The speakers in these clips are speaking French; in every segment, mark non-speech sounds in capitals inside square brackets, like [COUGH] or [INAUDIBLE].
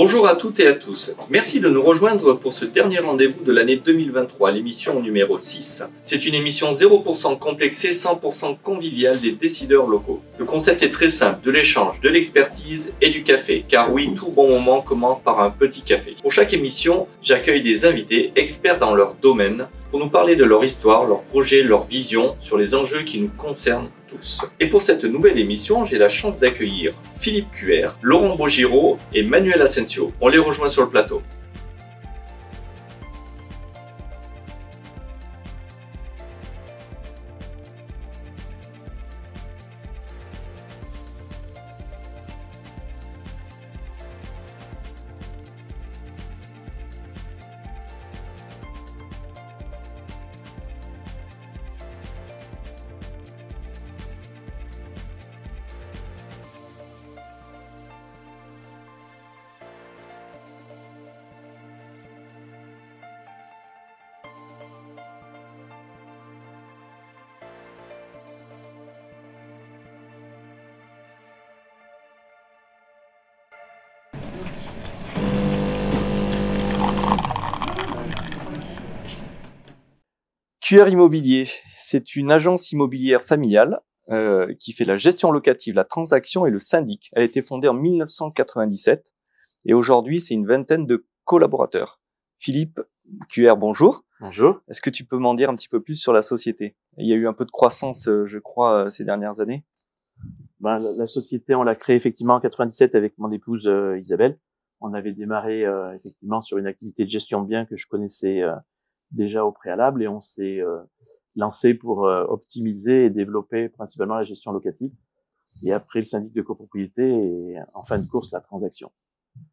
Bonjour à toutes et à tous. Merci de nous rejoindre pour ce dernier rendez-vous de l'année 2023, l'émission numéro 6. C'est une émission 0% complexée, 100% conviviale des décideurs locaux. Le concept est très simple, de l'échange, de l'expertise et du café, car oui, tout bon moment commence par un petit café. Pour chaque émission, j'accueille des invités experts dans leur domaine pour nous parler de leur histoire, leurs projets, leurs visions sur les enjeux qui nous concernent tous. Et pour cette nouvelle émission, j'ai la chance d'accueillir Philippe Cuer, Laurent Bogiro et Manuel Asensio. On les rejoint sur le plateau. QR Immobilier, c'est une agence immobilière familiale euh, qui fait la gestion locative, la transaction et le syndic. Elle a été fondée en 1997 et aujourd'hui c'est une vingtaine de collaborateurs. Philippe QR, bonjour. Bonjour. Est-ce que tu peux m'en dire un petit peu plus sur la société? Il y a eu un peu de croissance, euh, je crois, euh, ces dernières années. Ben, la, société, on l'a créée effectivement en 97 avec mon épouse Isabelle. On avait démarré effectivement sur une activité de gestion de biens que je connaissais déjà au préalable et on s'est euh, lancé pour euh, optimiser et développer principalement la gestion locative et après le syndic de copropriété et en fin de course la transaction.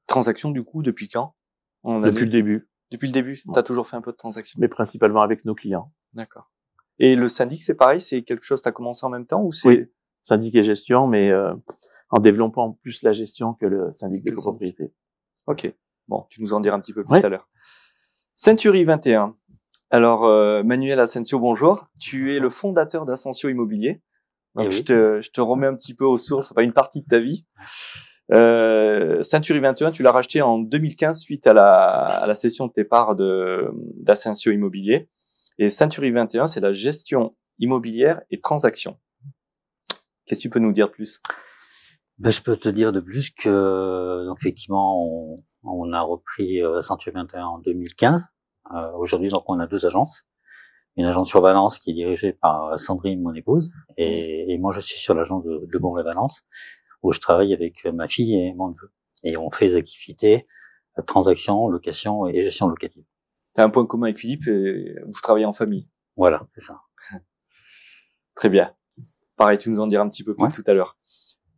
Transaction du coup depuis quand? On Depuis le début. Depuis le début, tu as toujours fait un peu de transaction? Mais principalement avec nos clients. D'accord. Et le syndic, c'est pareil, c'est quelque chose tu as commencé en même temps ou c'est Oui, syndic et gestion, mais euh, en développant plus la gestion que le syndic de copropriété. Ok. Bon, tu nous en diras un petit peu plus tout à l'heure. Century 21, alors, euh, Manuel Asensio, bonjour. Tu es le fondateur d'Asensio Immobilier. Eh je, te, je te remets un petit peu aux sources, pas une partie de ta vie. Euh, Century 21, tu l'as racheté en 2015 suite à la, à la cession de tes parts d'Asensio Immobilier. Et Century 21, c'est la gestion immobilière et transaction. Qu'est-ce que tu peux nous dire de plus? Ben, je peux te dire de plus que donc effectivement on, on a repris euh, Century 21 en 2015 euh, aujourd'hui, donc, on a deux agences. Une agence sur Valence qui est dirigée par Sandrine, mon épouse, et, et moi, je suis sur l'agence de, de Bourg-la-Valence, où je travaille avec ma fille et mon neveu. Et on fait des activités, euh, transactions, location et gestion locative. T'as un point commun avec Philippe, et vous travaillez en famille. Voilà, c'est ça. Très bien. Pareil, tu nous en diras un petit peu plus tout à l'heure.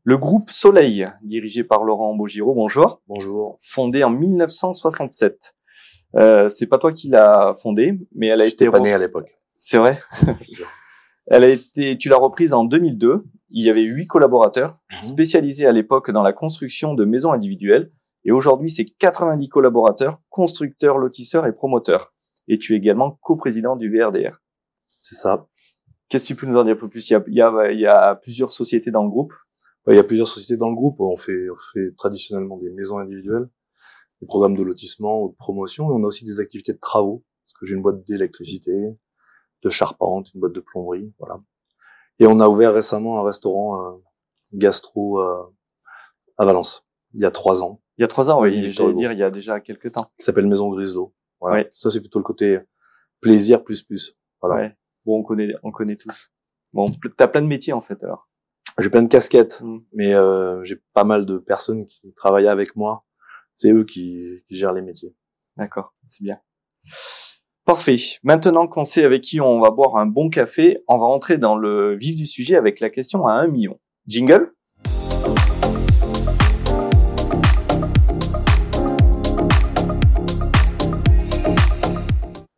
Le groupe Soleil, dirigé par Laurent Bogiro, bonjour. Bonjour. Fondé en 1967. Euh, c'est pas toi qui l'as fondée, mais elle a été pas né à l'époque. C'est vrai. [LAUGHS] elle a été, tu l'as reprise en 2002. Il y avait huit collaborateurs mhm. spécialisés à l'époque dans la construction de maisons individuelles. Et aujourd'hui, c'est 90 collaborateurs, constructeurs, lotisseurs et promoteurs. Et tu es également coprésident du VRDR. C'est ça. Qu'est-ce que tu peux nous en dire un peu plus? Il y, a, il, y a, il y a plusieurs sociétés dans le groupe. Il y a plusieurs sociétés dans le groupe. On fait, on fait traditionnellement des maisons individuelles des programmes de lotissement ou de promotion. Et on a aussi des activités de travaux, parce que j'ai une boîte d'électricité, de charpente, une boîte de plomberie, voilà. Et on a ouvert récemment un restaurant euh, gastro euh, à Valence, il y a trois ans. Il y a trois ans, oui, j'allais dire il y a déjà quelques temps. Qui s'appelle Maison Griselot. Voilà. Ça, c'est plutôt le côté plaisir plus plus. Voilà. Ouais. Bon, on connaît, on connaît tous. Bon, t'as plein de métiers en fait alors. J'ai plein de casquettes, mmh. mais euh, j'ai pas mal de personnes qui travaillent avec moi c'est eux qui, gèrent les métiers. D'accord, c'est bien. Parfait. Maintenant qu'on sait avec qui on va boire un bon café, on va entrer dans le vif du sujet avec la question à un million. Jingle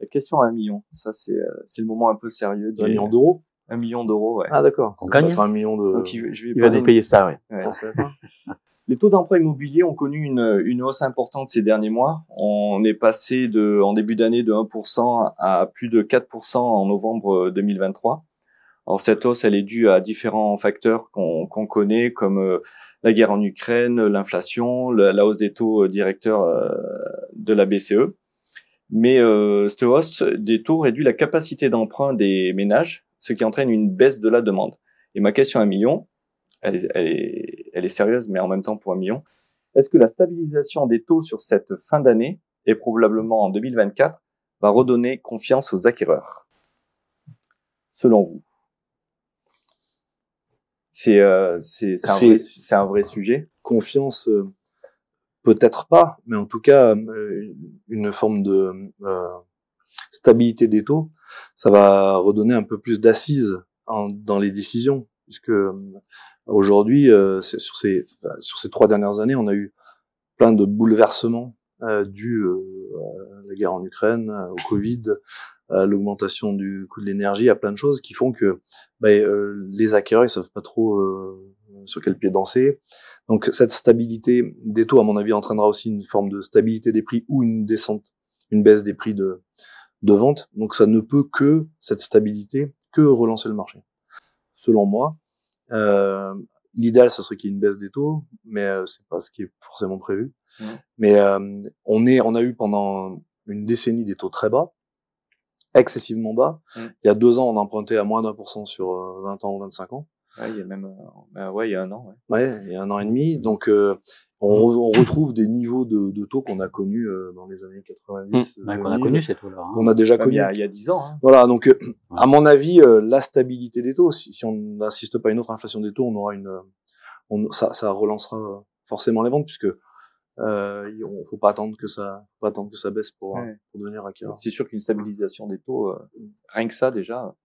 La question à un million, ça c'est euh, le moment un peu sérieux. Un million d'euros? Un million d'euros, ouais. Ah d'accord. On gagne un million de. Donc il, je vais il va dépayer ça, ouais. ouais. [LAUGHS] Les taux d'emprunt immobilier ont connu une, une, hausse importante ces derniers mois. On est passé de, en début d'année de 1% à plus de 4% en novembre 2023. Alors cette hausse, elle est due à différents facteurs qu'on connaît, comme euh, la guerre en Ukraine, l'inflation, la, hausse des taux directeurs de la BCE. Mais cette hausse des taux réduit la capacité d'emprunt des ménages, ce qui entraîne une baisse de la demande. Et ma question à million, elle est, elle est, elle est sérieuse, mais en même temps pour un million. Est-ce que la stabilisation des taux sur cette fin d'année, et probablement en 2024, va redonner confiance aux acquéreurs? Selon vous? C'est euh, un, vrai, un vrai sujet? Confiance, euh, peut-être pas, mais en tout cas, euh, une forme de euh, stabilité des taux, ça va redonner un peu plus d'assises dans les décisions, puisque Aujourd'hui, euh, sur ces sur ces trois dernières années, on a eu plein de bouleversements euh, dus euh, à la guerre en Ukraine, au Covid, à l'augmentation du coût de l'énergie, à plein de choses qui font que bah, les acquéreurs ils savent pas trop sur quel pied danser. Donc cette stabilité des taux, à mon avis, entraînera aussi une forme de stabilité des prix ou une descente, une baisse des prix de de vente. Donc ça ne peut que cette stabilité que relancer le marché. Selon moi, euh, L'idéal, ce serait qu'il y ait une baisse des taux, mais euh, c'est pas ce qui est forcément prévu. Mais euh, on est, on a eu pendant une décennie des taux très bas, excessivement bas. Il y a deux ans, on empruntait à moins d'un pour cent sur 20 ans ou 25 ans. Ouais, il y a même, bah ouais, il y a un an. Ouais, ouais il y a un an et demi. Donc, on, on, retrouve des niveaux de, de taux qu'on a connus euh, dans les années 90. Mmh. qu'on a connu ces taux-là. Hein. Qu'on a déjà connus. Il y a, dix ans. Hein. Voilà, donc euh, à mon avis, euh, la stabilité des taux, si, si on n'assiste pas à une autre inflation des taux, on aura une, on, ça, ça relancera forcément les ventes puisque euh, on faut pas attendre que ça, faut pas attendre que ça baisse pour, pour devenir acquéreur. C'est sûr qu'une stabilisation des taux, rien que ça déjà,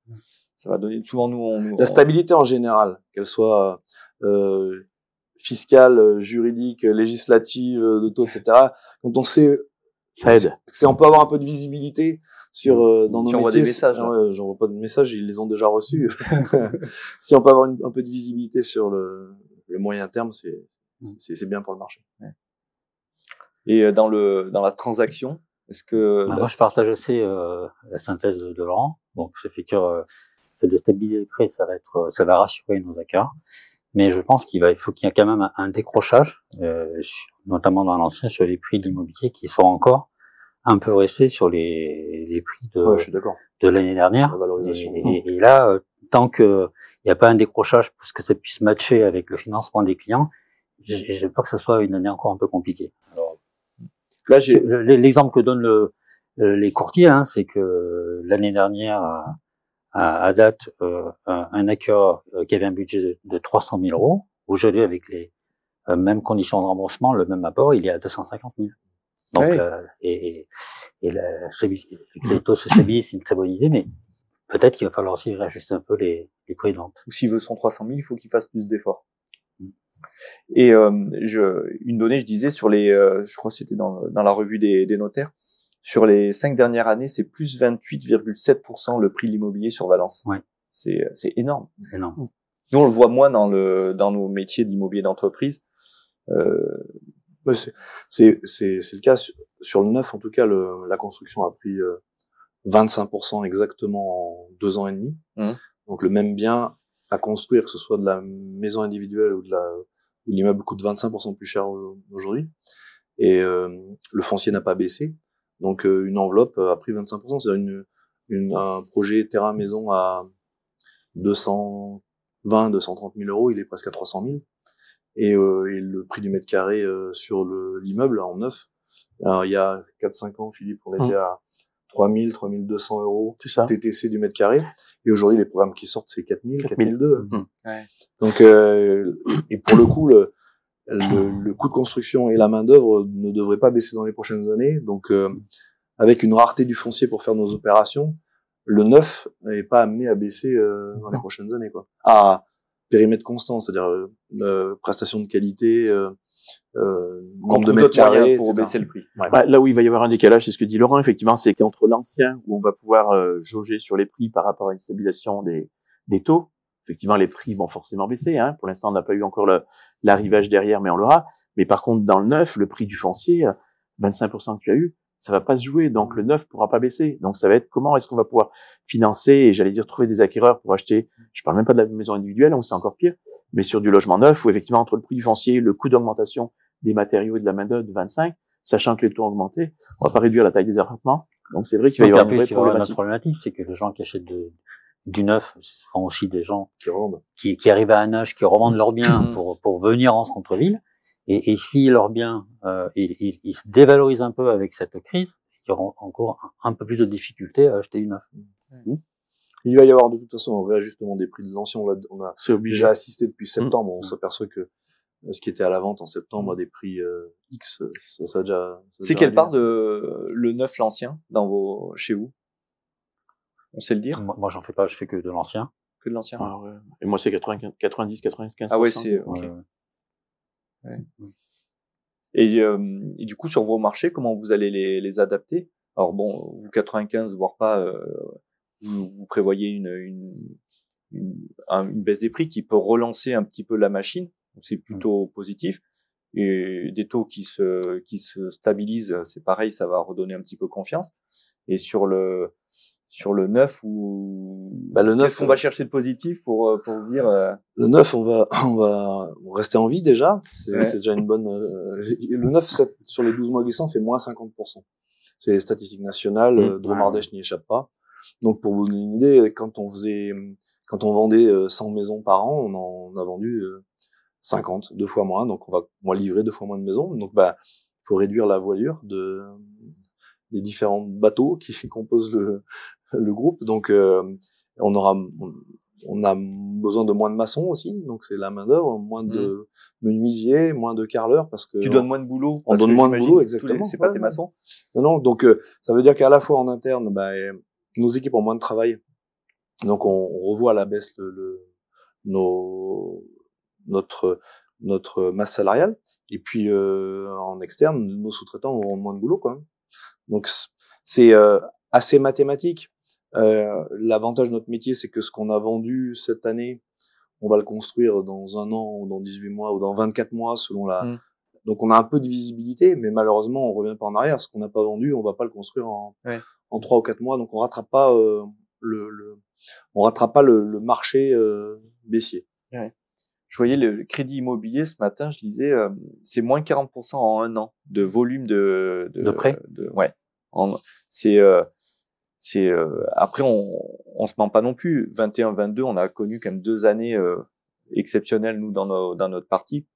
ça va donner. Souvent nous, on, la stabilité en général, qu'elle soit euh, fiscale, euh, juridique, euh, législative, euh, de taux, etc. Quand on sait, ça aide. C'est on peut avoir un peu de visibilité sur dans nos tu métiers. des messages. Hein. J'envoie pas de messages, ils les ont déjà reçus. [LAUGHS] si on peut avoir un peu de visibilité sur le, le moyen terme, c'est c'est bien pour le marché. Et dans le dans la transaction, est-ce que bah, moi je partage aussi euh, la synthèse de, Laurent. Donc ça fait que euh, fait de stabiliser les prix, ça va être ça va rassurer nos accords. Mais je pense qu'il va, il faut qu'il y ait quand même un décrochage, euh, notamment dans l'ancien, sur les prix de l'immobilier qui sont encore un peu restés sur les, les prix de, de l'année dernière. Et, et, là, euh, tant que il n'y a pas un décrochage pour que ça puisse matcher avec le financement des clients, j'ai peur que ça soit une année encore un peu compliquée. Alors, là, l'exemple que donnent le, les courtiers, hein, c'est que l'année dernière, à, date euh, un, accord euh, qui avait un budget de, 300 000 euros. Aujourd'hui, avec les euh, mêmes conditions de remboursement, le même apport, il est à 250 000. Donc, et, et la, les taux se stabilisent, c'est une très bonne idée, mais peut-être qu'il va falloir aussi réajuster un peu les, les prix de vente. Ou s'il veut son 300 000, il faut qu'il fasse plus d'efforts. Et euh, je, une donnée, je disais sur les, je crois que c'était dans, dans la revue des, des notaires, sur les cinq dernières années, c'est plus 28,7% le prix de l'immobilier sur Valence. Ouais. C'est, c'est énorme. C'est énorme. Nous, on le voit moins dans le, dans nos métiers d'immobilier d'entreprise. Euh... C'est, c'est, c'est le cas sur, le neuf, en tout cas, le, la construction a pris 25% euh, exactement en deux ans et demi. Mmh. Donc le même bien à construire, que ce soit de la maison individuelle ou de la, où l'immeuble coûte 25% plus cher aujourd'hui. Et euh, le foncier n'a pas baissé. Donc euh, une enveloppe a pris 25%, c'est-à-dire une, une, un projet terrain-maison à 220, 230 000 euros, il est presque à 300 000. Et, euh, et le prix du mètre carré euh, sur l'immeuble en neuf, alors, il y a 4-5 ans, Philippe, on était mmh. à 3000, 3200 euros ça. TTC du mètre carré. Et aujourd'hui, les programmes qui sortent, c'est 4000, 4002. Mmh. Ouais. Donc, euh, et pour le coup, le, le, le coût de construction et la main d'œuvre ne devraient pas baisser dans les prochaines années. Donc, euh, avec une rareté du foncier pour faire nos opérations, le neuf n'est pas amené à baisser euh, dans les prochaines années, quoi. À périmètre constant, c'est-à-dire euh, euh prestation de qualité, euh, nombre de mètres carrés pour baisser le prix. Bah, là où il va y avoir un décalage, c'est ce que dit Laurent, effectivement, c'est qu'entre l'ancien où on va pouvoir jauger sur les prix par rapport à une stabilisation des, des taux, effectivement, les prix vont forcément baisser. Hein. Pour l'instant, on n'a pas eu encore l'arrivage derrière, mais on l'aura. Mais par contre, dans le neuf, le prix du foncier, 25% que tu as eu, ça va pas se jouer. Donc le neuf pourra pas baisser. Donc ça va être comment est-ce qu'on va pouvoir financer et j'allais dire trouver des acquéreurs pour acheter? Je parle même pas de la maison individuelle, on c'est encore pire, mais sur du logement neuf où effectivement entre le prix du foncier, le coût d'augmentation des matériaux et de la main d'œuvre de 25, sachant que les taux ont augmenté, on va pas réduire la taille des appartements. Donc c'est vrai qu'il va y avoir une vraie problématique. problématique, c'est que les gens qui achètent de, du neuf, ce sont aussi des gens qui qui, qui arrivent à un âge qui revendent leurs biens pour, pour venir en centre-ville. Et, et si leurs biens euh, ils, ils, se dévalorisent un peu avec cette crise, ils auront encore un, peu plus de difficultés à acheter du neuf. Mmh. Il va y avoir de toute façon un réajustement des prix de l'ancien. On a, déjà assisté depuis septembre. On mmh. s'aperçoit que euh, ce qui était à la vente en septembre à des prix euh, X, ça, ça a déjà. C'est quelle part de le neuf l'ancien dans vos chez vous? On sait le dire Moi, j'en fais pas. Je fais que de l'ancien. Que de l'ancien. Ah, ouais. Et moi c'est 90, 95. Ah ouais, c'est. ok. Et, euh, et, du coup, sur vos marchés, comment vous allez les, les adapter? Alors bon, vous 95, voire pas, euh, vous, vous, prévoyez une, une, une, une, baisse des prix qui peut relancer un petit peu la machine. C'est plutôt positif. Et des taux qui se qui se stabilisent, c'est pareil, ça va redonner un petit peu confiance. Et sur le sur le 9 ou bah, le 9 qu'est-ce qu'on va chercher de positif pour euh, pour se dire euh... le 9 on va [LAUGHS] on va rester en vie déjà. C'est ouais. déjà une bonne euh... le 9 7, sur les 12 mois glissants fait moins 50 c'est les statistiques nationales mmh. Dromardèche n'y échappe pas. Donc pour vous donner une idée quand on faisait quand on vendait 100 euh, maisons par an on en a vendu 50 deux fois moins. Donc on va moins livrer deux fois moins de maisons. Donc bah faut réduire la voilure de les différents bateaux qui [LAUGHS] composent le, le groupe. Donc, euh, on aura, on a besoin de moins de maçons aussi, donc c'est la main d'œuvre, moins de mmh. menuisiers, moins de carreleurs parce que tu donnes moins de boulot. On donne moins de boulot, exactement. C'est pas tes maçons. Non, non. Donc, euh, ça veut dire qu'à la fois en interne, bah, nos équipes ont moins de travail, donc on, on revoit à la baisse le, le nos, notre notre masse salariale. Et puis euh, en externe, nos sous-traitants auront moins de boulot même. Donc c'est euh, assez mathématique. Euh, L'avantage de notre métier, c'est que ce qu'on a vendu cette année, on va le construire dans un an, ou dans 18 mois, ou dans 24 mois, selon la. Mmh. Donc on a un peu de visibilité, mais malheureusement, on revient pas en arrière. Ce qu'on n'a pas vendu, on va pas le construire en ouais. en trois ou quatre mois. Donc on rattrape pas euh, le, le, on rattrape pas le, le marché euh, baissier. Ouais. Je voyais le crédit immobilier ce matin, je lisais, euh, c'est moins 40% en un an de volume de de, de prêt. De, ouais, c'est euh, c'est euh, après on on se ment pas non plus. 21 22 on a connu quand même deux années euh, exceptionnelles nous dans nos, dans notre partie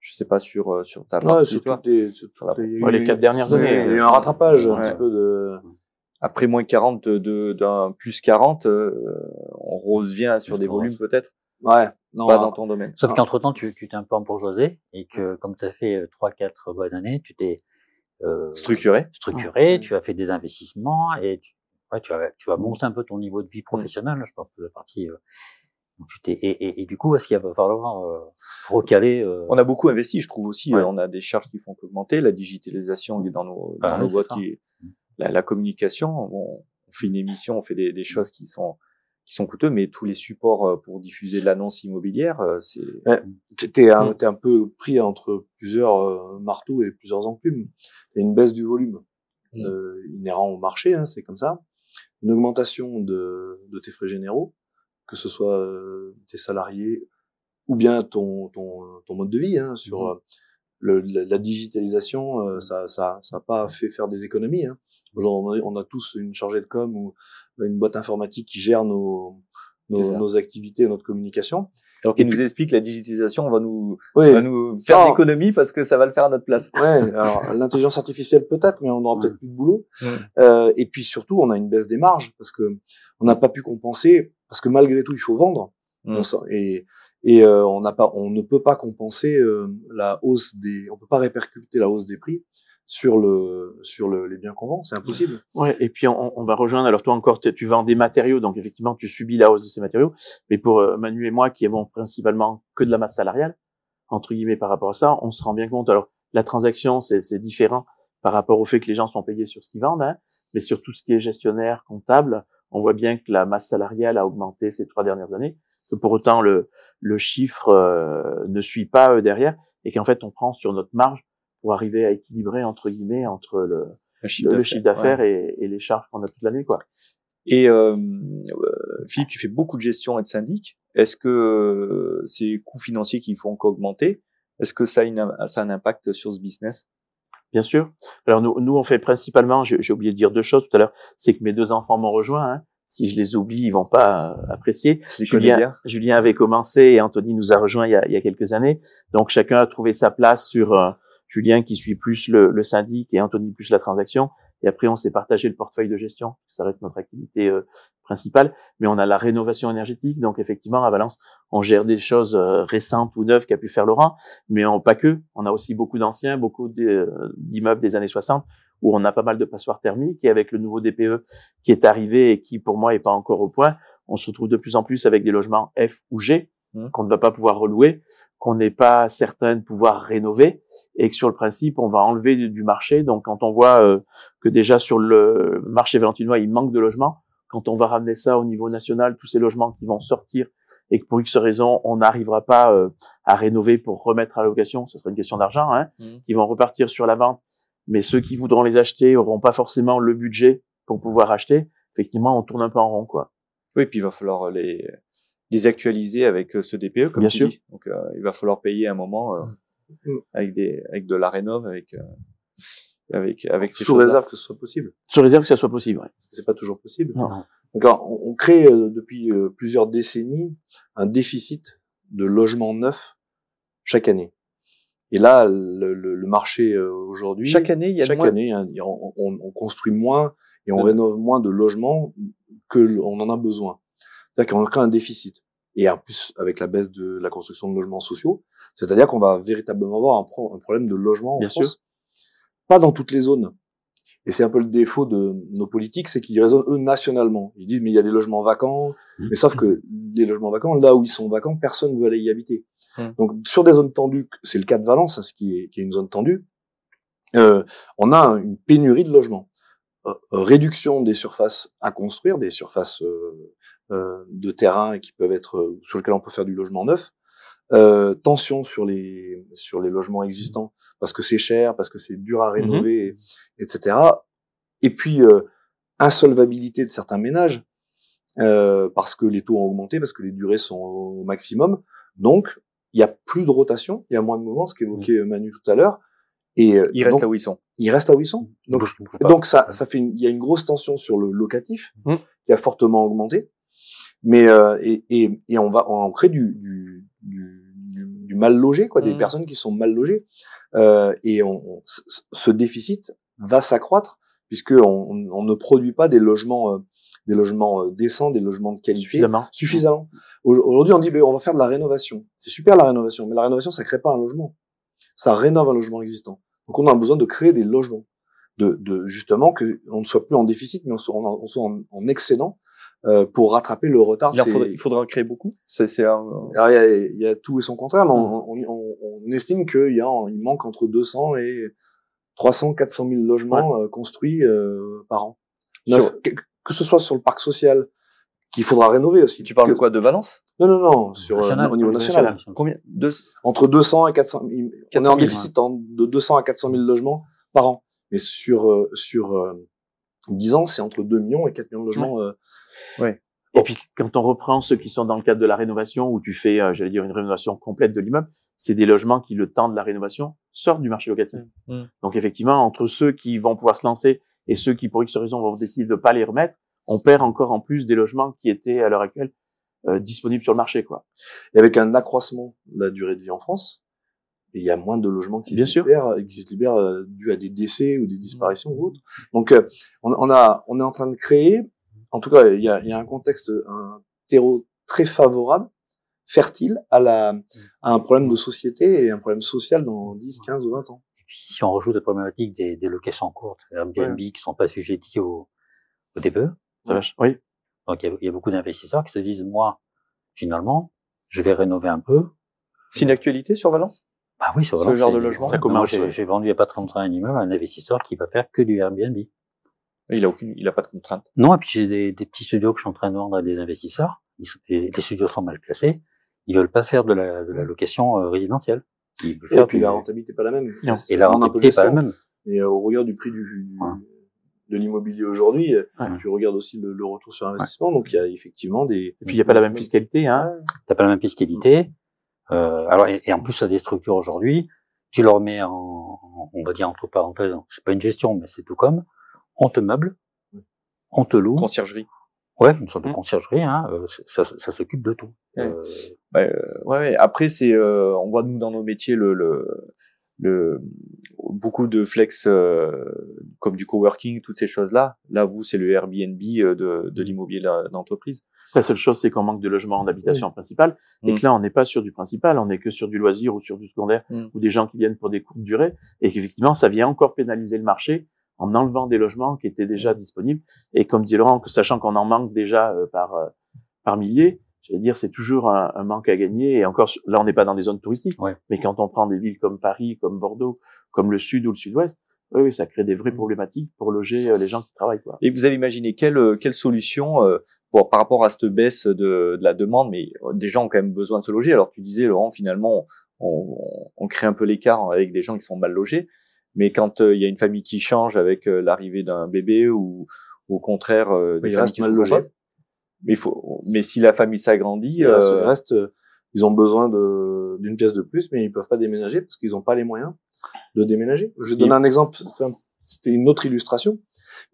je sais pas sur euh, sur ta partie ouais, sur, la... ouais, les quatre dernières années il y a eu un rattrapage ouais. un petit peu de après moins 40 de d'un plus 40 on revient sur des volumes peut-être? Ouais non, pas dans ton domaine. Sauf qu'entre temps tu tu t'es un peu embourgeoisé et que comme tu as fait trois quatre bonnes années tu t'es euh, structuré. structuré tu as fait des investissements et tu, ouais, tu vas, tu vas monter un peu ton niveau de vie professionnelle, je pense que la partie. Euh, tu t'es, et, et, et, du coup, est-ce qu'il va falloir euh, recaler euh... On a beaucoup investi, je trouve aussi. Ouais. on a des charges qui font qu'augmenter, la digitalisation dans nos, dans ah, nos boîtes, qui, la, la, communication. Bon, on fait une émission, on fait des, des choses qui sont qui sont coûteux, mais tous les supports euh, pour diffuser l'annonce immobilière, euh, c'est. Ouais, t'es un, es un peu pris entre plusieurs euh, marteaux et plusieurs enclumes. Il y a une baisse du volume mmh. euh, inhérent au marché, hein, c'est comme ça une augmentation de, de tes frais généraux, que ce soit euh, tes salariés ou bien ton, ton, ton mode de vie. Hein, sur mmh. le, la, la, digitalisation, euh, ça ça ça a pas fait faire des économies. Hein. Aujourd'hui, on a tous une chargée de com ou une boîte informatique qui gère nos nos, nos activités, notre communication. Alors qu'il nous explique la digitalisation, on va nous, oui. va nous faire l'économie parce que ça va le faire à notre place. Ouais, alors l'intelligence artificielle peut-être, mais on aura peut-être plus de boulot. Euh, et puis surtout, on a une baisse des marges parce que on n'a pas pu compenser parce que malgré tout, il faut vendre. Et, et euh, on n'a pas, on ne peut pas compenser euh, la hausse des, on peut pas répercuter la hausse des prix sur le sur le, les biens qu'on vend, c'est impossible. Ouais, et puis on, on, va rejoindre. Alors toi encore, tu vends des matériaux, donc effectivement tu subis la hausse de ces matériaux. Mais pour euh, Manu et moi qui avons principalement que de la masse salariale entre guillemets par rapport à ça, on se rend bien compte. Alors la transaction c'est différent par rapport au fait que les gens sont payés sur ce qu'ils vendent, hein, mais sur tout ce qui est gestionnaire, comptable, on voit bien que la masse salariale a augmenté ces trois dernières années. Que pour autant le le chiffre euh, ne suit pas euh, derrière et qu'en fait on prend sur notre marge pour arriver à équilibrer entre guillemets entre le le chiffre d'affaires et, et, les charges qu'on a toute l'année, quoi. Et euh, euh, Philippe, tu fais beaucoup de gestion et de syndic. Est-ce que euh, ces coûts financiers qui font qu'augmenter, est-ce que ça a, une, ça a un impact sur ce business? Bien sûr. Alors nous, nous on fait principalement, j'ai oublié de dire deux choses tout à l'heure, c'est que mes deux enfants m'ont rejoint. Hein. Si je les oublie, ils vont pas euh, apprécier. Julien, Julien avait commencé et Anthony nous a rejoint il y a, il y a quelques années. Donc chacun a trouvé sa place sur Julien qui suit plus le, le syndic et Anthony plus la transaction. Et après, on s'est partagé le portefeuille de gestion. Ça reste notre activité euh, principale. Mais on a la rénovation énergétique. Donc, effectivement, à Valence, on gère des choses euh, récentes ou neuves qu'a pu faire Laurent. Mais on, pas que. On a aussi beaucoup d'anciens, beaucoup euh, d'immeubles des années 60 où on a pas mal de passoires thermiques. Et avec le nouveau DPE qui est arrivé et qui, pour moi, est pas encore au point, on se retrouve de plus en plus avec des logements F ou G mmh. qu'on ne va pas pouvoir relouer, qu'on n'est pas certain de pouvoir rénover et que sur le principe, on va enlever du marché. Donc, quand on voit euh, que déjà sur le marché valentinois, il manque de logements, quand on va ramener ça au niveau national, tous ces logements qui vont sortir et que pour X raison, on n'arrivera pas euh, à rénover pour remettre à la location, ce sera une question d'argent, hein, mmh. qui vont repartir sur la vente. Mais ceux qui voudront les acheter auront pas forcément le budget pour pouvoir acheter. Effectivement, on tourne un peu en rond, quoi. Oui, puis il va falloir les les actualiser avec euh, ce DPE, comme Bien tu sûr. dis. Donc, il va falloir payer un moment Mm. avec des avec de la rénov avec euh, avec avec sous réserve que ce soit possible sous réserve que ça soit possible ouais. c'est pas toujours possible non. donc on, on crée euh, depuis euh, plusieurs décennies un déficit de logements neufs chaque année et là le, le, le marché aujourd'hui chaque année il y a chaque moins... année hein, on, on, on, construit moins et on rénove moins de logements que on en a besoin c'est-à-dire qu'on crée un déficit et en plus avec la baisse de la construction de logements sociaux, c'est-à-dire qu'on va véritablement avoir un, un, problème de logement en Bien France, sûr. pas dans toutes les zones. Et c'est un peu le défaut de nos politiques, c'est qu'ils raisonnent eux nationalement. Ils disent mais il y a des logements vacants, mais sauf que les logements vacants, là où ils sont vacants, personne ne veut aller y habiter. Mmh. Donc sur des zones tendues, c'est le cas de Valence, hein, ce qui est, qui est une zone tendue, euh, on a une pénurie de logements. Euh, réduction des surfaces à construire, des surfaces euh, de terrain qui peuvent être euh, sur lesquels on peut faire du logement neuf. Euh, tension sur les sur les logements existants parce que c'est cher, parce que c'est dur à rénover, etc. Et puis euh, insolvabilité de certains ménages euh, parce que les taux ont augmenté, parce que les durées sont au maximum. Donc il y a plus de rotation, il y a moins de mouvements, ce qu'évoquait Manu tout à l'heure. Et ils restent là où ils sont. Ils restent là où ils sont. Donc, donc ça, ça fait, une, il y a une grosse tension sur le locatif mmh. qui a fortement augmenté. Mais euh, et, et, et, on va on crée du, du, du, du mal logé, quoi, des Mmh. personnes qui sont mal logées. Euh, et on, on- ce- déficit va s'accroître puisque on, on- on ne produit pas des logements euh, des logements euh, décents, des logements de qualité Suffisamment. suffisamment. Au- Aujourd'hui, on dit ben, on va faire de la rénovation. C'est super la rénovation, mais la rénovation ça crée pas un logement. Ça rénove un logement existant. Donc on a besoin de créer des logements, de, de justement que on ne soit plus en déficit, mais on soit en, on soit en, en excédent euh, pour rattraper le retard. Il, faudra, il faudra en créer beaucoup. C'est c'est un... alors, il y a, il y a tout et son contraire, mais on, on, on, on estime qu'il y a, il manque entre 200 et 300, 400 000 logements euh, construits euh, par an. Sur- Que, que ce soit sur le parc social, qu'il faudra rénover aussi. Tu parles Que- de quoi de Valence? Non, non, non, sur, euh, National, au niveau national. Combien? Deux... Entre 200 et 400 000. On est 400 en 000, déficit en- de 200 à 400 000 logements par an. Mais sur, euh, sur euh, 10 ans, c'est entre 2 millions et 4 millions de logements. euh, Et puis quand on reprend ceux qui sont dans le cadre de la rénovation, où tu fais, euh, j'allais dire, une rénovation complète de l'immeuble, c'est des logements qui, le temps de la rénovation, sortent du marché locatif. Mm. Donc effectivement, entre ceux qui vont pouvoir se lancer et ceux qui, pour X raison, vont décider de pas les remettre, on perd encore en plus des logements qui étaient à l'heure actuelle euh, disponibles sur le marché, quoi. Et avec un accroissement de la durée de vie en France, il y a moins de logements qui Bien se sûr. libèrent, qui se libèrent euh, dû à des décès ou des disparitions ou autres. Donc, euh, on, on a, on est en train de créer, en tout cas, il y a, il y a un contexte, un terreau très favorable, fertile à la, à un problème de société et un problème social dans 10, 15 ou 20 ans. Et puis, si on rajoute la problématique des, des locations courtes, Airbnb qui sont pas assujettis au, au DPE, Ça va ch- Oui. donc il y, y a beaucoup d'investisseurs qui se disent, moi, finalement, je vais rénover un peu. C'est une actualité sur Valence? Bah oui, c'est Ce vraiment, genre de logement? Ça commence. j'ai ouais. vendu il y a pas très longtemps un immeuble à un investisseur qui va faire que du Airbnb. Il a aucune, il a pas de contrainte. Non, et puis j'ai des, des petits studios que je suis en train de vendre à des investisseurs. Ils sont- les, les studios sont mal placés. Ils veulent pas faire de la, de la location euh, résidentielle. Ils veulent Et faire puis du- la rentabilité n'est pas la même. Non. Et la rentabilité pas la même. Et euh, au regard du prix du, du- Ouais. de l'immobilier aujourd'hui, euh, Ouais. tu regardes aussi le, le retour sur investissement. Donc il y a effectivement des. Et puis il n'y a pas la même fiscalité, hein. T'as pas la même fiscalité. Euh, alors et, et en plus, ça des structures aujourd'hui. Tu leur mets en, on va dire entre parenthèses, c'est pas une gestion, mais c'est tout comme. On te meuble, on te loue. Conciergerie. Ouais, une sorte de Mmh. conciergerie, hein, euh, ça, ça s'occupe de tout. Ouais. Euh, Ouais, euh, ouais, ouais. Après, c'est, euh, on voit nous dans nos métiers le, le, le beaucoup de flex euh, comme du coworking, toutes ces choses-là. Là, vous, c'est le Airbnb de, de l'immobilier d'en- d'entreprise. La seule chose, c'est qu'on manque de logements en habitation principale, et Mm. que là, on n'est pas sur du principal, on est que sur du loisir ou sur du secondaire, Mm. ou des gens qui viennent pour des courtes durées, et qu'effectivement, ça vient encore pénaliser le marché en enlevant des logements qui étaient déjà disponibles. Et comme dit Laurent, que sachant qu'on en manque déjà euh, par euh, par milliers, j'allais dire, c'est toujours un, un manque à gagner. Et encore, là, on n'est pas dans des zones touristiques, Ouais. mais quand on prend des villes comme Paris, comme Bordeaux, comme le Sud ou le Sud-Ouest, oui, oui, ça crée des vraies problématiques pour loger euh, les gens qui travaillent. Quoi. Et vous avez imaginé quelle, quelle solution euh, bon, par rapport à cette baisse de, de la demande, mais des gens ont quand même besoin de se loger. Alors tu disais, Laurent, finalement, on, on crée un peu l'écart avec des gens qui sont mal logés. Mais quand euh, il y a une famille qui change avec euh, l'arrivée d'un bébé ou au contraire euh, des ils familles qui mal proposent, mais il faut, mais si la famille s'agrandit, Il reste, euh, reste, ils ont besoin de d'une pièce de plus, mais ils peuvent pas déménager parce qu'ils n'ont pas les moyens de déménager. Je vais donner un exemple. C'était une autre illustration.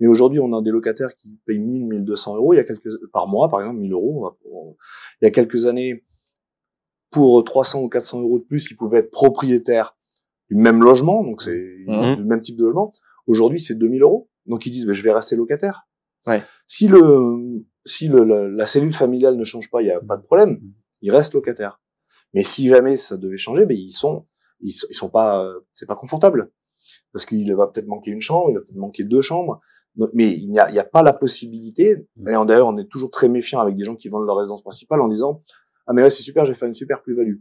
Mais aujourd'hui, on a des locataires qui payent 1000, 1200 euros. Il y a quelques par mois, par exemple, 1000 euros. Il y a quelques années, pour 300 ou 400 euros de plus, ils pouvaient être propriétaires du même logement, donc c'est Mhm. du même type de logement. Aujourd'hui, c'est 2000 euros. Donc ils disent, ben, je vais rester locataire. Ouais. Si le si le, la, la cellule familiale ne change pas, il y a pas de problème. Ils restent locataires. Mais si jamais ça devait changer, ben ils sont ils, sont- ils sont pas euh, c'est pas confortable parce qu'il va peut-être manquer une chambre, il va peut-être manquer deux chambres. Donc, mais il n'y a, il y a pas la possibilité. Mm. Et d'ailleurs, on est toujours très méfiant avec des gens qui vendent leur résidence principale en disant ah mais ouais c'est super, j'ai fait une super plus-value.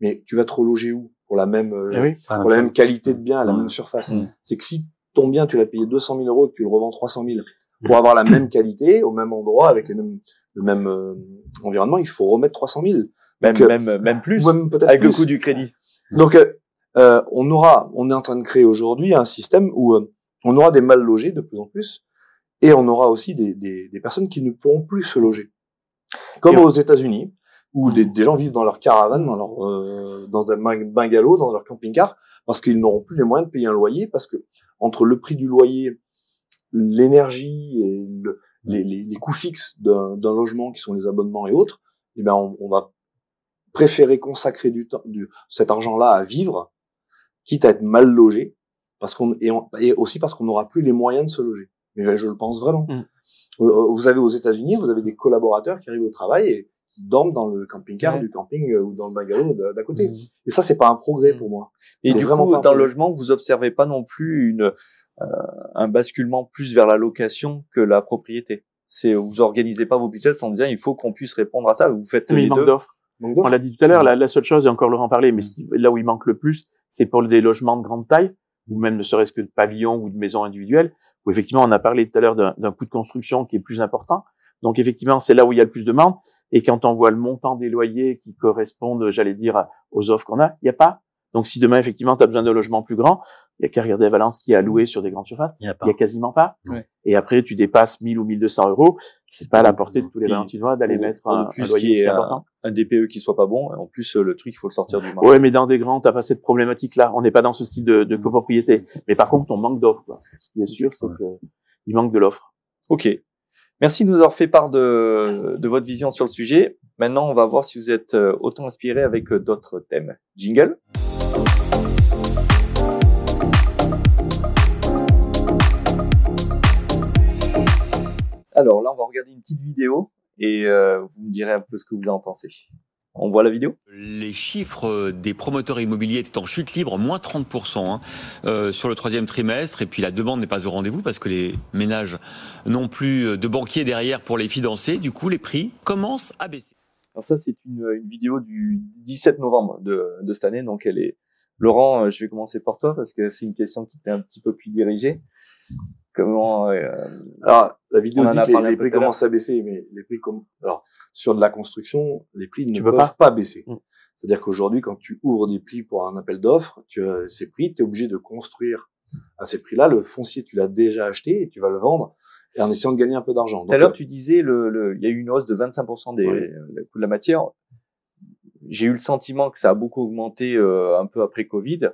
Mais tu vas te reloger où? Pour la même euh, Eh oui. pour la même qualité de bien, la Mm. même surface. Mm. C'est que si ton bien, tu l'as payé 200 000 euros et que tu le revends 300 000 pour avoir la même qualité, au même endroit, avec les mêmes, le même euh, environnement, il faut remettre 300 000. même, Donc, euh, même, même plus, Ou même peut-être avec le coût du crédit. Donc, euh, euh, on aura, on est en train de créer aujourd'hui un système où euh, on aura des mal logés de plus en plus, et on aura aussi des, des, des personnes qui ne pourront plus se loger, comme Et on- aux États-Unis, où des, des gens vivent dans leur caravane, dans leur euh, dans un bung- bungalow, dans leur camping-car, parce qu'ils n'auront plus les moyens de payer un loyer, parce que entre le prix du loyer, l'énergie et le- les, les, les coûts fixes d'un d'un logement, qui sont les abonnements et autres, eh ben on, on va préférer consacrer du temps, du, cet argent-là à vivre, quitte à être mal logé, parce qu'on et, on- et aussi parce qu'on n'aura plus les moyens de se loger. Mais ben, je le pense vraiment. Mm. Euh, Vous avez aux États-Unis, vous avez des collaborateurs qui arrivent au travail et qui dorment dans le camping-car Ouais. du camping euh, ou dans le bungalow d'à côté. Mhm. Et ça, c'est pas un progrès Mm. pour moi. Et du vraiment coup, dans le logement, vous observez pas non plus une, euh, un basculement plus vers la location que la propriété? C'est, vous organisez pas vos business en disant il faut qu'on puisse répondre à ça. Vous faites Mais les il manque deux. On l'a dit tout à l'heure, la, la seule chose, et encore Laurent parlait, mais ce qui- là où il manque le plus, c'est pour des logements de grande taille, ou même ne serait-ce que de pavillons ou de maisons individuelles, où effectivement on a parlé tout à l'heure d'un d'un coût de construction qui est plus important. Donc effectivement, c'est là où il y a le plus de demande. Et quand on voit le montant des loyers qui correspondent, j'allais dire, aux offres qu'on a, il n'y a pas. Donc si demain effectivement tu as besoin d'un logement plus grand, il y a qu'à regarder à Valence qui a loué sur des grandes surfaces, Il y a a quasiment pas. Ouais. Et après tu dépasses 1000 ou 1200 euros, c'est pas à la portée de tous les Valentinois d'aller mettre un, plus un loyer est un- important. Un DPE qui soit pas bon. En plus, le truc, il faut le sortir du marché. Ouais, mais dans des grands, t'as pas cette problématique-là. On n'est pas dans ce style de, de copropriété. Mais par contre, on manque d'offres. quoi. Ce qui est sûr, c'est Ouais. que il manque de l'offre. Ok. Merci de nous avoir fait part de, de votre vision sur le sujet. Maintenant, on va voir si vous êtes euh, autant inspiré avec euh, d'autres thèmes. Jingle. Alors là, on va regarder une petite vidéo et euh, vous me direz un peu ce que vous en pensez. On voit la vidéo? Les chiffres des promoteurs immobiliers étaient en chute libre, moins 30% hein, euh, sur le troisième trimestre. Et puis la demande n'est pas au rendez-vous parce que les ménages n'ont plus de banquiers derrière pour les financer. Du coup, les prix commencent à baisser. Alors ça, c'est une, une vidéo du 17 novembre de, de cette année. Donc elle est... Laurent, euh, je vais commencer par toi parce que c'est une question qui t'est un petit peu plus dirigée. Comment... euh, Alors, la vidéo dit que les, prix commencent à baisser, mais les prix comme, alors, sur de la construction, les prix ne Tu peuvent pas, baisser. Mm. C'est-à-dire qu'aujourd'hui, quand tu ouvres des prix pour un appel d'offres, tu as ces prix, tu es obligé de construire à ces prix-là, le foncier, tu l'as déjà acheté et tu vas le vendre et en essayant de gagner un peu d'argent. Tout à l'heure, tu disais, le, le, il y a eu une hausse de 25% des Oui. le coût de la matière. J'ai eu le sentiment que ça a beaucoup augmenté euh, un peu après Covid.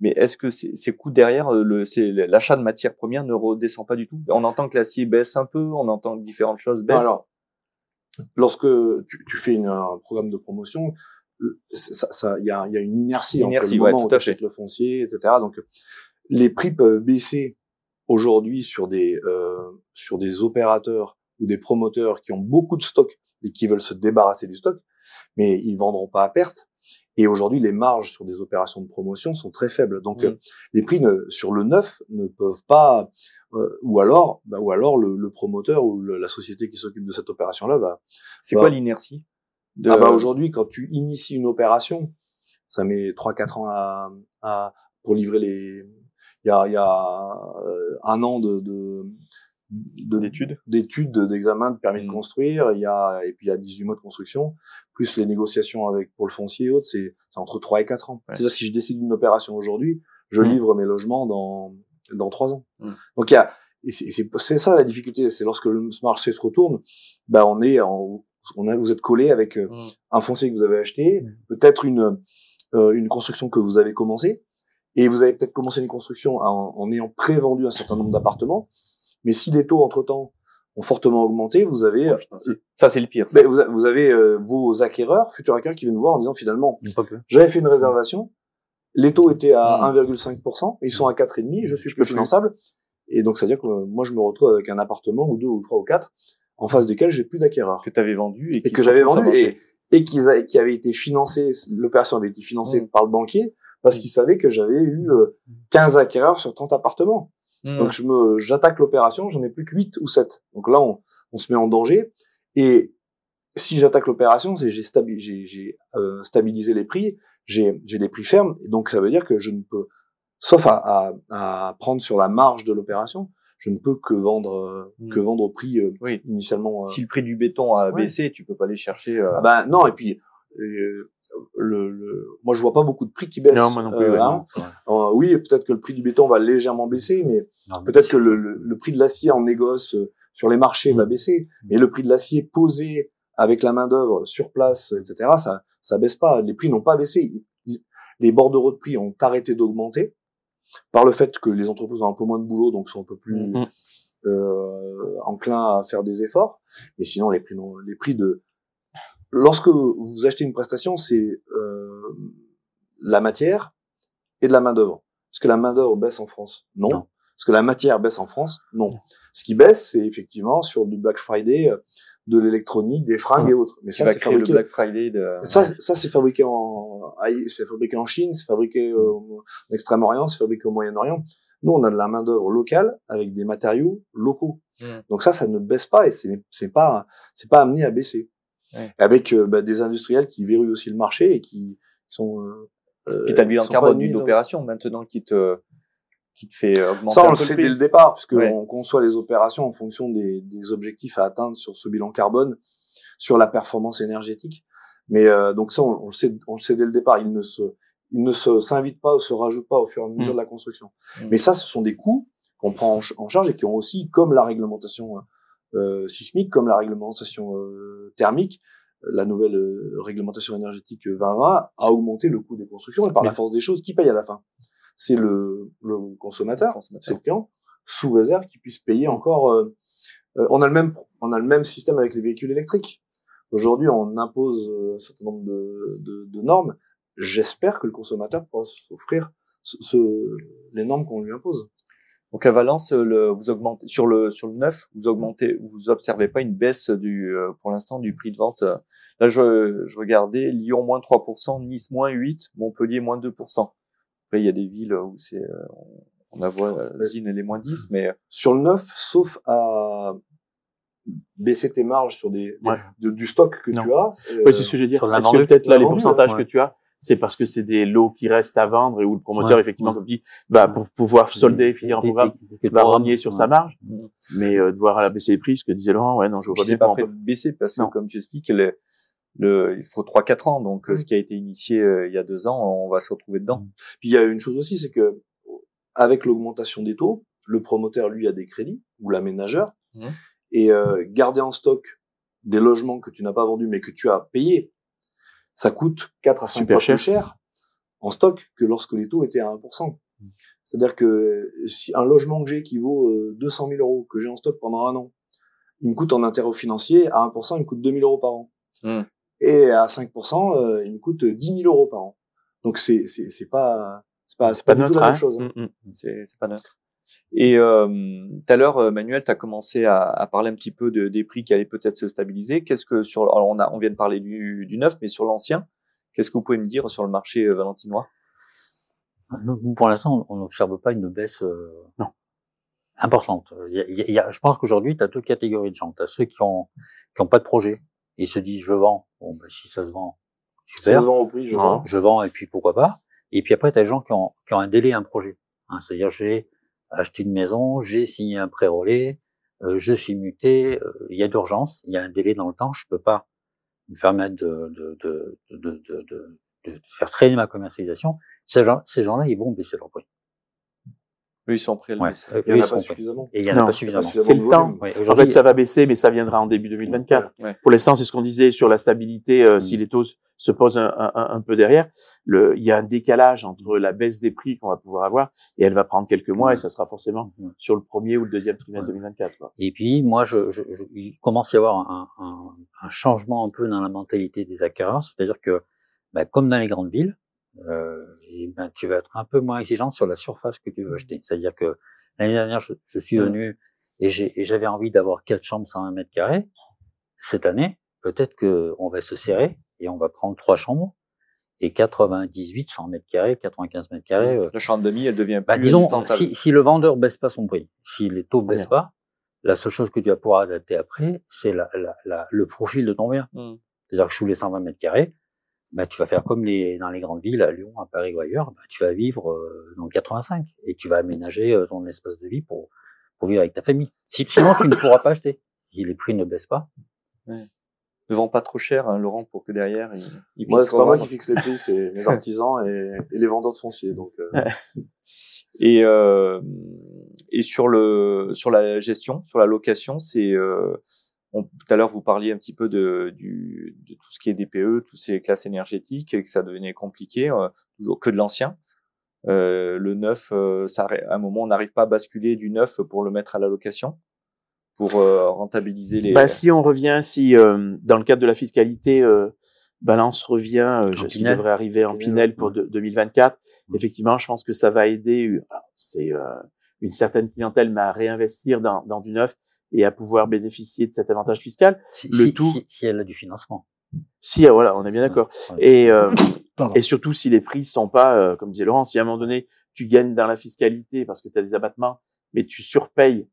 Mais est-ce que ces, ces coûts derrière, euh, l'achat de matières premières ne redescend pas du tout? On entend que l'acier baisse un peu, on entend que différentes choses baissent. Alors, lorsque tu, tu fais une, un programme de promotion, le- ça, ça, il y a, il y a une inertie, Inertie, entre le ouais, moment où tout tu achètes le foncier, etc. Donc, les prix peuvent baisser aujourd'hui sur des euh, sur des opérateurs ou des promoteurs qui ont beaucoup de stock et qui veulent se débarrasser du stock, mais ils vendront pas à perte. Et aujourd'hui, les marges sur des opérations de promotion sont très faibles. Donc, Mm. euh, les prix ne, sur le neuf ne peuvent pas, euh, ou alors, bah, ou alors le, le promoteur ou le- la société qui s'occupe de cette opération-là va. c'est quoi l'inertie de... Ah bah aujourd'hui, quand tu inities une opération, ça met trois quatre ans à, à pour livrer les. Il y a, il y a euh, un an de, de- d'études d'études, d'examen, de permis Mm. de construire. Il y a et puis il y a 18 mois de construction, plus les négociations avec pour le foncier et autres, c'est c'est entre 3 et 4 ans. Ouais. C'est-à-dire si je décide d'une opération aujourd'hui, je Mm. livre mes logements dans dans trois ans. Mm. Donc il y a et c'est c'est c'est ça la difficulté, c'est lorsque le marché se retourne, bah on est en on a, vous êtes collé avec euh, Mm. un foncier que vous avez acheté, peut-être une euh, une construction que vous avez commencé, et vous avez peut-être commencé une construction en, en ayant pré-vendu un certain nombre d'appartements, mais si les taux entre temps ont fortement augmenté, vous avez euh, Ça, c'est le pire. ça. vous, avez euh, vos acquéreurs, futurs acquéreurs qui viennent vous voir en disant finalement, j'avais fait une réservation, les taux étaient à Mm. 1,5%, ils sont à 4,5%, je suis plus finançable, et donc c'est à dire que euh, moi je me retrouve avec un appartement ou deux ou trois ou quatre en face desquels j'ai plus d'acquéreurs que tu avais vendu et, que j'avais vendu et, qui avait été financé, l'opération avait été financée Mm. par le banquier parce qu'il savait que j'avais eu euh, 15 acquéreurs sur 30 appartements. Mm. Donc je me j'attaque l'opération, j'en ai plus que 8 ou 7. Donc là on, on se met en danger et si j'attaque l'opération, c'est j'ai stabi- j'ai j'ai, euh, stabilisé les prix, j'ai j'ai des prix fermes et donc ça veut dire que je ne peux sauf à, à, à prendre sur la marge de l'opération, je ne peux que vendre euh, Mm. que vendre au prix euh, Oui. initialement euh, Si le prix du béton a Ouais. baissé, tu peux pas aller chercher. euh, ah ben non, et puis le, le, moi je vois pas beaucoup de prix qui baissent. Non, moi non plus, euh, ouais, hein. Non. Euh, oui, peut-être que le prix du béton va légèrement baisser, mais peut-être que le, le, le prix de l'acier en négoce euh, sur les marchés va Mm. baisser, mais le prix de l'acier posé avec la main d'œuvre sur place, etc., ça ça baisse pas. Les prix n'ont pas baissé. Les bordereaux de prix ont arrêté d'augmenter par le fait que les entreprises ont un peu moins de boulot, donc sont un peu plus Mhm. euh, enclins à faire des efforts. Mais sinon, les prix, les prix de lorsque vous achetez une prestation, c'est euh, la matière et de la main d'œuvre. Est-ce que la main d'œuvre baisse en France? Non. Non. Est-ce que la matière baisse en France? Non. Ce qui baisse, c'est effectivement sur du Black Friday, euh, de l'électronique, des fringues et autres. Mais ça, c'est créer le fabriqué. Black Friday de. Ça, ça c'est fabriqué en, c'est fabriqué en Chine, c'est fabriqué en Extrême-Orient, c'est fabriqué au Moyen-Orient. Nous, on a de la main d'œuvre locale avec des matériaux locaux. Mm. Donc ça, ça ne baisse pas et c'est pas c'est pas amené à baisser. Ouais. Avec euh, bah, des industriels qui verrouillent aussi le marché et qui sont. Euh, euh, Puis t'as le bilan carbone d'une opération maintenant qui te qui te fait euh, augmenter Ça, un on le sait dès le départ, puisque Ouais. on conçoit les opérations en fonction des, des objectifs à atteindre sur ce bilan carbone, sur la performance énergétique. Mais euh, donc ça, on, on le sait, on le sait dès le départ. Il ne se, il ne se s'invite pas ou se rajoute pas au fur et à mesure Mm. de la construction. Mm. Mais ça, ce sont des coûts qu'on prend en, ch- en charge et qui ont aussi, comme la réglementation euh, sismique, comme la réglementation euh, thermique, la nouvelle euh, réglementation énergétique 2020 a augmenté le coût des constructions et par Mais- la force des choses, qui paye à la fin C'est le, le consommateur, Consommateur. c'est le client, sous réserve qu'il puisse payer encore. euh, euh, on a le même, on a le même système avec les véhicules électriques. Aujourd'hui, on impose euh, un certain nombre de, de, de normes. J'espère que le consommateur pourra s'offrir ce, ce- les normes qu'on lui impose. Donc à Valence, euh, le, vous augmentez sur le sur le neuf, vous augmentez, vous observez pas une baisse du euh, pour l'instant du prix de vente. Là, je, je regardais Lyon moins 3%, Nice moins 8, Montpellier moins 2%. Après, il y a des villes où c'est euh, on a voit Zine elle est moins 10, mais Sur le neuf, sauf à baisser tes marges sur des, Ouais. de- du stock que Non. tu as. euh, Oui, c'est ce que je veux dire. sur la Est-ce que vendue, peut-être là, la les pourcentages ouais. que tu as, c'est parce que c'est des lots qui restent à vendre et où le promoteur, Ouais, effectivement, ouais. comme dit, va pour pouvoir solder, finir un Des- programme, va renier sur ouais. sa marge. Mm. Mais euh, de voir à la baisser les prix, ce que disait Laurent, ouais, non, je vois bien pas prêt peut. de baisser parce que Non. comme tu expliques, le, le il faut 3-4 ans. Donc euh, Mm. ce qui a été initié euh, il y a deux ans, on va se retrouver dedans. Puis il y a une chose aussi, c'est que avec l'augmentation des taux, le promoteur, lui, a des crédits, ou l'aménageur, Mhm. et euh, garder en stock des logements que tu n'as pas vendus, mais que tu as payés, ça coûte 4 à 5 Super fois cher. plus cher en stock que lorsque les taux étaient à 1%. C'est-à-dire que si un logement que j'ai qui vaut euh, 200 000 euros, que j'ai en stock pendant un an, il me coûte en intérêt financier, à 1%, il me coûte 2 000 euros par an. Mhm. Et à 5%, euh, il me coûte 10 000 euros par an. Donc c'est c'est c'est pas c'est pas C'est pas neutre, la même hein. chose. Mm, mm. C'est c'est pas neutre. Et euh, tout à l'heure, euh, Manuel, tu as commencé à, à parler un petit peu de, des prix qui allaient peut-être se stabiliser. Qu'est-ce que sur alors on a on vient de parler du, du neuf, mais sur l'ancien, qu'est-ce que vous pouvez me dire sur le marché euh, valentinois? Nous, pour l'instant, on n'observe pas une baisse euh, Non. importante. Il y a- il y a- il y a- je pense qu'aujourd'hui, tu as deux catégories de gens. Tu as ceux qui ont, qui ont pas de projet et ils se disent je vends. Bon, ben, si ça se vend, Ça super. se vend au prix, je vends. je vends et puis pourquoi pas. Et puis après, tu as les gens qui ont, qui ont un délai, un projet. Hein, C'est-à-dire, j'ai acheté une maison, j'ai signé un prêt relais, euh, je suis muté, euh, il y a d'urgence, il y a un délai dans le temps, je peux pas me permettre de, de, de, de, de, faire traîner ma commercialisation. Ces gens-là, ils vont baisser leur prix. Eux, ils sont prêts à le Ouais. Il y en a pas suffisamment. Et il y en a pas suffisamment. C'est le temps. Ouais, En fait, ça va baisser, mais ça viendra en début 2024. Ouais. Pour l'instant, c'est ce qu'on disait sur la stabilité. euh, Mm. Si les taux se posent un, un- un peu derrière, le, il y a un décalage entre la baisse des prix qu'on va pouvoir avoir et elle va prendre quelques mois et ça sera forcément Ouais. sur le premier ou le deuxième trimestre Ouais. 2024. Quoi. Et puis, moi, je, je, je- il commence à y avoir un, un, un changement un peu dans la mentalité des acquéreurs. C'est-à-dire que, ben, comme dans les grandes villes, euh, et ben, tu vas être un peu moins exigeant sur la surface que tu veux acheter. C'est-à-dire que l'année dernière, je, je suis Mm. venu et j'avais envie d'avoir quatre chambres 120 mètres carrés. Cette année, peut-être que on va se serrer et on va prendre trois chambres et 98, 100 mètres carrés, 95 mètres carrés. La chambre d'amis, elle devient bah, plus disons, si, si le vendeur baisse pas son prix, si les taux baissent pas, la seule chose que tu vas pouvoir adapter après, c'est la, la, la- le profil de ton bien. Mm. C'est-à-dire que sous les 120 mètres carrés, bah, tu vas faire comme les, dans les grandes villes, à Lyon, à Paris ou ailleurs, bah, tu vas vivre euh, dans le 85 et tu vas aménager euh, ton espace de vie pour, pour vivre avec ta famille. Si, sinon, tu ne [COUGHS] pourras pas acheter. Si les prix ne baissent pas. Ne vend pas trop cher, hein, Laurent, pour que derrière, il, il Moi, c'est pas moi qui fixe les prix, c'est mes [LAUGHS] artisans et, et les vendeurs de foncier. Donc, euh, Et, euh, et sur le sur la gestion, sur la location, c'est euh, on- tout à l'heure vous parliez un petit peu de, du, de tout ce qui est DPE, toutes ces classes énergétiques, et que ça devenait compliqué, euh, toujours que de l'ancien. Euh, le neuf, euh, ça, à un moment, on n'arrive pas à basculer du neuf pour le mettre à la location, pour euh, rentabiliser les. Bah, si on revient, si euh, dans le cadre de la fiscalité, euh, Balance revient, euh, ce qui devrait arriver en Pinel, Pinel pour de- 2024, Mm. effectivement, je pense que ça va aider. C'est euh, une certaine clientèle, mais à réinvestir dans, dans du neuf et à pouvoir bénéficier de cet avantage fiscal. Si, Le si- tout- si, si elle a du financement. Si, euh, voilà, on est bien d'accord. Ouais. Et, euh, Pardon. et surtout si les prix sont pas, euh, comme disait Laurent, si à un moment donné tu gagnes dans la fiscalité parce que tu as des abattements, mais tu surpayes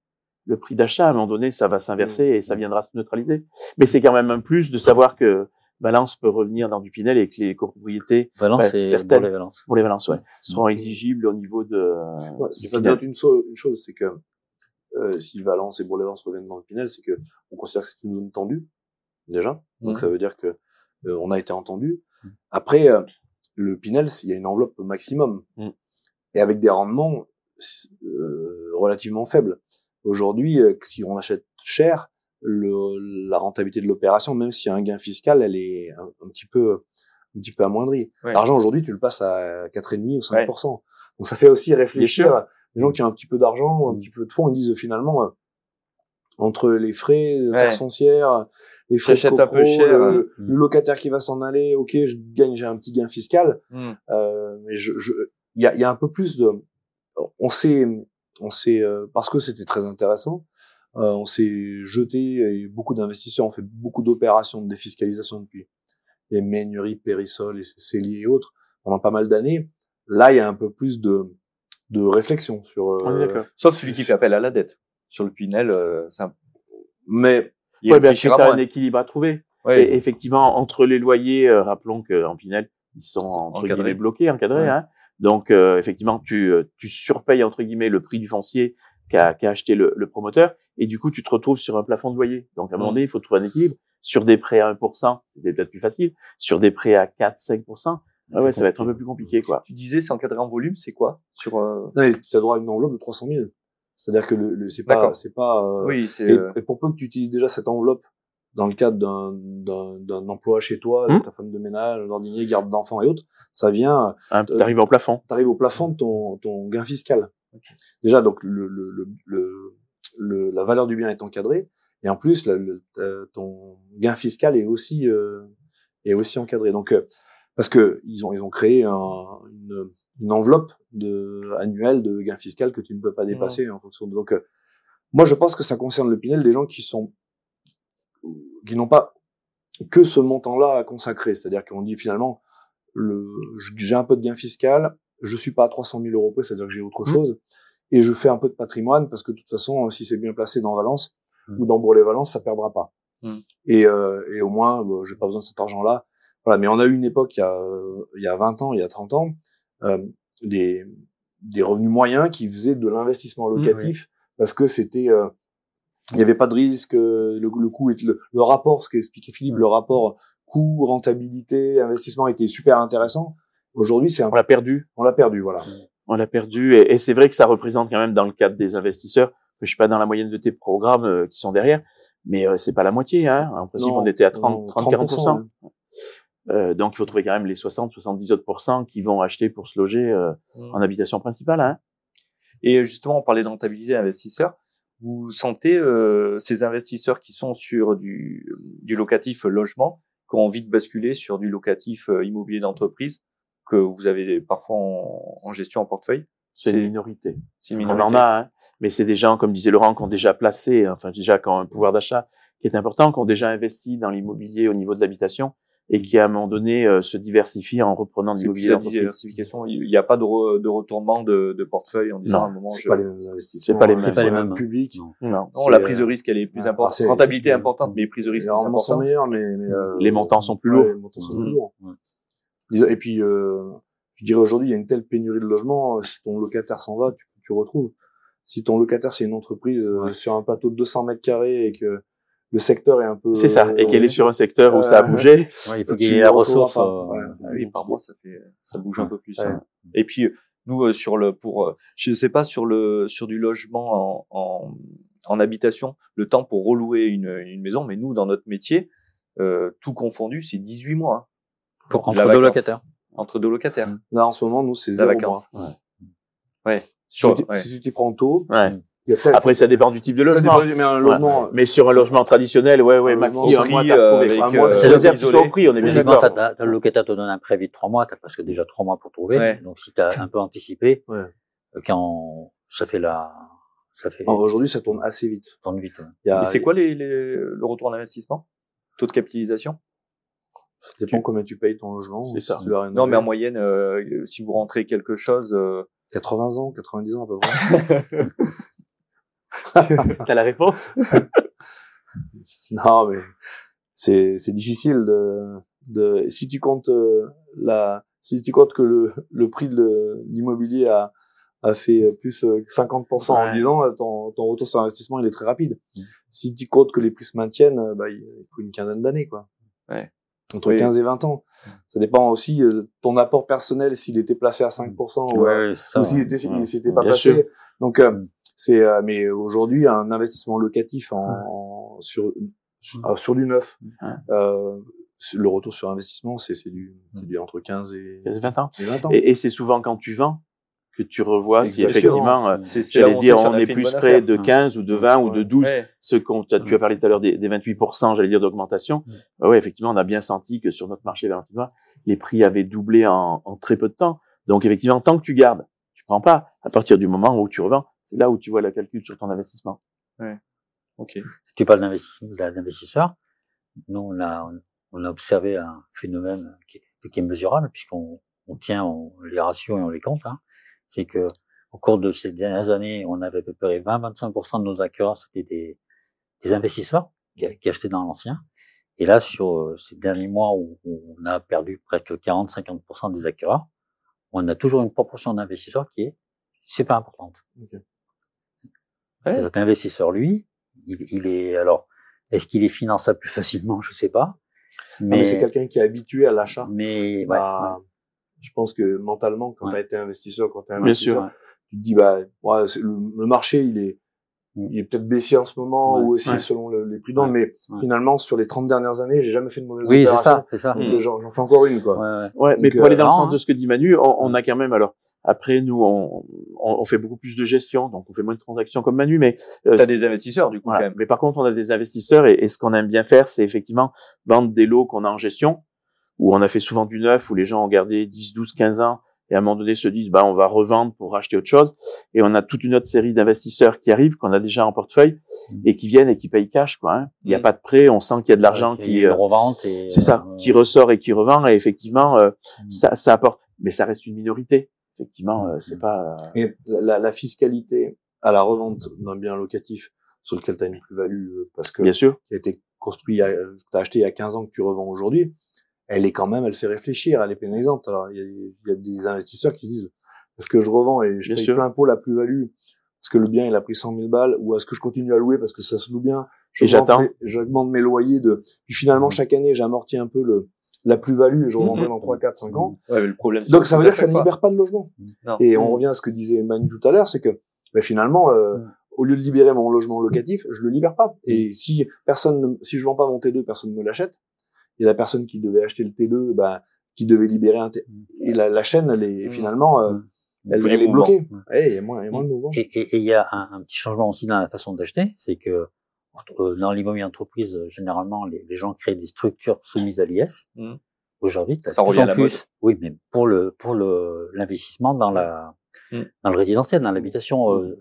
le prix d'achat, à un moment donné ça va s'inverser et ça viendra se neutraliser. Mais c'est quand même un plus de savoir que Balance peut revenir dans du Pinel et que les copropriétés Valence, c'est certaines- pour les Valence. pour les Valences ouais, seront exigibles au niveau de. Ouais, ça Pinel. doit être une, so- une chose, c'est que euh, si Valence et Bourg-les-Valence reviennent dans le Pinel, c'est que on considère que c'est une zone tendue déjà. Donc ça veut dire que euh, on a été entendu. Mhm. Après, euh, le Pinel, il y a une enveloppe maximum Mhm. et avec des rendements euh, relativement faibles. Aujourd'hui, euh, si on achète cher, le, la rentabilité de l'opération, même s'il y a un gain fiscal, elle est un, un petit peu un petit peu amoindrie. Ouais. L'argent aujourd'hui, tu le passes à 4,5 ou 5%. Donc ça fait aussi réfléchir les gens qui ont un petit peu d'argent, un Mm. petit peu de fonds, ils disent finalement euh, entre les frais de Ouais. taxes foncières, les frais de J'achète un peu copro, cher, le, hein. le locataire qui va s'en aller, ok, je gagne, j'ai un petit gain fiscal, Hmm. euh, mais je, je, il y a, y a un peu plus de, on s'est, on s'est, euh, parce que c'était très intéressant, euh, on s'est jeté et beaucoup d'investisseurs ont fait beaucoup d'opérations de défiscalisation depuis les Ménuries, Périsol, et Célier et autres pendant pas mal d'années. Là, il y a un peu plus de, de réflexion sur. euh. Sauf celui qui fait appel à la dette. Sur le Pinel, euh, c'est un... mais il Ouais, moins. un équilibre à trouver. Ouais. Et effectivement, entre les loyers, euh, rappelons qu'en Pinel, ils sont entre encadrés. guillemets bloqués, encadrés. Ouais. Hein. Donc, euh, effectivement, tu, euh, tu surpayes entre guillemets le prix du foncier qu'a qu'a acheté le, le promoteur, et du coup, tu te retrouves sur un plafond de loyer. Donc, à un moment Mm. donné, il faut trouver un équilibre. Sur des prêts à 1%, c'était peut-être plus facile. Sur des prêts à 4-5%, Ah ouais, ça va être un peu plus compliqué, quoi. Tu disais, c'est encadré en volume, c'est quoi? Sur euh, Non, mais tu as droit à une enveloppe de 300 000. C'est-à-dire que le, le c'est pas, c'est pas. euh, Oui, c'est. et, euh, et pour peu que tu utilises déjà cette enveloppe dans le cadre d'un d'un d'un emploi chez toi, Hmm. de ta femme de ménage, d'ordinier, garde d'enfants et autres, ça vient. Hein, T'arrives au plafond. T'arrives au plafond de ton ton gain fiscal. Déjà, donc le le, le le le- la valeur du bien est encadrée et en plus le, le- euh, ton gain fiscal est aussi euh, est aussi encadré. Donc euh, parce que ils ont ils ont créé un, une une enveloppe de annuelle de gain fiscal que tu ne peux pas dépasser en fonction de donc euh, moi je pense que ça concerne le Pinel des gens qui sont qui n'ont pas que ce montant-là à consacrer, c'est-à-dire qu'on dit finalement le j'ai un peu de gain fiscal, je suis pas à 300 000 euros près, c'est-à-dire que j'ai autre Mmh. chose et je fais un peu de patrimoine parce que de toute façon si c'est bien placé dans Valence Mmh. ou dans Bourg-les-Valence, ça perdra pas. Mmh. Et, euh, et au moins, bah, j'ai pas besoin de cet argent-là. Voilà. Mais on a eu une époque il y a, euh, il y a 20 ans, il y a 30 ans, euh, des, des revenus moyens qui faisaient de l'investissement Mmh, locatif parce que c'était, euh, il n'y avait pas de risque, le, le coût, le, le rapport, ce qu'expliquait Philippe, le rapport coût, rentabilité, investissement était super intéressant. Aujourd'hui, c'est un, On l'a perdu. on l'a perdu, voilà. On l'a perdu. Et, et c'est vrai que ça représente quand même dans le cadre des investisseurs, je suis pas dans la moyenne de tes programmes euh, qui sont derrière, mais euh, c'est pas la moitié. Hein. En principe, Non, on était à non, 30, 30 40%. 30%, Euh, donc, il faut trouver quand même les 60, 70 autres qui vont acheter pour se loger euh, Mmh. en habitation principale. Hein. Et justement, on parlait de rentabilité investisseur. Vous sentez euh, ces investisseurs qui sont sur du, du locatif logement, qui ont envie de basculer sur du locatif euh, immobilier d'entreprise, que vous avez parfois en, en gestion en portefeuille? C'est une minorité. c'est une On minorité. en a, hein. mais c'est des gens, comme disait Laurent, qui ont déjà placé, enfin déjà qui ont un pouvoir d'achat qui est important, qui ont déjà investi dans l'immobilier au niveau de l'habitation et qui à un moment donné euh, se diversifient en reprenant de l'immobilier la diversification. Il n'y a pas de, re- de retournement de, de portefeuille en disant Non, à un moment. C'est je- pas les mêmes investissements. C'est pas les mêmes. C'est pas les le mêmes. Public. Non. Non. Non, la prise de risque, elle est plus ah, importante. Rentabilité importante, mais prise de risque Les rendements sont meilleurs, mais, mais euh, Les montants sont plus ouais, lourds. les montants sont plus lourds. Ouais. Et puis, euh, je dirais aujourd'hui, il y a une telle pénurie de logements. euh, Si ton locataire s'en va, tu, tu retrouves. Si ton locataire c'est une entreprise euh, sur un plateau de 200 mètres carrés et que le secteur est un peu, C'est ça. Et qu'elle est sur un secteur où ça a Euh, bougé. [LAUGHS] Ouais, il faut qu'il y ait la ressource. euh, oui, par mois, ça fait, ça bouge un peu plus. Ouais. hein. Et puis, nous, euh, sur le, pour, euh, je ne sais pas, sur le, sur du logement en, en, en habitation, le temps pour relouer une, une maison, mais nous, dans notre métier, euh, tout confondu, c'est 18 mois. hein, pour- entre deux locataires. entre deux locataires. Là, en ce moment, nous, c'est La zéro vacance. mois. Ouais. Si Sur- tu t'y- ouais. si tu t'y prends tôt, Ouais. Après, ça dépend du type de logement. du- mais un logement, Mais sur un logement traditionnel, ouais, ouais, maxi, un mois, pris, t'as euh, avec, mois, euh, C'est réserve soit au prix, on est bien d'accord. t'as- t'as- le locataire te donne un préavis de trois mois, t'as presque déjà trois mois pour trouver. Ouais. Donc si t'as un peu anticipé, Ouais. euh, quand ça fait la, ça fait Aujourd'hui, ça tourne assez vite. ça tourne vite. ouais. Il y a, Et c'est quoi les, les, le retour en investissement? Taux de capitalisation? Ça dépend combien tu payes ton logement. C'est si ça. Non, mais en moyenne, euh, si vous rentrez quelque chose, euh, 80 ans, 90 ans à peu près. [LAUGHS] [LAUGHS] T'as la réponse? [LAUGHS] Non, mais c'est c'est difficile de de si tu comptes euh, la si tu comptes que le le prix de l'immobilier a a fait plus euh, 50% en Ouais. 10 ans, ton ton retour sur investissement il est très rapide. Mm. Si tu comptes que les prix se maintiennent, euh, bah il faut une quinzaine d'années quoi. Ouais. Entre Oui. 15 et 20 ans. Ça dépend aussi euh, ton apport personnel s'il était placé à 5% ou, à- Ouais, ou s'il ouais. était s'il Ouais. s'était pas Bien placé. sûr. Donc euh, Mm. C'est euh, mais aujourd'hui un investissement locatif en, en- sur sur, Mm. euh, sur du neuf Ouais. euh, le retour sur investissement c'est c'est du c'est du entre 15 et, 20 ans. et 20 ans. Et, et c'est souvent quand tu vends que tu revois si effectivement, euh, où j'allais on dire, on est plus près affaire. de 15 ou de 20 ou de 12 Ouais. ce qu'on, tu as parlé tout à l'heure des, des 28%, j'allais dire d'augmentation. Bah ouais, effectivement, on a bien senti que sur notre marché valentinois, les prix avaient doublé en, en très peu de temps. Donc effectivement, tant que tu gardes, tu prends pas. À partir du moment où tu revends, c'est là où tu vois la calcul sur ton investissement. Ok. Si tu parles d'investissement, d'investisseurs, nous, on a, on a observé un phénomène qui est, qui est mesurable, puisqu'on on tient on- les ratios et on les compte. Hein. C'est que au cours de ces dernières années, on avait à peu près 20-25% de nos acquéreurs, c'était des, des investisseurs qui, qui achetaient dans l'ancien. Et là, sur euh, ces derniers mois où, où on a perdu presque 40-50% des acquéreurs, on a toujours une proportion d'investisseurs qui est super importante. Ouais. Qu'un investisseur, lui, il, il est alors, est-ce qu'il est finançable plus facilement? Je sais pas. Ah, mais Mais, c'est quelqu'un qui est habitué à l'achat. mais Bah, ouais. Je pense que mentalement, quand Ouais. tu as été investisseur, quand tu es Bien investisseur, sûr. Ouais. tu te dis bah le, le marché il est. il est peut-être baissier en ce moment Ouais. ou aussi Ouais. selon le- les prudents, Ouais. mais Ouais. finalement sur les 30 dernières années, j'ai jamais fait de mauvaise Oui, c'est opération. ça, c'est ça. Mm. J'en fais encore une quoi. Ouais, ouais. Ouais, mais pour aller euh, dans le sens hein. de ce que dit Manu, on, on a quand même alors après nous on, on, on fait beaucoup plus de gestion, donc on fait moins de transactions comme Manu, mais euh, T'as des investisseurs du coup voilà. quand même. Mais par contre, on a des investisseurs et, et ce qu'on aime bien faire, c'est effectivement vendre des lots qu'on a en gestion, où on a fait souvent du neuf, où les gens ont gardé 10, 12, 15 ans et à un moment donné se disent, bah, on va revendre pour racheter autre chose. Et on a toute une autre série d'investisseurs qui arrivent, qu'on a déjà en portefeuille Mhm. et qui viennent et qui payent cash, quoi. hein. Il n'y a Mhm. pas de prêt, on sent qu'il y a de l'argent qui, a euh, revente et c'est ça, euh, qui ressort et qui revend. Et effectivement, euh, Mhm. ça, ça apporte. Mais ça reste une minorité. Effectivement, euh, c'est pas. euh, Et la, la- fiscalité à la revente d'un bien locatif sur lequel tu as une plus-value euh, parce que bien sûr. qui a été construit, tu as acheté il y a 15 ans que tu revends aujourd'hui, elle est quand même, elle fait réfléchir, elle est pénalisante. Alors il y a, il y a des investisseurs qui se disent est-ce que je revends et je Bien paye sûr. plein pot la plus-value? Parce que le bien il a pris 100 000 balles? Ou est-ce que je continue à louer parce que ça se loue bien? Et j'attends. mes- J'augmente mes loyers de puis finalement Mhm. chaque année j'amortis un peu le la plus-value et je revendrai Mhm. dans 3, 4, 5 ans. Ouais, mais le problème. Donc ça veut dire que ça ne libère pas de logement. Non. Et on revient à ce que disait Manu tout à l'heure, c'est que ben, finalement, euh, au lieu de libérer mon logement locatif, je le libère pas. Et si personne, ne- si je vends pas mon T2, personne ne me l'achète. Et la personne qui devait acheter le T2, ben, qui devait libérer un T, et la, la chaîne, elle est Mm. finalement, euh, Mm. elle, elle est bloquée. Mm. Ouais, il y a moins, il y a moins de mouvements. Et et- et il y a un, un petit changement aussi dans la façon d'acheter, c'est que euh, dans l'immobilier entreprise, euh, généralement, les, les gens créent des structures soumises à l'IS. Aujourd'hui, Ça plus revient en à la plus. Oui, mais pour le pour le l'investissement dans la Mhm. dans le résidentiel, dans l'habitation euh,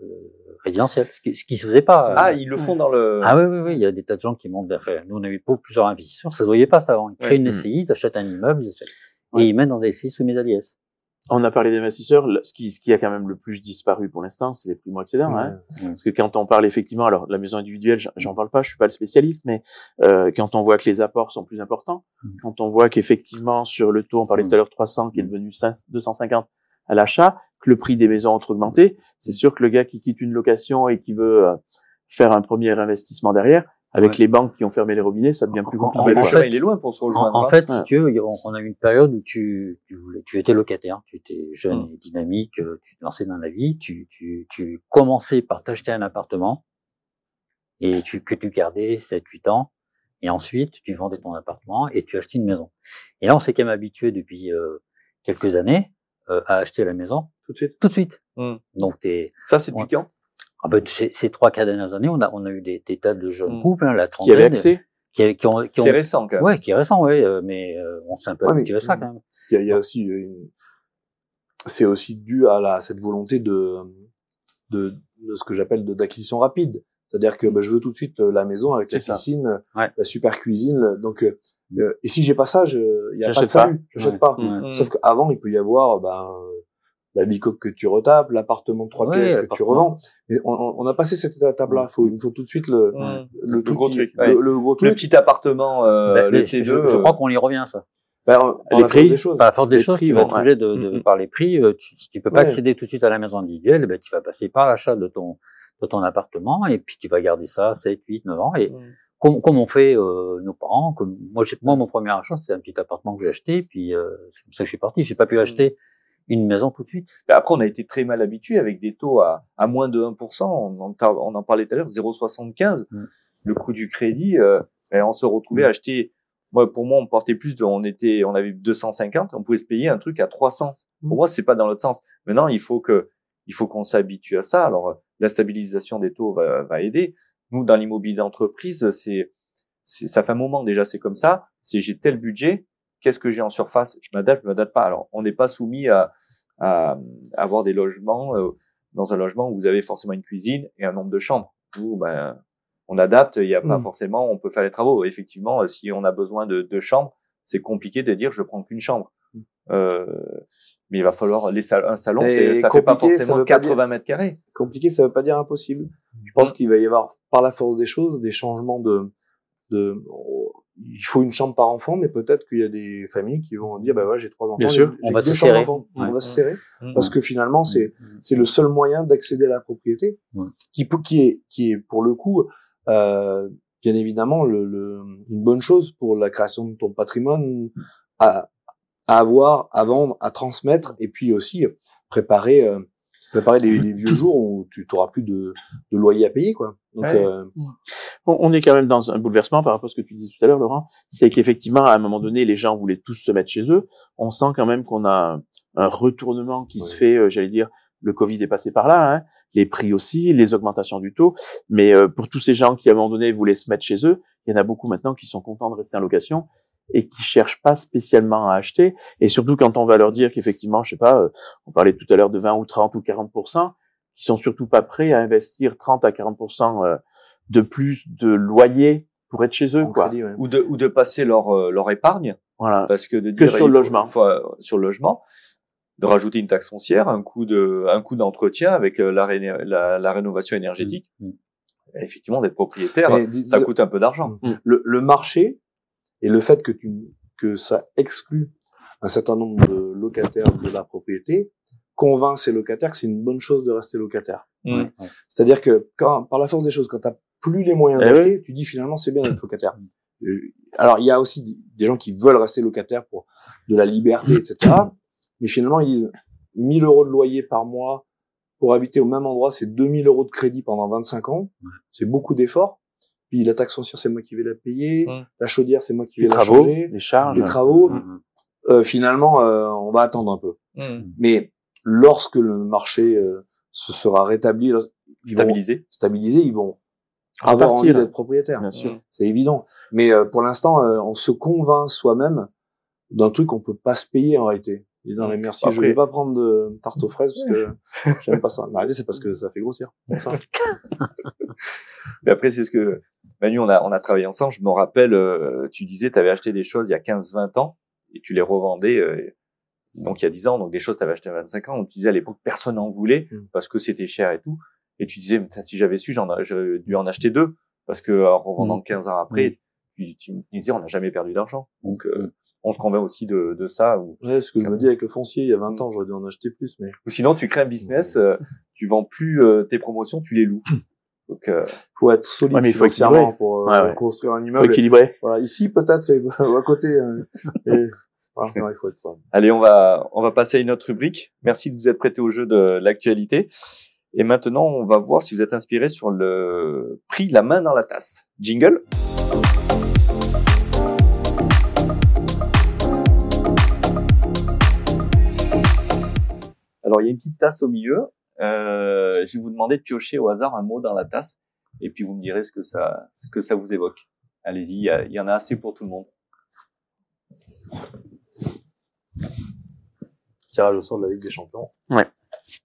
résidentielle, ce qui, ce qui se faisait pas. euh, Ah, ils le font dans le. Ah oui, oui, oui, il y a des tas de gens qui montent. Enfin, nous, on a eu pour plusieurs investisseurs, ça se voyait pas ça avant. Ils créent une Mhm. SCI, ils achètent un immeuble, ils achètent. Ouais. et ils mettent dans des SCI à l'IS. On a parlé d'investisseurs. Ce qui, ce qui a quand même le plus disparu pour l'instant, c'est les primo-accédants. Hein. Parce que quand on parle effectivement, alors la maison individuelle, j'en- parle pas, je suis pas le spécialiste, mais euh, quand on voit que les apports sont plus importants, Mm. quand on voit qu'effectivement sur le taux, on parlait Mm. tout à l'heure 300 qui est devenu 5 250 à l'achat, que le prix des maisons a augmenté, c'est sûr que le gars qui quitte une location et qui veut euh, faire un premier investissement derrière, avec Ouais. les banques qui ont fermé les robinets, ça devient plus En- compliqué. en fait- il est loin pour se En, rejoindre. en hein. fait, Ouais. si tu veux, on, a eu une période où tu, tu, voulais, tu étais locataire, tu étais jeune Mm. et dynamique, euh, tu te lançais dans la vie, tu, tu, tu commençais par t'acheter un appartement et tu, que tu gardais 7-8 ans, et ensuite tu vendais ton appartement et tu achetais une maison. Et là, on s'est quand même habitué depuis euh, quelques années euh, à acheter la maison Tout de suite. tout de suite. Mm. Donc, t'es, Ça, c'est depuis quand ah ben, ces, ces trois, quatre dernières années, on a, on a eu des, des tas de jeunes Mm. couples, hein, la Qui trentaine, avait accès qui, qui ont, qui ont C'est récent quand même. Ouais, qui est récent, ouais, euh, mais euh, on s'est un peu Ouais, mais- habitué à ça quand même. Il y a, il y a aussi une... c'est aussi dû à la cette volonté de de, de ce que j'appelle d'acquisition rapide c'est-à-dire que bah, je veux tout de suite euh, la maison avec la ça. piscine Ouais. la super cuisine donc euh, euh, et si j'ai pas ça je il y a pas de J'achète salut j'achète Ouais. pas Ouais. Mm. sauf qu'avant il peut y avoir ben la bicoque que tu retapes l'appartement de trois Ouais, pièces que tu revends mais on, on, on a passé cette étape là faut il me faut tout de suite le Mm. le, truc gros qui- truc, le, ouais. le gros Le truc petit appartement, euh, Ben, le T2. je, je euh, crois qu'on y revient, ça. ben, on- on Les prix, choses Par la force des Les choses, prix tu vas être obligé de, de- Mhm. par les prix. euh, Tu, si tu peux pas Ouais. accéder tout de suite à la maison individuelle, ben, tu vas passer par l'achat de ton, de ton appartement et puis tu vas garder ça 7, 8, 9 ans. Et Mm. comme, comme on fait euh, nos parents, comme moi, j'ai- moi, mon premier achat, c'est un petit appartement que j'ai acheté, puis euh, c'est comme ça que je suis parti. J'ai pas pu Mhm. acheter une maison tout de suite. Après, on a été très mal habitué avec des taux à, à moins de 1%. On en, on en parlait tout à l'heure, 0,75. Mm. Le coût du crédit, euh, ben, on se retrouvait à acheter. Moi, pour moi, on portait plus de, on était, on avait 250. On pouvait se payer un truc à 300. Pour moi, c'est pas dans l'autre sens. Maintenant, il faut que, il faut qu'on s'habitue à ça. Alors, la stabilisation des taux va, va aider. Nous, dans l'immobilier d'entreprise, c'est, c'est, ça fait un moment déjà, c'est comme ça. C'est j'ai tel budget, qu'est-ce que j'ai en surface? Je m'adapte, je m'adapte pas. Alors, on n'est pas soumis à, à avoir des logements euh, dans un logement où vous avez forcément une cuisine et un nombre de chambres. Où ben on adapte, il n'y a pas Mm. forcément, on peut faire les travaux. Effectivement, euh, si on a besoin de deux chambres, c'est compliqué de dire je prends qu'une chambre. Euh, mais il va falloir les sal- un salon, ça fait pas forcément veut pas 80 mètres carrés. compliqué, ça veut pas dire impossible. Je pense qu'il va y avoir, par la force des choses, des changements de, de, il faut une chambre par enfant, mais peut-être qu'il y a des familles qui vont dire, bah ouais, j'ai trois enfants, Bien sûr, on va se serrer. Ouais. On va se serrer. Mm. Parce que finalement, c'est, Mhm. c'est le seul moyen d'accéder à la propriété, Ouais. qui, qui est, qui est pour le coup, euh, bien évidemment, le, le, une bonne chose pour la création de ton patrimoine à, à avoir, à vendre, à transmettre, et puis aussi préparer, euh, préparer les, les vieux jours où tu n'auras plus de, de loyer à payer, quoi. Donc, Ouais. euh, On, on est quand même dans un bouleversement par rapport à ce que tu disais tout à l'heure, Laurent. C'est qu'effectivement, à un moment donné, les gens voulaient tous se mettre chez eux. On sent quand même qu'on a un retournement qui se fait, euh, j'allais dire, le Covid est passé par là, hein, les prix aussi, les augmentations du taux. Mais euh, pour tous ces gens qui, à un moment donné, voulaient se mettre chez eux, il y en a beaucoup maintenant qui sont contents de rester en location et qui cherchent pas spécialement à acheter. Et surtout quand on va leur dire qu'effectivement, je sais pas, euh, on parlait tout à l'heure de 20 ou 30 ou 40% qui sont surtout pas prêts à investir 30 à 40% euh, de plus de loyer pour être chez eux, en quoi. crédit, ouais. Ou de, ou de passer leur, euh, leur épargne, Voilà. parce que de Que dire, sur il le faut- logement. faut, sur le logement, de rajouter une taxe foncière, un coût de, un coût d'entretien avec la, réné- la, la rénovation énergétique. Mm. Et effectivement, d'être propriétaire, Mais ça coûte un peu d'argent. le, le marché et le fait que tu que ça exclut un certain nombre de locataires de la propriété convainc ces locataires que c'est une bonne chose de rester locataire. Mm. Ouais. C'est-à-dire que quand, par la force des choses, quand tu n'as plus les moyens Eh d'acheter, tu dis finalement c'est bien d'être locataire. Euh, Alors il y a aussi des- des gens qui veulent rester locataires pour de la liberté, etc. Mais finalement ils disent 1000 euros de loyer par mois pour habiter au même endroit, c'est 2000 euros de crédit pendant 25 ans. C'est beaucoup d'efforts. Puis la taxe foncière, c'est moi qui vais la payer. Mm. La chaudière, c'est moi qui vais Les la travaux, changer. les charges. Les travaux, Mhm. euh, finalement, euh, on va attendre un peu. Mm. Mais lorsque le marché euh, se sera rétabli, ils vont Stabilisé. stabiliser, ils vont avoir envie d'être propriétaires. Bien sûr. C'est évident. Mais euh, pour l'instant, euh, on se convainc soi-même d'un truc qu'on peut pas se payer en réalité. Et dans les merci, je Après- vais pas prendre de tarte aux fraises parce que [LAUGHS] j'aime pas ça. Mais en réalité, c'est parce que ça fait grossir. Pour ça. [LAUGHS] Mais après, c'est ce que Manu, on a, on a travaillé ensemble. Je me rappelle, euh, tu disais, tu avais acheté des choses il y a 15-20 ans et tu les revendais. euh, donc il y a 10 ans, donc des choses que tu avais achetées à 25 ans. Donc tu disais à l'époque, personne n'en voulait Mm. parce que c'était cher et tout. Et tu disais, si j'avais su, j'aurais dû en acheter deux parce que en revendant 15 ans après, tu, tu me disais, on n'a jamais perdu d'argent. Donc euh, Mm. on se convainc aussi de, de ça. Ou, Ouais, ce que je me dis avec le foncier, il y a 20 ans, j'aurais dû en acheter plus, mais ou sinon, tu crées un business, euh, tu vends plus euh, tes promotions, tu les loues. Donc euh, faut être solide Ouais, mais il faut financièrement équilibrer. pour euh, Ouais, ouais. construire un faut immeuble. équilibrer. Voilà, ici peut-être c'est [LAUGHS] à côté. euh, [LAUGHS] et- voilà, non, il faut être. Allez, on va, on va passer à une autre rubrique. Merci de vous être prêté au jeu de l'actualité. Et maintenant, on va voir si vous êtes inspiré sur le prix La main dans la tasse. Jingle. Alors, il y a une petite tasse au milieu. Euh, je vais vous demander de piocher au hasard un mot dans la tasse. Et puis, vous me direz ce que ça, ce que ça vous évoque. Allez-y, il y, y en a assez pour tout le monde. Tirage au sort de la Ligue des Champions. Qui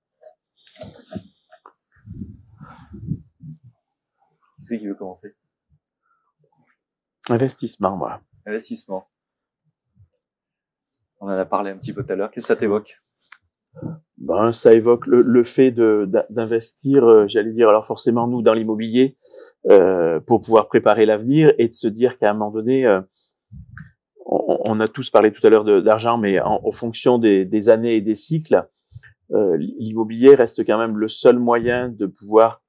c'est qui veut commencer? Investissement, voilà. Investissement. On en a parlé un petit peu tout à l'heure. Qu'est-ce que ça t'évoque? Ben, ça évoque le, le fait d'investir, euh, j'allais dire, alors forcément nous dans l'immobilier, euh, pour pouvoir préparer l'avenir et de se dire qu'à un moment donné, euh, on, on a tous parlé tout à l'heure d'argent, mais en, en fonction des, des années et des cycles, euh, l'immobilier reste quand même le seul moyen de pouvoir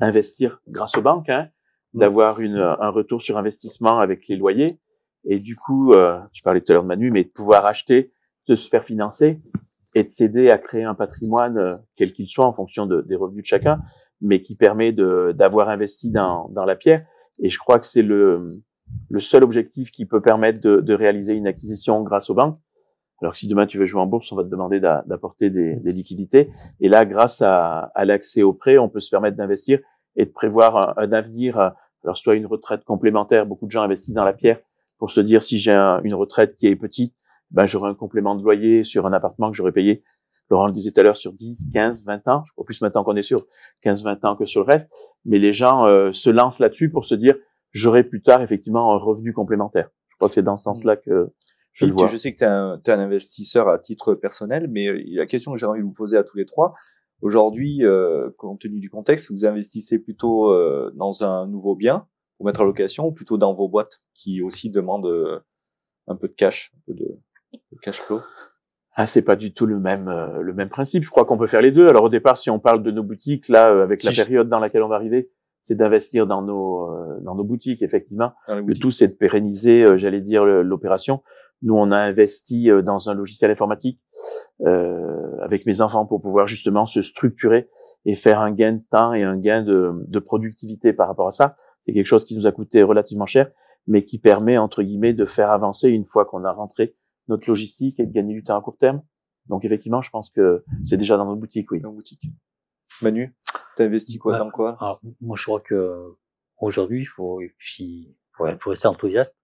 investir grâce aux banques, hein, d'avoir une un retour sur investissement avec les loyers. Et du coup, euh, tu parlais tout à l'heure de Manu, mais de pouvoir acheter, de se faire financer et de s'aider à créer un patrimoine, euh, quel qu'il soit, en fonction de- des revenus de chacun, mais qui permet d'avoir investi dans, dans la pierre. Et je crois que c'est le, le seul objectif qui peut permettre de, de réaliser une acquisition grâce aux banques. Alors que si demain tu veux jouer en bourse, on va te demander d'a- d'apporter des, des liquidités. Et là, grâce à, à l'accès au prêt, on peut se permettre d'investir et de prévoir un, avenir. euh, Alors soit une retraite complémentaire. Beaucoup de gens investissent dans la pierre pour se dire si j'ai un- une retraite qui est petite, ben j'aurai un complément de loyer sur un appartement que j'aurais payé. Laurent le disait tout à l'heure sur 10, 15, 20 ans. Je crois plus maintenant qu'on est sur 15, 20 ans que sur le reste. Mais les gens euh, se lancent là-dessus pour se dire j'aurai plus tard effectivement un revenu complémentaire. Je crois que c'est dans ce sens-là que je le vois. je sais que tu es, un investisseur à titre personnel, mais euh, la question que j'ai envie de vous poser à tous les trois, aujourd'hui, euh, compte tenu du contexte, vous investissez plutôt euh, dans un nouveau bien pour mettre à location ou plutôt dans vos boîtes qui aussi demandent euh, un peu de cash, un peu de, de cash flow Ah, c'est pas du tout le même euh, le même principe. Je crois qu'on peut faire les deux. Alors au départ, si on parle de nos boutiques, là, euh, avec Si la je- période dans laquelle on va arriver, c'est d'investir dans nos euh, dans nos boutiques, effectivement. dans Le tout, c'est de pérenniser, euh, j'allais dire, le- l'opération. Nous, on a investi euh, dans un logiciel informatique euh, avec mes enfants pour pouvoir justement se structurer et faire un gain de temps et un gain de, de productivité par rapport à ça. C'est quelque chose qui nous a coûté relativement cher, mais qui permet entre guillemets de faire avancer une fois qu'on a rentré notre logistique et de gagner du temps à court terme. Donc effectivement, je pense que c'est déjà dans nos boutiques, oui. Dans boutique. Manu, t'as investi quoi Bah, dans quoi? Alors, moi, je crois que aujourd'hui, il faut, il faut, rester enthousiaste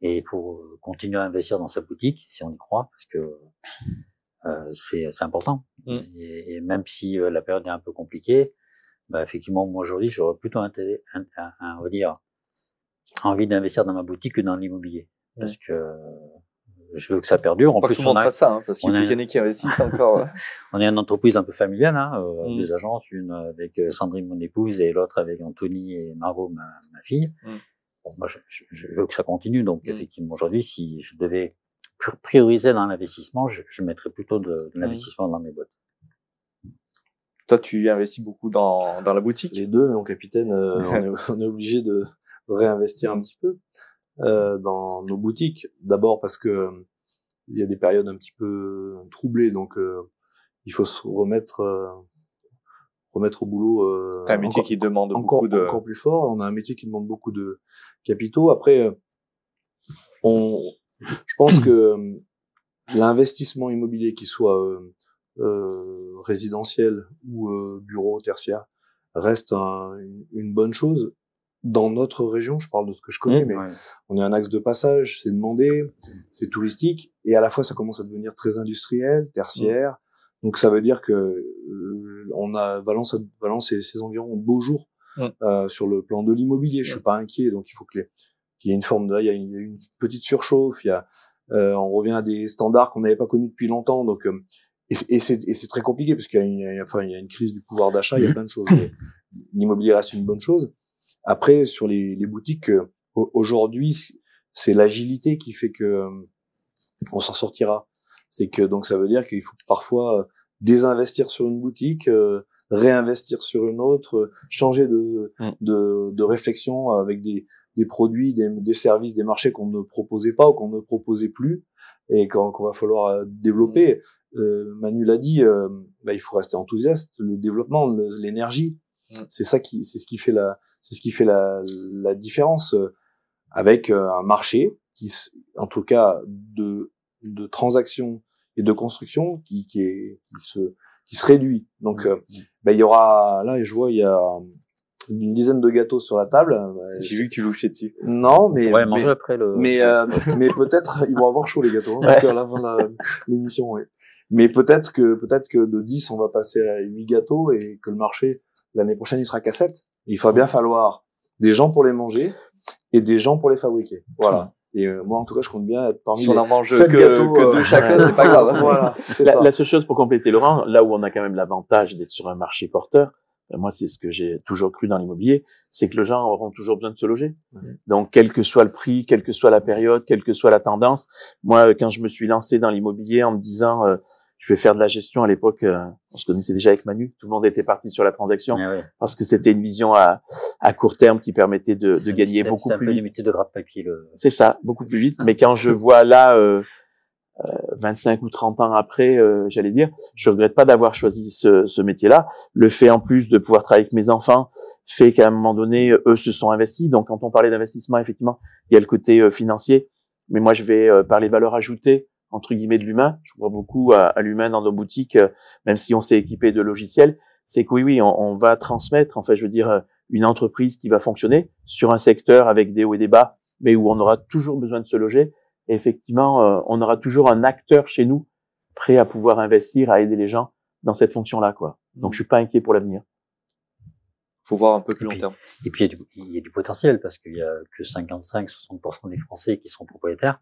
et il faut continuer à investir dans sa boutique si on y croit, parce que euh, c'est c'est important. Mm. Et, et même si euh, la période est un peu compliquée, bah, effectivement, moi aujourd'hui, j'aurais plutôt un, un- un- on va dire, envie d'investir dans ma boutique que dans l'immobilier, parce que euh, je veux que ça perdure. En Pas que plus, tout le on monde a, fasse ça, hein, parce qu'il on faut a- qu'il y en ait qui investissent encore. [LAUGHS] on est une entreprise un peu familiale, hein, euh, Mm. deux agences, une avec euh, Sandrine, mon épouse, et l'autre avec Anthony et Margot, ma, ma fille. Mm. Bon, moi, je, je- veux que ça continue. Donc, Mm. effectivement, aujourd'hui, si je devais pr- prioriser dans l'investissement, je, je mettrais plutôt de, de l'investissement dans mes boîtes. Toi, tu investis beaucoup dans, dans la boutique? Les deux, mon capitaine, euh, [LAUGHS] on, est, on est obligé de réinvestir un petit peu euh, dans nos boutiques. D'abord parce que euh, il y a des périodes un petit peu troublées, donc euh, il faut se remettre euh, remettre au boulot. Euh, un métier encore- qui demande encore, beaucoup de. encore plus fort. On a un métier qui demande beaucoup de capitaux. Après, euh, on, je pense que euh, l'investissement immobilier, qui soit euh, euh, résidentiel ou euh, bureau tertiaire, reste un- une, une bonne chose. Dans notre région, je parle de ce que je connais, mais Ouais. on est un axe de passage, c'est demandé, c'est touristique, et à la fois ça commence à devenir très industriel, tertiaire. Donc ça veut dire que euh, on a Valence, Valence et ses environs ont de beaux jours Mm. euh, sur le plan de l'immobilier. Je suis pas inquiet, donc il faut que les- qu'il y ait une forme de, il y a une, petite surchauffe, il y a, euh, on revient à des standards qu'on n'avait pas connus depuis longtemps, donc euh, et c'est- très compliqué parce qu'il y a une, enfin il y a une crise du pouvoir d'achat, il y a plein de choses. mais L'immobilier reste une bonne chose. Après, sur les, les boutiques, euh, au- aujourd'hui, c'est l'agilité qui fait que euh, on s'en sortira. C'est que donc ça veut dire qu'il faut parfois euh, désinvestir sur une boutique, euh, réinvestir sur une autre, euh, changer de, Mm. de, de réflexion avec des, des produits, des, des services, des marchés qu'on ne proposait pas ou qu'on ne proposait plus et qu'on qu'on va falloir développer. Euh, Manu l'a dit, euh, bah, il faut rester enthousiaste. Le développement, l'énergie, Mm. c'est ça qui, c'est ce qui fait la, c'est ce qui fait la, la différence euh, avec euh, un marché qui, en tout cas, de, de transactions et de construction qui, qui est, qui se, qui se réduit. Donc, euh, bah, il y aura, là, je vois, il y a une dizaine de gâteaux sur la table. J'ai vu que tu louchais dessus. Non, mais, Ouais, mais, manger après le. mais, euh, mais peut-être ils vont avoir chaud les gâteaux, hein, parce qu'à la fin de la- l'émission, oui. Mais peut-être que peut-être que de 10 on va passer à 8 gâteaux et que le marché l'année prochaine il sera qu'à 7. Il va bien falloir des gens pour les manger et des gens pour les fabriquer. Voilà. Et euh, moi en tout cas je compte bien être parmi Si on les en mange sept que, gâteaux, que euh, deux chacun, c'est pas [LAUGHS] grave. voilà, La, ça. la seule chose pour compléter Laurent, là où on a quand même l'avantage d'être sur un marché porteur, euh, moi c'est ce que j'ai toujours cru dans l'immobilier, c'est que les gens auront toujours besoin de se loger. Donc quel que soit le prix, quelle que soit la période, quelle que soit la tendance, moi quand je me suis lancé dans l'immobilier en me disant euh, je vais faire de la gestion à l'époque, euh, on se connaissait déjà avec Manu, tout le monde était parti sur la transaction Ouais, parce que c'était une vision à, à court terme qui permettait de, de C'est- gagner c'est- beaucoup C'est un plus limité de gratte papier le. C'est ça, beaucoup plus vite. Mais quand je [LAUGHS] vois là, euh, euh, 25 ou 30 ans après, euh, j'allais dire, je regrette pas d'avoir choisi ce, ce métier-là. Le fait en plus de pouvoir travailler avec mes enfants fait qu'à un moment donné, eux se sont investis. Donc quand on parlait d'investissement, effectivement, il y a le côté euh, financier. Mais moi, je vais euh, parler valeur ajoutée entre guillemets de l'humain. Je crois beaucoup à, à l'humain dans nos boutiques, euh, même si on s'est équipé de logiciels. C'est que oui, oui, on, on va transmettre, enfin, je veux dire, euh, une entreprise qui va fonctionner sur un secteur avec des hauts et des bas, mais où on aura toujours besoin de se loger. Et effectivement, euh, on aura toujours un acteur chez nous prêt à pouvoir investir, à aider les gens dans cette fonction-là, quoi. Donc, je suis pas inquiet pour l'avenir. Faut voir un peu plus long terme. Et puis il y, a du, il y a du potentiel parce qu'il y a que 55-60% des Français qui sont propriétaires.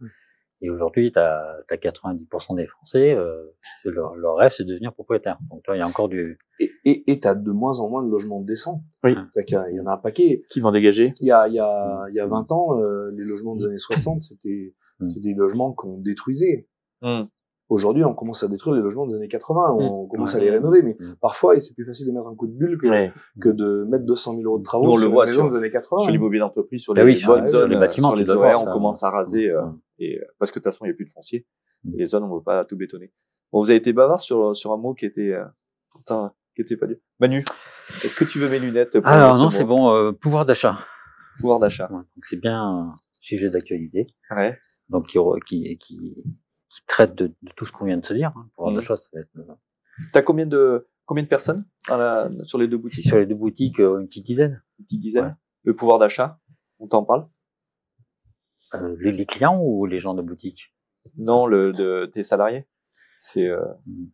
Et aujourd'hui, tu as, 90% des Français, euh, leur, leur rêve, c'est de devenir propriétaire. Donc toi, il y a encore du... Et et et t'as de moins en moins de logements décents. Oui. C'est-à-dire qu'il y il y en a un paquet. Qui vont dégager? Il y a, il y a, il y a 20 ans, euh, les logements des années 60, c'était, Mm. c'est des logements qu'on détruisait. Hmm. Aujourd'hui, on commence à détruire les logements des années 80, on commence à les rénover, mais Mm. parfois, c'est plus facile de mettre un coup de bulle que, Ouais. que de mettre 200 000 euros de travaux Nous, on sur le voit sur- des années 80. sur l'immobilier d'entreprise, sur Bah les oui, sur- zones, les euh, bâtiments, sur les horaires, on commence à raser, euh, Mm. et euh, parce que de toute façon, il n'y a plus de foncier. Mm. Et les zones, on ne veut pas tout bétonner. Bon, vous avez été bavard sur sur un mot qui était euh, qui était pas dur. Manu, est-ce que tu veux mes lunettes pour Alors non, ce c'est bon, euh, pouvoir d'achat. Pouvoir d'achat. Ouais, Donc c'est bien un sujet d'actualité. Ouais. Donc qui, qui, qui, qui traite de, de tout ce qu'on vient de se dire. Hein. Ça va être le- T'as combien de combien de personnes dans la, sur les deux boutiques? Sur les deux boutiques euh, une petite dizaine. Une petite dizaine. Ouais. Le pouvoir d'achat, on t'en parle? Euh, les, les clients ou les gens de boutique? Non, le de tes salariés. C'est euh, Mm.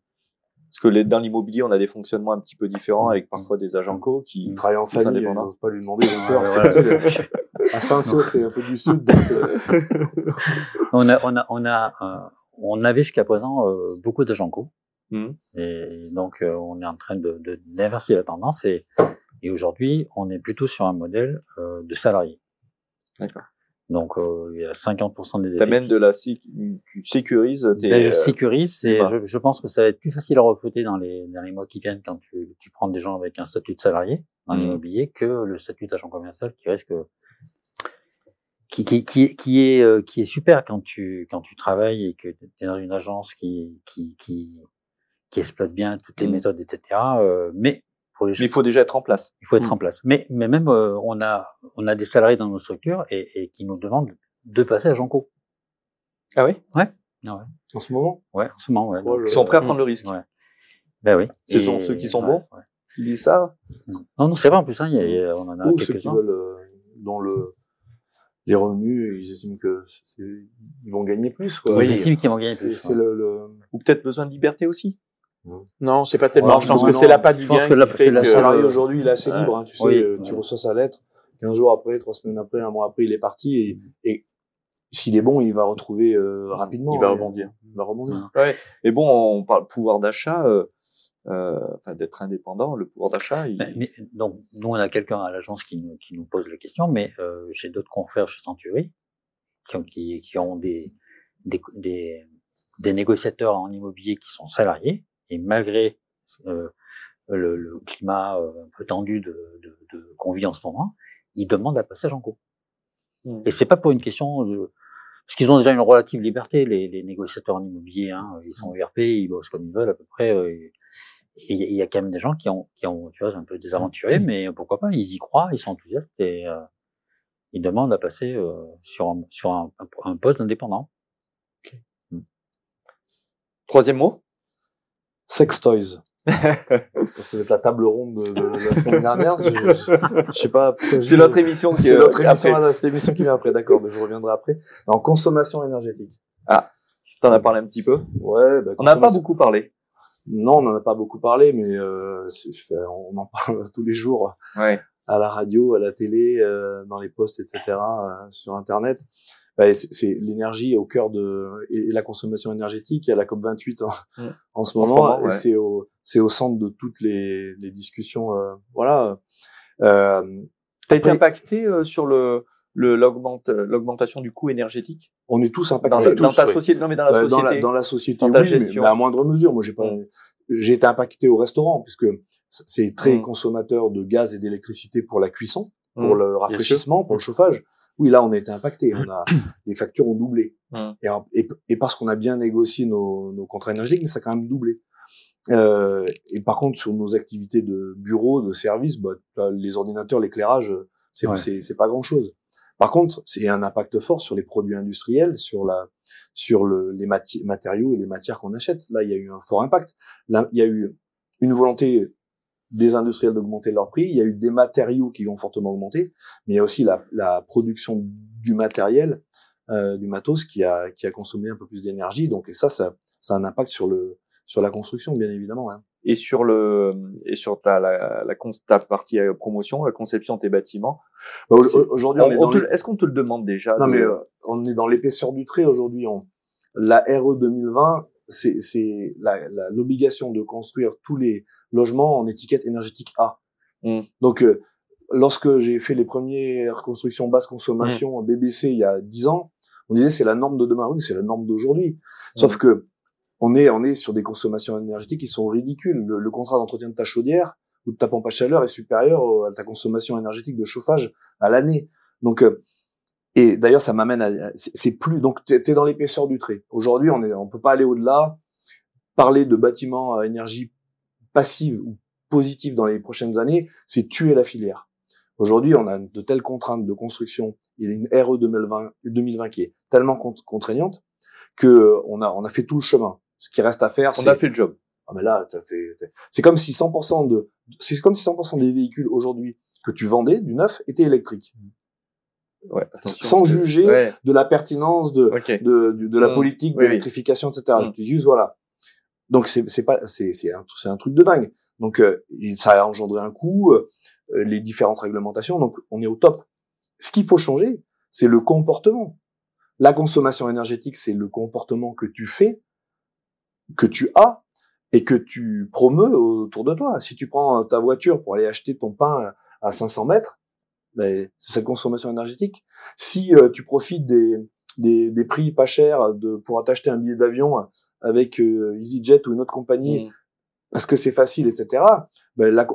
parce que les, dans l'immobilier, on a des fonctionnements un petit peu différents avec parfois des agents co qui Il travaille en famille, ils indépendants. n'osent pas lui demander. peur, À Saint-Saul, c'est un peu du sud, donc, euh, [LAUGHS] On a, on a, on a, euh, on avait jusqu'à présent euh, beaucoup d'agents co. Mhm. Et donc, euh, on est en train de, de, d'inverser la tendance et, et aujourd'hui, on est plutôt sur un modèle euh, de salariés. D'accord. Donc, euh, il y a 50% des t'amènes effectifs. de la tu sécurises tes Ben, je sécurise et je, je pense que ça va être plus facile à recruter dans les, dans les mois qui viennent quand tu, tu prends des gens avec un statut de salarié dans Mhm. l'immobilier que le statut d'agent commercial qui risque qui, qui, qui, est- qui est euh, qui est super quand tu quand tu travailles et que tu es dans une agence qui qui qui, qui exploite bien toutes les Mhm. méthodes etc euh, mais pour les mais il faut déjà être en place. il faut être Mhm. en place mais mais même euh, on a on a des salariés dans nos structures et, et qui nous demandent de passer à co Ah oui? En ce moment? ouais en ce moment ouais, Oh, donc, Ils sont prêts à euh, prendre le risque. Ouais. Ben oui. Ce Et- sont ceux qui sont ouais, bons ouais. Ils disent ça Non, non, c'est vrai en plus. Hein, il y a- il y a- on en a Ou ceux qui quelques-uns. veulent, euh, dans le, les revenus, ils estiment que c'est, ils vont gagner plus, quoi. Ils estiment qu'ils vont gagner C'est, plus. c'est ouais. le, le, ou peut-être besoin de liberté aussi. Non, c'est pas tellement. Alors, je pense non, que non, c'est l'appât du je pense gain que là, qui c'est fait la le que- salarié aujourd'hui, il est assez Ouais. libre, hein, tu sais, Oui, euh, tu ouais. reçois sa lettre, 15 jours après, 3 semaines après, un mois après, il est parti et, et s'il est bon, il va retrouver euh, rapidement. Il va hein. rebondir. Il va rebondir. Ouais. Et bon, on parle pouvoir d'achat, euh, euh, enfin d'être indépendant, le pouvoir d'achat. il- Mais- mais- donc, nous, on a quelqu'un à l'agence qui nous, qui nous pose la question, mais euh, j'ai d'autres confrères chez Century qui ont, qui, qui ont des, des, des, des négociateurs en immobilier qui sont salariés, et malgré euh, le, le climat euh, un peu tendu de, de, de qu'on vit en ce moment, ils demandent la passage en cours. Mm. Et c'est pas pour une question de parce qu'ils ont déjà une relative liberté, les, les négociateurs en immobilier. Hein, ils sont ERP, ils bossent comme ils veulent à peu près. euh, et et il y a quand même des gens qui ont, qui ont, tu vois, un peu désaventurés, mais pourquoi pas Ils y croient, ils sont enthousiastes et euh, ils demandent à passer euh, sur un, sur un, un poste d'indépendant. Troisième mot? Sex toys. Ça [LAUGHS] va être la table ronde de, de la semaine dernière. Je, je, je sais pas. C'est notre émission qui C'est est notre émission, après. ah, c'est qui vient après, d'accord, mais je reviendrai après. En consommation énergétique. T'en as parlé un petit peu? Ouais, bah, On n'a pas beaucoup parlé. Non, on n'en a pas beaucoup parlé, mais euh, on en parle [LAUGHS] tous les jours Ouais. à la radio, à la télé, euh, dans les posts, etc., euh, sur Internet. Bah, c'est l'énergie au cœur de et, la consommation énergétique. Il y a la COP 28 en, Mm. en ce En ce moment, moment, ouais. c'est au c'est au centre de toutes les, les discussions. euh, voilà. Euh, T'as été impacté euh, sur le l'augmentation du coût énergétique on est tous impactés. dans, la- tous, dans ta ouais. société. Non, mais dans la société. dans la, dans la société, Dans ta oui, gestion. mais à moindre mesure. Moi, j'ai pas, Mm. j'ai été impacté au restaurant puisque c'est très Mm. consommateur de gaz et d'électricité pour la cuisson, Mm. pour le rafraîchissement, pour le chauffage. Oui, là, on a été impacté. On a, les factures ont doublé. Mm. Et, en- et, et parce qu'on a bien négocié nos, nos contrats énergétiques, mais ça a quand même doublé. Euh, et par contre, sur nos activités de bureau, de service, bah, les ordinateurs, l'éclairage, c'est Ouais. c'est c'est pas grand chose. Par contre, c'est un impact fort sur les produits industriels, sur la, sur le, les matériaux et les matières qu'on achète. Là, il y a eu un fort impact. Là, il y a eu une volonté des industriels d'augmenter leur prix. Il y a eu des matériaux qui ont fortement augmenté, mais il y a aussi la, la production du matériel, euh, du matos qui a, qui a consommé un peu plus d'énergie. Donc, et ça, ça, ça a un impact sur le, sur la construction, bien évidemment. Hein. Et sur le et sur ta la, ta partie euh, promotion, la conception de tes bâtiments. Bah, Aujourd'hui, on, Est-ce qu'on te le demande déjà Non, de- mais euh, on est dans l'épaisseur du trait aujourd'hui. On... La RE 2020, c'est c'est l'obligation de construire tous les logements en étiquette énergétique A. Mm. Donc, euh, lorsque j'ai fait les premières constructions basse consommation BBC il y a 10 ans, on disait c'est la norme de demain. Oui, c'est la norme d'aujourd'hui. Sauf que on est on est sur des consommations énergétiques qui sont ridicules. Le, le contrat d'entretien de ta chaudière ou de ta pompe à chaleur est supérieur à ta consommation énergétique de chauffage à l'année. Donc euh, et d'ailleurs ça m'amène à c'est plus donc tu es dans l'épaisseur du trait. Aujourd'hui on est on peut pas aller au-delà. Parler de bâtiments à énergie passive ou positive dans les prochaines années, c'est tuer la filière. Aujourd'hui, on a de telles contraintes de construction, il y a une RE 2020, 2020 qui est tellement contraignante que on a on a fait tout le chemin. Ce qui reste à faire, c'est on a fait le job. Ah mais là, t'as fait. C'est comme si 100% de, c'est comme si 100% des véhicules aujourd'hui que tu vendais du neuf étaient électriques. Ouais, sans juger de la pertinence de de, de, la mmh. politique d'électrification, etc. Mmh. Je dis juste voilà. Donc c'est pas c'est un un truc de dingue. Donc euh, ça a engendré un coût, euh, les différentes réglementations. Donc on est au top. Ce qu'il faut changer, c'est le comportement. La consommation énergétique, c'est le comportement que tu fais, que tu as et que tu promeus autour de toi. Si tu prends ta voiture pour aller acheter ton pain à 500 mètres, ben, c'est cette consommation énergétique. Si euh, tu profites des, des, des, prix pas chers de, pour t'acheter un billet d'avion avec euh, EasyJet ou une autre compagnie, mm. parce que c'est facile, etc., ben,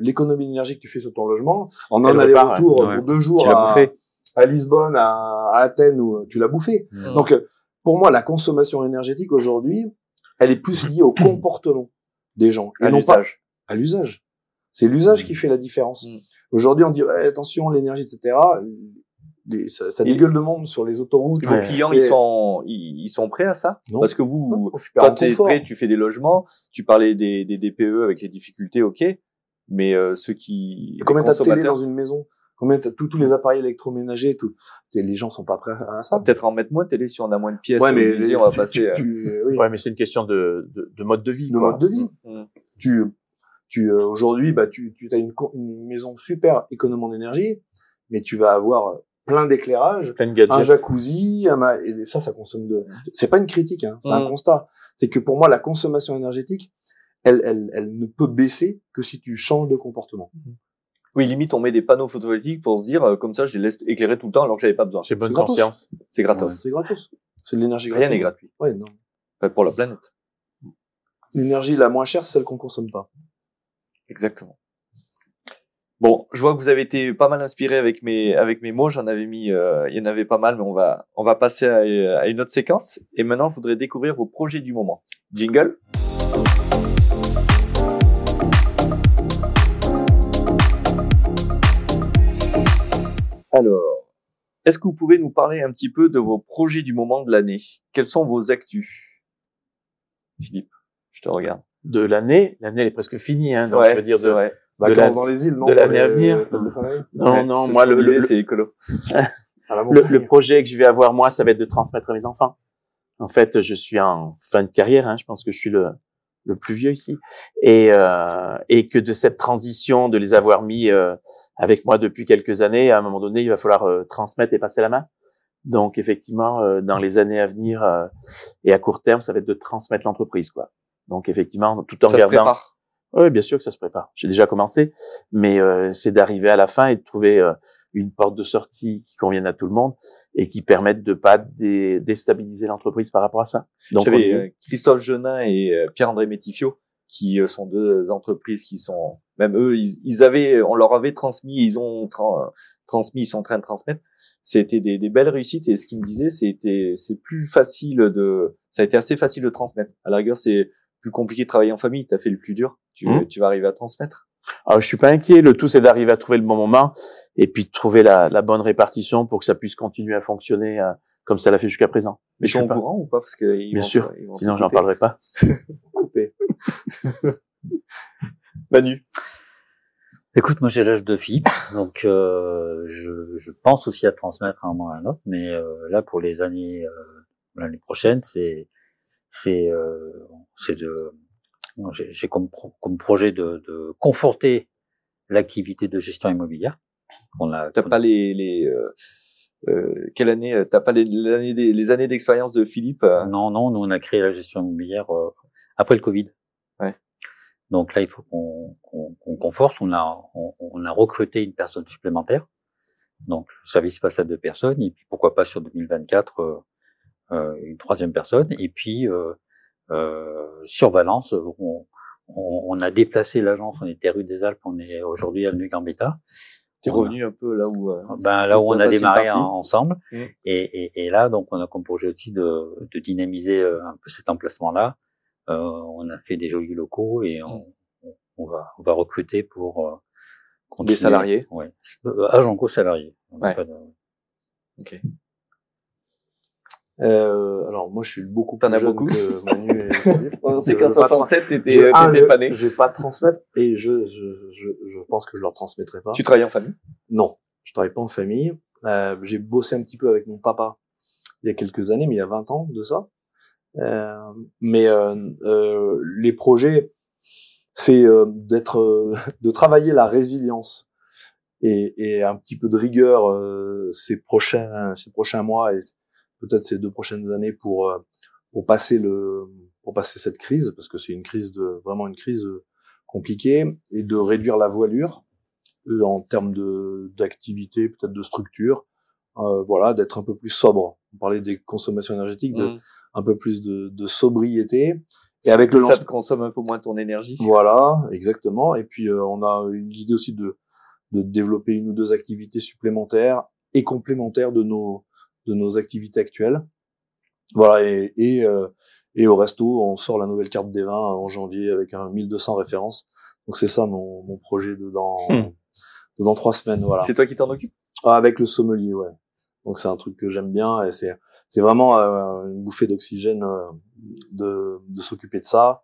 l'économie d'énergie que tu fais sur ton logement, en un aller-retour pour deux jours à, à, Lisbonne, à, Athènes, où tu l'as bouffé. Mm. Donc, pour moi, la consommation énergétique aujourd'hui, elle est plus liée au [CLEARS THROAT] comportement des gens et à non pas à l'usage. C'est l'usage mm. qui fait la différence. Mm. Aujourd'hui, on dit attention l'énergie, etc. ça, ça dégueule de monde sur les autoroutes. Vos clients, ils sont ils, sont prêts à ça? Parce que vous, quand tu es prêt, tu fais des logements. Tu parlais des, des DPE avec les difficultés, ok. Mais euh, ceux qui combien t'as de télé dans une maison? Combien tous tous les appareils électroménagers, tout, les gens sont pas prêts à ça. Peut-être en mettre moins de télé si on a moins de pièces. Ouais, mais on va passer. Euh, ouais, mais c'est une question de, de, de, mode de vie. De mode de vie. Mmh. Tu, tu euh, aujourd'hui, bah, tu, tu as une, une maison super économe en énergie, mais tu vas avoir plein d'éclairage, un jacuzzi, un, et ça, ça consomme de. C'est pas une critique, hein, c'est un mmh. constat. C'est que pour moi, la consommation énergétique, elle, elle, elle ne peut baisser que si tu changes de comportement. Mmh. Oui, limite, on met des panneaux photovoltaïques pour se dire, euh, comme ça, je les laisse éclairer tout le temps alors que j'avais pas besoin. C'est bonne conscience. C'est gratos. c'est gratos. C'est de l'énergie gratuite. Rien n'est gratuit. Ouais, non. Enfin, pour la planète. L'énergie la moins chère, c'est celle qu'on consomme pas. Exactement. Bon, je vois que vous avez été pas mal inspiré avec mes avec mes mots. J'en avais mis, euh, il y en avait pas mal, mais on va on va passer à, à une autre séquence. Et maintenant, je voudrais découvrir vos projets du moment. Jingle. Alors, est-ce que vous pouvez nous parler un petit peu de vos projets du moment de l'année? Quels sont vos actus? Philippe, je te regarde. De l'année? L'année elle est presque finie, hein, donc je veux dire de, vrai. de la, dans les îles, non? De l'année à venir. Non, non, moi le, le, c'est écolo. [LAUGHS] le, le, projet que je vais avoir moi, ça va être de transmettre à mes enfants. En fait, je suis en fin de carrière, hein, je pense que je suis le le plus vieux ici, et euh, et que de cette transition, de les avoir mis euh, avec moi depuis quelques années. À un moment donné, il va falloir euh, transmettre et passer la main. Donc effectivement, euh, dans les années à venir euh, et à court terme, ça va être de transmettre l'entreprise, quoi. Donc effectivement, tout en ça gardant. Se prépare. Oui, bien sûr que ça se prépare. J'ai déjà commencé, mais c'est d'arriver à la fin et de trouver une porte de sortie qui convienne à tout le monde et qui permette de pas déstabiliser l'entreprise par rapport à ça. Donc J'avais Christophe Genin et Pierre-André Métifio qui sont deux entreprises qui sont même eux, ils, avaient, on leur avait transmis, ils ont transmis, ils sont en train de transmettre. C'était des, des, belles réussites et ce qu'ils me disaient, c'était, c'est plus facile de, ça a été assez facile de transmettre. À la rigueur, c'est plus compliqué de travailler en famille. T'as fait le plus dur. Tu, mmh. tu vas arriver à transmettre. Alors, je suis pas inquiet. Le tout, c'est d'arriver à trouver le bon moment et puis de trouver la, la, bonne répartition pour que ça puisse continuer à fonctionner euh, comme ça l'a fait jusqu'à présent. Mais ils sont au courant ou pas? Parce que bien sûr. Sinon, j'en parlerai pas. [LAUGHS] Coupé. [LAUGHS] Manu. Écoute, moi j'ai l'âge de fille, donc euh, je, je, pense aussi à transmettre un moment à un autre, mais euh, là pour les années euh, l'année prochaine, c'est c'est euh, c'est de j'ai comme, comme projet de, de conforter l'activité de gestion immobilière. On a. T'as pas les les euh, quelle année T'as pas les, les années d'expérience de Philippe Non, non, nous on a créé la gestion immobilière après le Covid. Donc là, il faut qu'on qu conforte. On a, on, on, a recruté une personne supplémentaire. Donc le service passe à deux personnes. Et puis pourquoi pas sur 2024 euh, euh, une troisième personne. Et puis euh, Euh, sur Valence, on, on, a déplacé l'agence, on était rue des Alpes, on est aujourd'hui avenue Gambetta. T'es revenu un peu là où ben là où on a démarré ensemble mmh. et, et, et, là donc on a comme projet aussi de, de dynamiser un peu cet emplacement là euh, on a fait des jolis locaux et on, on va, on va recruter pour euh, continuer. Des salariés Ouais. Agent co-salarié. Ouais. Ok. Euh, alors moi je suis beaucoup plus jeune beaucoup que Manu et [LAUGHS] On sait qu'en 67 t'étais Je- ah, t'étais je- vais pas transmettre et je, je, je, je pense que je leur transmettrai pas. Tu travailles en famille? Non, je travaille pas en famille. Euh, j'ai bossé un petit peu avec mon papa il y a quelques années, mais il y a 20 ans de ça. Euh, mais euh, euh, les projets, c'est euh, d'être, euh, [LAUGHS] de travailler la résilience et, et un petit peu de rigueur euh, ces prochains, ces prochains mois et peut-être ces deux prochaines années pour euh, pour passer le, pour passer cette crise parce que c'est une crise de vraiment une crise compliquée et de réduire la voilure euh, en termes de d'activité, peut-être de structure, euh, voilà, d'être un peu plus sobre. On parlait des consommations énergétiques, de Mmh. un peu plus de, de sobriété. Et avec le ça lance- te consomme un peu moins ton énergie. Voilà, exactement. Et puis euh, on a une idée aussi de de développer une ou deux activités supplémentaires et complémentaires de nos de nos activités actuelles. Voilà et et, euh, et au resto, on sort la nouvelle carte des vins en janvier avec un 1200 références. Donc c'est ça mon, mon projet de dans Hmm. de dans trois semaines. Voilà. C'est toi qui t'en occupes? Ah, avec le sommelier, ouais. Donc c'est un truc que j'aime bien et c'est c'est vraiment euh, une bouffée d'oxygène euh, de de s'occuper de ça.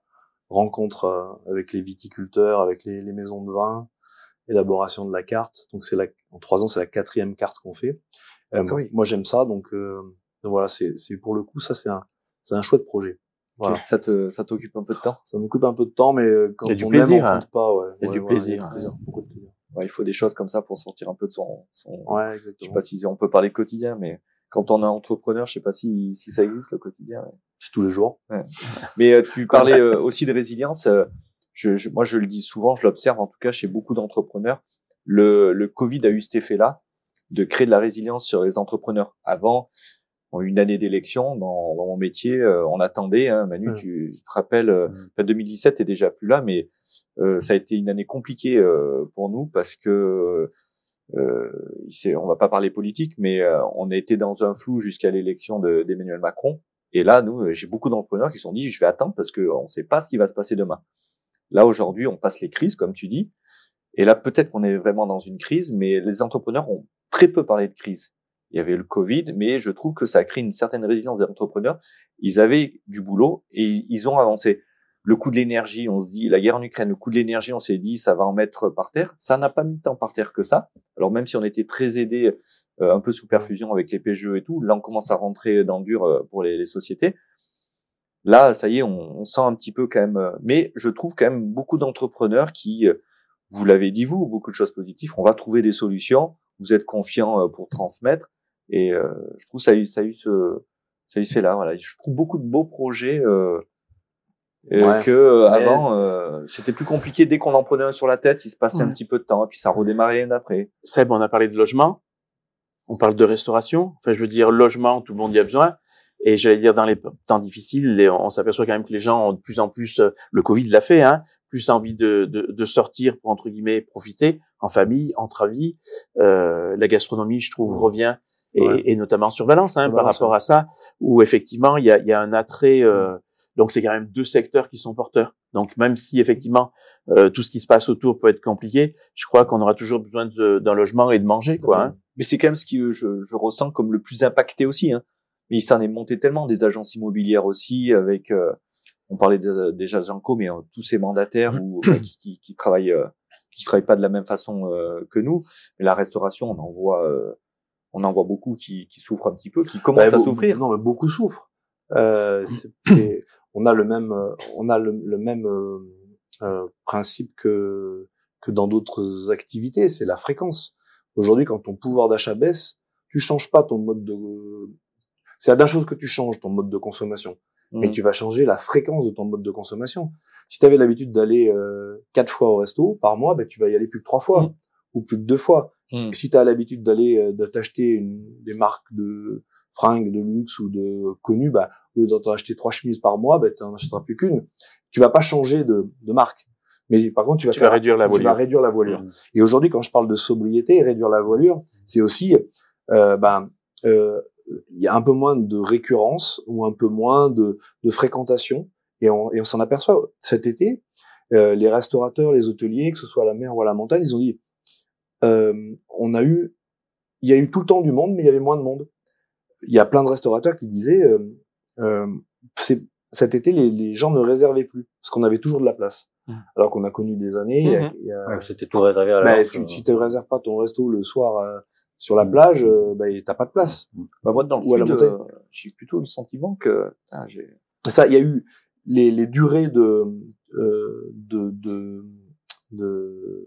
Rencontre euh, avec les viticulteurs, avec les, les maisons de vin, élaboration de la carte. Donc c'est la en trois ans c'est la quatrième carte qu'on fait. Euh, Ah oui. Moi j'aime ça donc, euh, donc voilà c'est pour le coup ça c'est un c'est un chouette projet. Voilà. Ça te ça t'occupe un peu de temps? Ça m'occupe un peu de temps mais euh, quand Il y a du on plaisir, aime on hein. compte pas ouais. Il y a Ouais, du plaisir. beaucoup de plaisir. Ouais, il faut des choses comme ça pour sortir un peu de son, son Ouais je sais pas si on peut parler quotidien, mais quand on est entrepreneur, je sais pas si, si ça existe le quotidien. C'est tous les jours. Mais euh, tu [LAUGHS] parlais euh, aussi de résilience. euh, je, je- moi, je le dis souvent, je l'observe en tout cas chez beaucoup d'entrepreneurs. Le, le Covid a eu cet effet-là de créer de la résilience sur les entrepreneurs. Avant, en une année d'élection, dans, dans mon métier, euh, on attendait. Hein, Manu, Mm. tu, tu te rappelles, euh, Mm. enfin, 2017 est déjà plus là, mais euh, ça a été une année compliquée euh, pour nous parce que euh, on va pas parler politique, mais euh, on a été dans un flou jusqu'à l'élection de- d'Emmanuel Macron. Et là, nous, j'ai beaucoup d'entrepreneurs qui se sont dit, je vais attendre parce que on sait pas ce qui va se passer demain. Là, aujourd'hui, on passe les crises, comme tu dis. Et là, peut-être qu'on est vraiment dans une crise, mais les entrepreneurs ont très peu parlé de crise. Il y avait le Covid, mais je trouve que ça a créé une certaine résilience des entrepreneurs. Ils avaient du boulot et ils ont avancé. Le coût de l'énergie, on se dit, la guerre en Ukraine, le coût de l'énergie, on s'est dit, ça va en mettre par terre. Ça n'a pas mis tant par terre que ça. Alors même si on était très aidé, euh, un peu sous perfusion avec les PGE et tout, là on commence à rentrer dans le dur euh, pour les, les sociétés. Là, ça y est, on, on sent un petit peu quand même. euh, Mais je trouve quand même beaucoup d'entrepreneurs qui, euh, vous l'avez dit vous, beaucoup de choses positives. On va trouver des solutions. Vous êtes confiants euh, pour transmettre. Et euh, je trouve ça a eu, ça a eu ce, ça a eu ce fait là. Voilà, je trouve beaucoup de beaux projets. Euh, euh, Ouais. que euh, Mais- avant euh, c'était plus compliqué dès qu'on en prenait un sur la tête il se passait un petit peu de temps et puis ça redémarrait l'année d'après Seb, on a parlé de logement, on parle de restauration. Enfin, je veux dire, logement, tout le monde y a besoin. Et j'allais dire, dans les temps difficiles, les- on s'aperçoit quand même que les gens ont de plus en plus, euh, le Covid l'a fait, hein, plus envie de, de, de sortir pour, entre guillemets, profiter en famille, entre amis. Euh, la gastronomie, je trouve, revient, et, Ouais. et notamment sur Valence, hein, par rapport à ça, où effectivement, il y a, y a un attrait... Euh, donc, c'est quand même deux secteurs qui sont porteurs. Donc, même si, effectivement, euh, tout ce qui se passe autour peut être compliqué, je crois qu'on aura toujours besoin de- d'un logement et de manger, quoi. hein. mais c'est quand même ce que je, je ressens comme le plus impacté aussi hein. mais il s'en est monté tellement des agences immobilières aussi avec euh, on parlait des, des agents co mais euh, tous ces mandataires ou enfin, qui, qui, qui travaillent euh, qui travaillent pas de la même façon euh, que nous mais la restauration on en voit euh, on en voit beaucoup qui, qui souffrent un petit peu qui commencent Bah, à souffrir Non, mais beaucoup souffrent. Euh, c'est- on a le même, on a le, le même euh, euh, principe que que dans d'autres activités, c'est la fréquence. Aujourd'hui, quand ton pouvoir d'achat baisse, tu changes pas ton mode de. C'est la dernière chose que tu changes ton mode de consommation, mais Mm. tu vas changer la fréquence de ton mode de consommation. Si tu avais l'habitude d'aller euh, quatre fois au resto par mois, ben tu vas y aller plus que trois fois Mm. ou plus que deux fois. Mm. Si tu as l'habitude d'aller euh, de t'acheter une- des marques de fringues de luxe ou de connu, bah, au lieu d'en acheter trois chemises par mois, bah, tu n'en achèteras plus qu'une. Tu vas pas changer de, de marque. Mais par contre, tu vas, Tu vas réduire la tu vas voilure. réduire la voilure. Mmh. Et aujourd'hui, quand je parle de sobriété, réduire la voilure, c'est aussi, euh, ben, euh, il y a un peu moins de récurrence ou un peu moins de, de fréquentation. Et on, et on s'en aperçoit cet été, euh, les restaurateurs, les hôteliers, que ce soit à la mer ou à la montagne, ils ont dit, euh, on a eu, il y a eu tout le temps du monde, mais il y avait moins de monde. Il y a plein de restaurateurs qui disaient, euh, euh, c'est- cet été, les, les gens ne réservaient plus parce qu'on avait toujours de la place. Mhm. Alors qu'on a connu des années, a- Ouais, C'était tout réservé à bah, l'avance. tu, euh, si tu réserves pas ton resto le soir euh, sur la plage, euh, bah, t'as pas de place. Bah, moi, dans le Ou à la sud, euh, j'ai plutôt le sentiment que j'ai Ça, il y a eu les, les durées de, euh, de, de, de,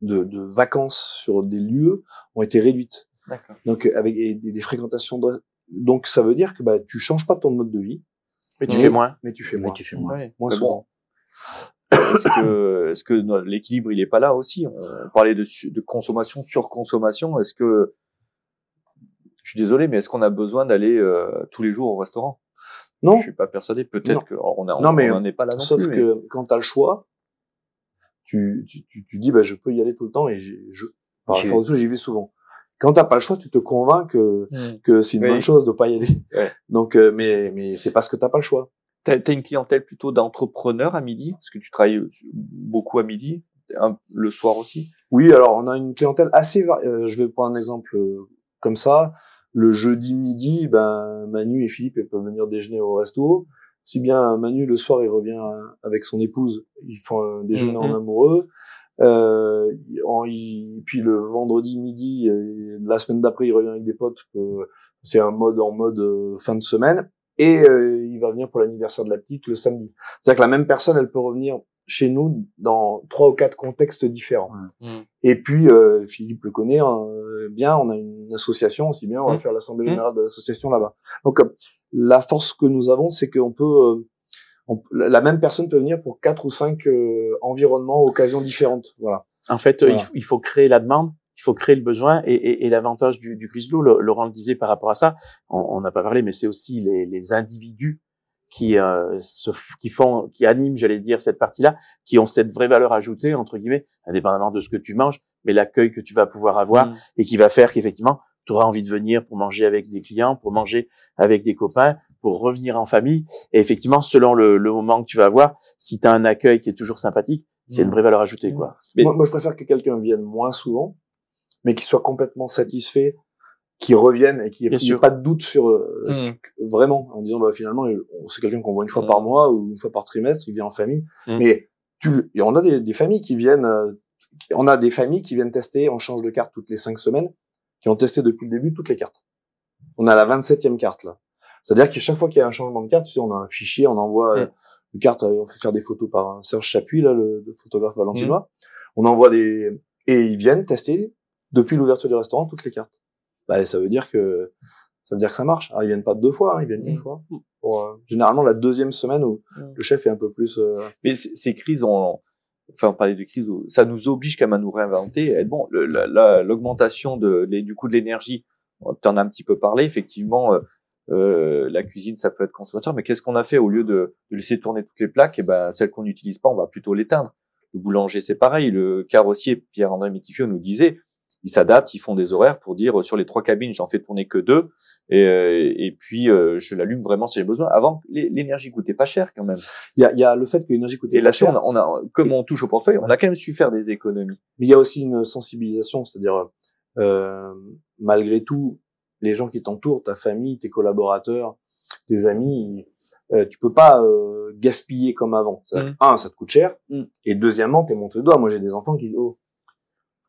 de, de vacances sur des lieux ont été réduites. D'accord. Donc euh, avec et des, des fréquentations. de- Donc ça veut dire que bah, tu changes pas ton mode de vie, Mais tu fais moins. mais tu fais mais moins. tu fais moins. Ouais. Moins Mais souvent. Est-ce que, est-ce que l'équilibre il est pas là aussi? On parlait de, de consommation, surconsommation. Est-ce que, je suis désolé, mais est-ce qu'on a besoin d'aller euh, tous les jours au restaurant? Non. Je suis pas persuadé. Peut-être qu'on a, Non, on, mais on en est pas là non Sauf plus. mais- que quand tu as le choix, tu, tu, tu, tu dis bah je peux y aller tout le temps et je par J'y force j'y vais souvent. Quand t'as pas le choix, tu te convaincs que que c'est une Oui. bonne chose de pas y aller. Ouais. Donc euh, mais mais c'est parce que t'as pas le choix. T'as as une clientèle plutôt d'entrepreneurs à midi, parce que tu travailles beaucoup à midi, un- le soir aussi? Oui, alors on a une clientèle assez vari- euh, je vais prendre un exemple euh, comme ça. Le jeudi midi, ben Manu et Philippe ils peuvent venir déjeuner au resto. Si bien Manu le soir il revient avec son épouse, ils font un déjeuner en amoureux. Euh, il- en- il- puis le vendredi midi, euh, la semaine d'après il revient avec des potes. euh, c'est un mode en mode euh, fin de semaine. Et euh, il va venir pour l'anniversaire de la petite le samedi. C'est-à-dire que la même personne, elle peut revenir chez nous dans trois ou quatre contextes différents. Mm. Et puis, euh, Philippe le connaît hein, euh, bien, on a une association aussi bien, on va Mm. faire l'assemblée Mm. générale de l'association là-bas. Donc, euh, la force que nous avons, c'est qu'on peut, euh, on- la même personne peut venir pour quatre ou cinq euh, environnements, occasions différentes. Voilà. En fait, Voilà. il, faut, il faut créer la demande, il faut créer le besoin, et, et, et l'avantage du, du Grislo, le- Laurent le disait par rapport à ça, on on n'a pas parlé, mais c'est aussi les, les individus qui euh, se, qui font, qui animent, j'allais dire, cette partie-là, qui ont cette vraie valeur ajoutée entre guillemets, indépendamment de ce que tu manges, mais l'accueil que tu vas pouvoir avoir Mm. et qui va faire qu'effectivement, tu auras envie de venir pour manger avec des clients, pour manger avec des copains, pour revenir en famille. Et effectivement, selon le, le moment que tu vas avoir, si tu as un accueil qui est toujours sympathique, c'est une vraie valeur ajoutée, quoi. Mais- Moi, moi, je préfère que quelqu'un vienne moins souvent, mais qu'il soit complètement satisfait, qu'il revienne et qu'il ait, sûr. pas de doute sur euh, Mm. vraiment en disant bah finalement c'est quelqu'un qu'on voit une fois par mois ou une fois par trimestre il vient en famille. Mm. mais tu et on a des, des familles qui viennent euh, on a des familles qui viennent tester on change de carte toutes les cinq semaines qui ont testé depuis le début toutes les cartes. On a la 27e carte là. C'est-à-dire que chaque fois qu'il y a un changement de carte tu sais, on a un fichier on envoie euh, une carte euh, on fait faire des photos par un Serge Chapuis là le, le photographe valentinois on envoie des et ils viennent tester depuis l'ouverture du restaurant toutes les cartes bah, ça veut dire que ça veut dire que ça marche. Alors, ils viennent pas deux fois, hein, ils viennent une Mm. fois. Pour, euh, généralement la deuxième semaine où Mm. le chef est un peu plus. euh, Mais ces crises, on, enfin, on parlait de crise, où ça nous oblige quand même à nous réinventer. Et bon, la- la- l'augmentation de, les- du coût de l'énergie, tu en as un petit peu parlé. Effectivement, euh, euh, la cuisine, ça peut être consommateur. Mais qu'est-ce qu'on a fait au lieu de, de laisser tourner toutes les plaques? Et ben, celles qu'on n'utilise pas, on va plutôt l'éteindre. Le boulanger, c'est pareil. Le carrossier, Pierre-André Métifio nous disait, ils s'adaptent, ils font des horaires pour dire euh, sur les trois cabines, j'en fais tourner que deux, et, euh, et puis euh, je l'allume vraiment si j'ai besoin. Avant, l'é- l'énergie coûtait pas cher quand même. Il y a, il y a le fait que l'énergie coûte Et pas cher, a, on a, comme on touche au portefeuille, on a quand même su faire des économies. mais il y a aussi une sensibilisation, c'est-à-dire euh, malgré tout, les gens qui t'entourent, ta famille, tes collaborateurs, tes amis, euh, tu peux pas euh, gaspiller comme avant. Mm. que, Un, ça te coûte cher, Mm. et deuxièmement, t'es montré le doigt. Moi, j'ai des enfants qui disent oh.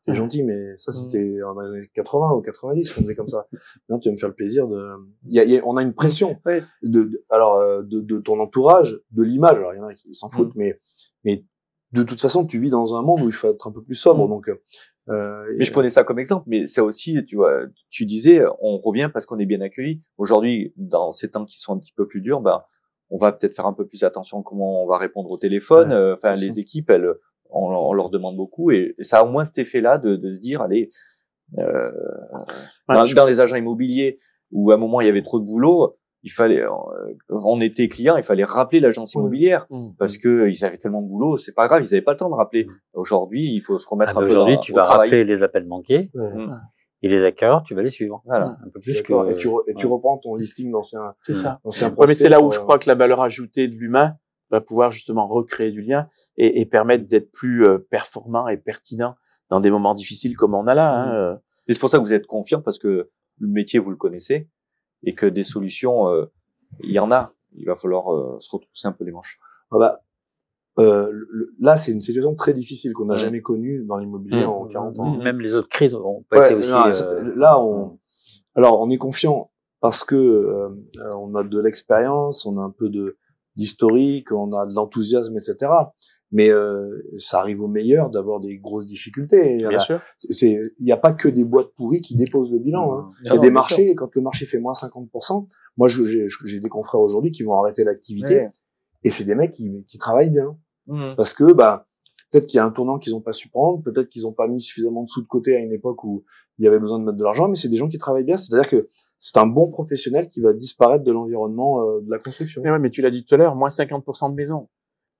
C'était Mm. gentil, mais ça, c'était dans les années 80 ou 90 qu'on faisait comme ça. [LAUGHS] Non, tu vas me faire le plaisir de... Il y a, il y a- on a une pression. Ouais. de, de- alors euh, de, de ton entourage, de l'image. Alors il y en a qui s'en foutent, mais mais de toute façon, tu vis dans un monde où il faut être un peu plus sobre. Mm. Donc, euh, Mais je prenais ça comme exemple, mais ça aussi, tu vois, tu disais, on revient parce qu'on est bien accueilli. Aujourd'hui, dans ces temps qui sont un petit peu plus durs, ben, on va peut-être faire un peu plus attention à comment on va répondre au téléphone. Ouais, Euh, Enfin, les équipes, elles, on, on leur demande beaucoup, et, et ça a au moins cet effet-là de, de se dire, allez, euh, dans, les agents immobiliers, où à un moment il y avait trop de boulot, il fallait, euh, on était client, il fallait rappeler l'agence immobilière Mmh. parce que ils avaient tellement de boulot, c'est pas grave, ils avaient pas le temps de rappeler. Aujourd'hui, il faut se remettre Ah, un mais peu Aujourd'hui, tu au vas travail. rappeler les appels manqués Ouais. Mm. et les acquéreurs, tu vas les suivre. Voilà. Un peu plus que. Et tu, re- et tu reprends ton listing d'ancien, C'est ça. d'ancien Ouais, mais c'est là où je crois que la valeur ajoutée de l'humain va pouvoir justement recréer du lien et, et permettre d'être plus euh, performant et pertinent dans des moments difficiles comme on a là. Hein. euh. Et c'est pour ça que vous êtes confiant parce que le métier vous le connaissez et que des solutions, euh, il y en a. Il va falloir euh, se retrousser un peu les manches. Ah bah, euh, le- là, c'est une situation très difficile qu'on n'a jamais connue dans l'immobilier Mm. en 40 ans. Mm. Même les autres crises ont pas Ouais, été aussi. non, euh, là, on, alors, on est confiant parce que euh, euh, on a de l'expérience, on a un peu de d'historique, on a de l'enthousiasme, etc. Mais euh, ça arrive au meilleur d'avoir des grosses difficultés. Bien sûr. il n'y a pas que des boîtes pourries qui déposent le bilan. Hein. Il y a des marchés, quand le marché fait moins 50%, moi j'ai j'ai des confrères aujourd'hui qui vont arrêter l'activité, Ouais. et c'est des mecs qui, qui travaillent bien. Mhm. Parce que bah, peut-être qu'il y a un tournant qu'ils n'ont pas su prendre, peut-être qu'ils n'ont pas mis suffisamment de sous de côté à une époque où il y avait besoin de mettre de l'argent, mais c'est des gens qui travaillent bien, c'est-à-dire que c'est un bon professionnel qui va disparaître de l'environnement euh, de la construction. Mais, ouais, mais tu l'as dit tout à l'heure, moins 50% de maisons.